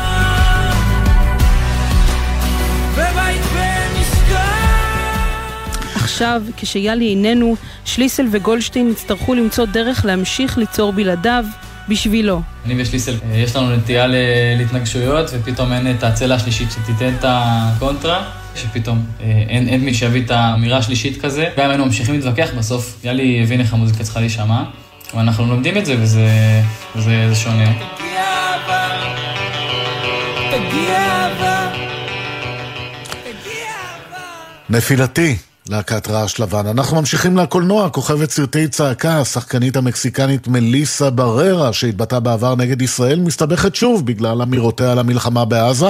עכשיו, כשיאלי איננו, שליסל וגולדשטיין יצטרכו למצוא דרך להמשיך ליצור בלעדיו בשבילו. אני ושליסל, אה, יש לנו נטייה להתנגשויות, ופתאום אין את הצלע השלישית שתיתן את הקונטרה, שפתאום אה, אין, אין מי שיביא את האמירה השלישית כזה. גם אם היינו ממשיכים להתווכח, בסוף יאלי הבין איך המוזיקה צריכה להישמע, ואנחנו לומדים את זה, וזה, וזה זה שונה. נפילתי, להקת רעש לבן. אנחנו ממשיכים לקולנוע, כוכבת סרטי צעקה, השחקנית המקסיקנית מליסה בררה, שהתבטאה בעבר נגד ישראל, מסתבכת שוב בגלל אמירותיה על המלחמה בעזה.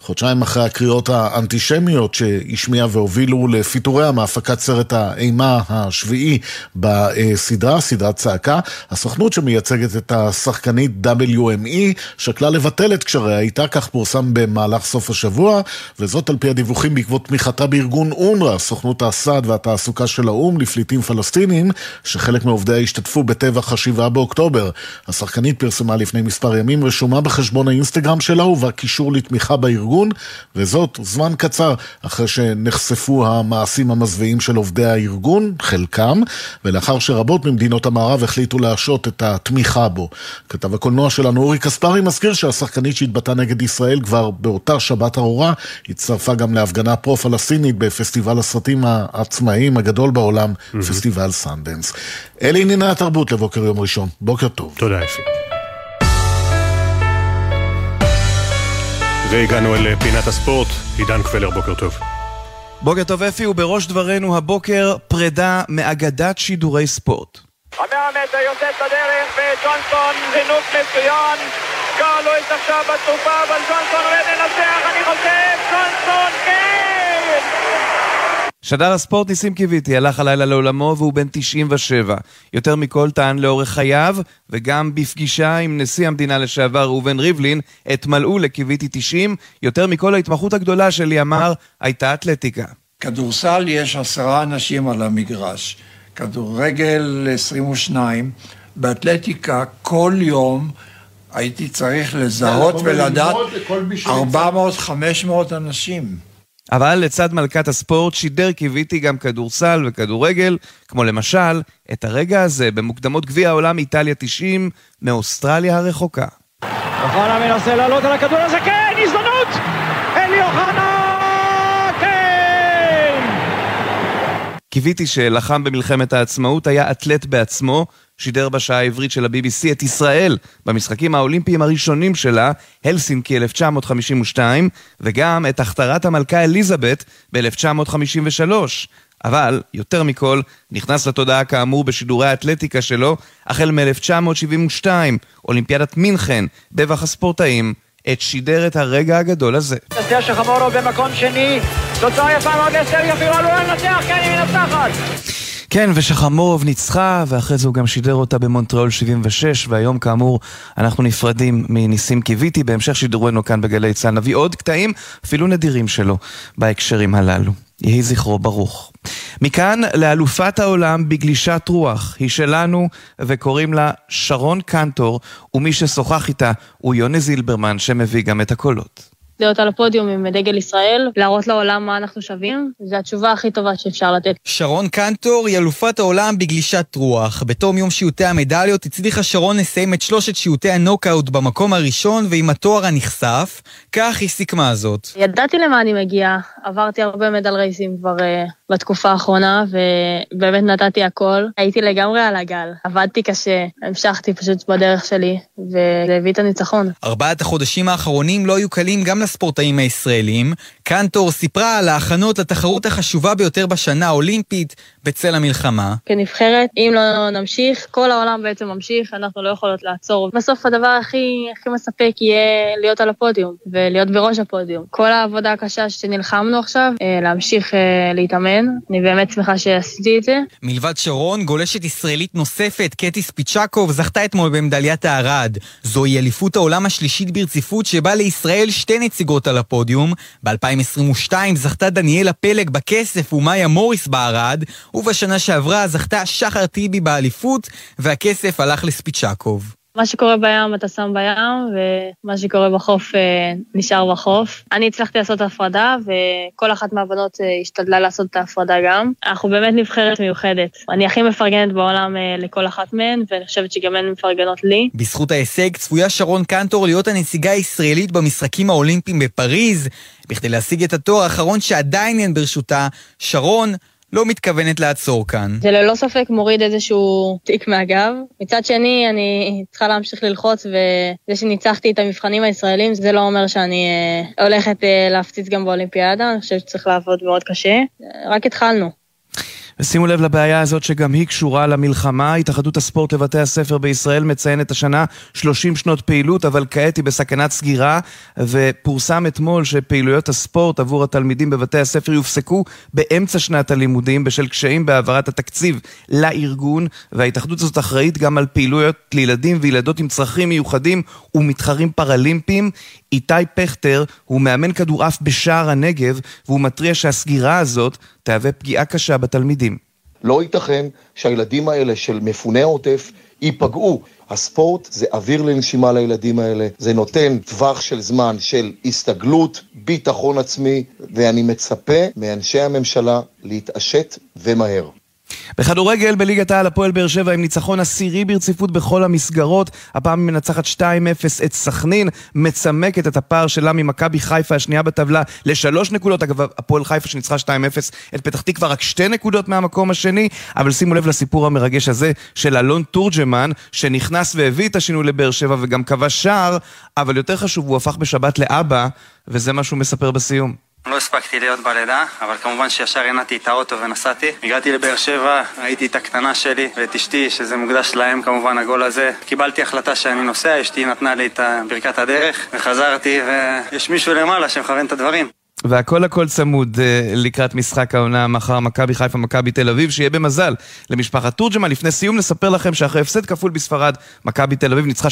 חודשיים אחרי הקריאות האנטישמיות שהשמיעה והובילו לפיטוריה מהפקת סרט האימה השביעי בסדרה, סדרת צעקה. הסוכנות שמייצגת את השחקנית WME שקלה לבטל את קשריה איתה, כך פורסם במהלך סוף השבוע, וזאת על פי הדיווחים בעקבות תמיכתה בארגון אונר"א, סוכנות הסעד והתעסוקה של האו"ם לפליטים פלסטינים, שחלק מעובדיה השתתפו בטבח השבעה באוקטובר. השחקנית פרסמה לפני מספר ימים רשומה בחשבון האינסטגרם שלה ובה קישור לתמיכה בארגון, וזאת זמן קצר אחרי שנחשפו המעשים המזוויעים של עובדי הארגון, חלקם, ולאחר שרבות ממדינות המערב החליטו להשעות את התמיכה בו. כתב הקולנוע שלנו אורי קספרי מזכיר שהשחקנית שהתבטאה נגד ישראל כבר באותה שבת ארורה הצטרפה גם להפגנה פרו-פלסטינית בפסטיבל הסרטים העצמאיים הגדול בעולם, אהם. פסטיבל סנדנס. אלה ענייני התרבות לבוקר יום ראשון. בוקר טוב. תודה אפי. והגענו אל פינת הספורט, עידן קפלר, בוקר טוב. בוקר טוב אפי, ובראש דברנו הבוקר פרידה מאגדת שידורי ספורט. המאה מטר יוצאת בדרך, וג'ונסון זינוק מצוין. קרלויס עכשיו בתקופה, אבל ג'ונסון עומד לנצח, אני חושב, ג'ונסון, כן! שדר הספורט ניסים קיוויתי הלך הלילה לעולמו והוא בן 97. יותר מכל טען לאורך חייו, וגם בפגישה עם נשיא המדינה לשעבר ראובן ריבלין, התמלאו לקיוויתי 90. יותר מכל ההתמחות הגדולה שלי אמר, הייתה אתלטיקה. כדורסל יש עשרה אנשים על המגרש, כדורגל 22, באתלטיקה כל יום הייתי צריך לזהות ולדעת 400-500 אנשים. אבל לצד מלכת הספורט שידר קיוויתי גם כדורסל וכדורגל, כמו למשל, את הרגע הזה במוקדמות גביע העולם איטליה 90 מאוסטרליה הרחוקה. אוחנה מנסה לעלות על הכדור הזה, כן, הזדמנות! אלי אוחנה, כן! קיוויתי שלחם במלחמת העצמאות היה אתלט בעצמו, שידר בשעה העברית של ה-BBC את ישראל במשחקים האולימפיים הראשונים שלה, הלסינקי 1952, וגם את הכתרת המלכה אליזבת ב-1953. אבל, יותר מכל, נכנס לתודעה כאמור בשידורי האתלטיקה שלו, החל מ-1972, אולימפיאדת מינכן, דבח הספורטאים, עת שידר את הרגע הגדול הזה. אסתר שחמורוב במקום שני, תוצאה יפה מאוד לאסתר יפירו עלולה לנצח, כן, היא מנצחת! כן, ושחמורוב ניצחה, ואחרי זה הוא גם שידר אותה במונטריאול 76, והיום כאמור אנחנו נפרדים מניסים קיוויתי, בהמשך שידורנו כאן בגלי צה"ל נביא עוד קטעים, אפילו נדירים שלו, בהקשרים הללו. יהי זכרו ברוך. מכאן לאלופת העולם בגלישת רוח, היא שלנו, וקוראים לה שרון קנטור, ומי ששוחח איתה הוא יוני זילברמן, שמביא גם את הקולות. להיות על הפודיום עם דגל ישראל, להראות לעולם מה אנחנו שווים, זו התשובה הכי טובה שאפשר לתת. שרון קנטור היא אלופת העולם בגלישת רוח. בתום יום שיעוטי המדליות הצליחה שרון לסיים את שלושת שיעוטי הנוקאוט במקום הראשון ועם התואר הנכסף. כך היא סיכמה זאת. ידעתי למה אני מגיעה, עברתי הרבה מדל רייסים כבר uh, בתקופה האחרונה, ובאמת נתתי הכל. הייתי לגמרי על הגל, עבדתי קשה, המשכתי פשוט בדרך שלי, וזה הביא את הניצחון. ארבעת החודשים האחרונים לא היו קלים גם לספורטאים הישראלים. קנטור סיפרה על ההכנות לתחרות החשובה ביותר בשנה האולימפית בצל המלחמה. כנבחרת, אם לא נמשיך, כל העולם בעצם ממשיך, אנחנו לא יכולות לעצור. בסוף הדבר הכי, הכי מספק יהיה להיות על הפודיום, ולהיות בראש הפודיום. כל העבודה הקשה שנלחמנו עכשיו, אה, להמשיך אה, להתאמן, אני באמת שמחה שעשיתי את זה. מלבד שרון, גולשת ישראלית נוספת, קטי ספיצ'קוב, זכתה אתמול במדליית הארד. זוהי אליפות העולם השלישית ברציפות שבה לישראל שתי נציגות על הפודיום. ב-2022 זכתה דניאלה פלג בכסף ומאיה מוריס בארד, ובשנה שעברה זכתה שחר טיבי באליפות, והכסף הלך לספיצ'קוב. מה שקורה בים אתה שם בים, ומה שקורה בחוף אה, נשאר בחוף. אני הצלחתי לעשות הפרדה, וכל אחת מהבנות אה, השתדלה לעשות את ההפרדה גם. אנחנו באמת נבחרת מיוחדת. אני הכי מפרגנת בעולם אה, לכל אחת מהן, ואני חושבת שגם הן מפרגנות לי. בזכות ההישג צפויה שרון קנטור להיות הנציגה הישראלית במשחקים האולימפיים בפריז. בכדי להשיג את התואר האחרון שעדיין אין ברשותה, שרון לא מתכוונת לעצור כאן. זה ללא ספק מוריד איזשהו תיק מהגב. מצד שני, אני צריכה להמשיך ללחוץ, וזה שניצחתי את המבחנים הישראלים, זה לא אומר שאני אה, הולכת אה, להפציץ גם באולימפיאדה, אני חושבת שצריך לעבוד מאוד קשה. רק התחלנו. ושימו לב לבעיה הזאת שגם היא קשורה למלחמה. התאחדות הספורט לבתי הספר בישראל מציינת השנה 30 שנות פעילות, אבל כעת היא בסכנת סגירה, ופורסם אתמול שפעילויות הספורט עבור התלמידים בבתי הספר יופסקו באמצע שנת הלימודים בשל קשיים בהעברת התקציב לארגון, וההתאחדות הזאת אחראית גם על פעילויות לילדים וילדות עם צרכים מיוחדים ומתחרים פראלימפיים. איתי פכטר הוא מאמן כדורעף בשער הנגב, והוא מתריע שהסגירה הזאת תהווה פגיעה קשה בתלמידים. לא ייתכן שהילדים האלה של מפוני העוטף ייפגעו. הספורט זה אוויר לנשימה לילדים האלה, זה נותן טווח של זמן של הסתגלות, ביטחון עצמי, ואני מצפה מאנשי הממשלה להתעשת ומהר. בכדורגל בליגת העל הפועל באר שבע עם ניצחון עשירי ברציפות בכל המסגרות, הפעם היא מנצחת 2-0 את סכנין, מצמקת את הפער שלה ממכבי חיפה השנייה בטבלה לשלוש נקודות, אגב הפועל חיפה שניצחה 2-0 את פתח תקווה רק שתי נקודות מהמקום השני, אבל שימו לב לסיפור המרגש הזה של אלון תורג'מן, שנכנס והביא את השינוי לבאר שבע וגם כבש שער, אבל יותר חשוב, הוא הפך בשבת לאבא, וזה מה שהוא מספר בסיום. לא הספקתי להיות בלידה, אבל כמובן שישר הנעתי את האוטו ונסעתי. הגעתי לבאר שבע, ראיתי את הקטנה שלי ואת אשתי, שזה מוקדש להם כמובן, הגול הזה. קיבלתי החלטה שאני נוסע, אשתי נתנה לי את ברכת הדרך, וחזרתי, ויש מישהו למעלה שמכוון את הדברים. והכל הכל צמוד uh, לקראת משחק העונה מחר מכבי חיפה, מכבי תל אביב, שיהיה במזל למשפחת תורג'מן. לפני סיום נספר לכם שאחרי הפסד כפול בספרד, מכבי תל אביב ניצחה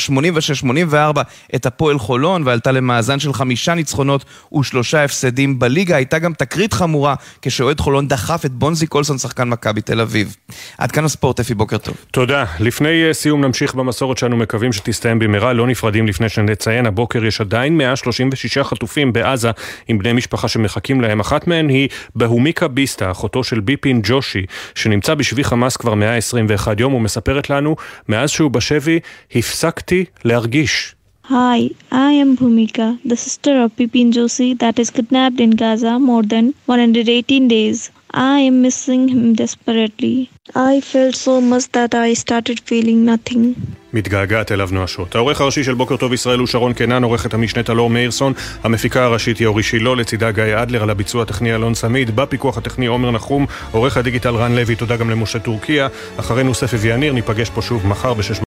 86-84 את הפועל חולון ועלתה למאזן של חמישה ניצחונות ושלושה הפסדים בליגה. הייתה גם תקרית חמורה כשאוהד חולון דחף את בונזי קולסון, שחקן מכבי תל אביב. עד כאן הספורט, אפי, בוקר טוב. תודה. לפני סיום נמשיך במסורת שאנו מקווים שתסתיים במהרה, לא נפרדים לפני שנציין, הבוקר יש עדיין 136 חטופים בעזה עם בני משפחה. משפחה שמחכים להם. אחת מהן היא בהומיקה ביסטה, אחותו של ביפין ג'ושי, שנמצא בשבי חמאס כבר 121 יום, ומספרת לנו, מאז שהוא בשבי, הפסקתי להרגיש. Hi, I am Bhumika, the sister of Pipin Joshi that is kidnapped in Gaza more than 118 days. I am missing him desperately. I felt so much that I started feeling nothing. מתגעגעת אליו נואשות. העורך הראשי של בוקר טוב ישראל הוא שרון קנן, עורכת המשנה טלור מאירסון, המפיקה הראשית היא אורי שילה, לצידה גיא אדלר, על הביצוע הטכני אלון סמיד, בפיקוח הטכני עומר נחום, עורך הדיגיטל רן לוי, תודה גם למשה טורקיה. אחרינו ספי ויניר, ניפגש פה שוב מחר בשש...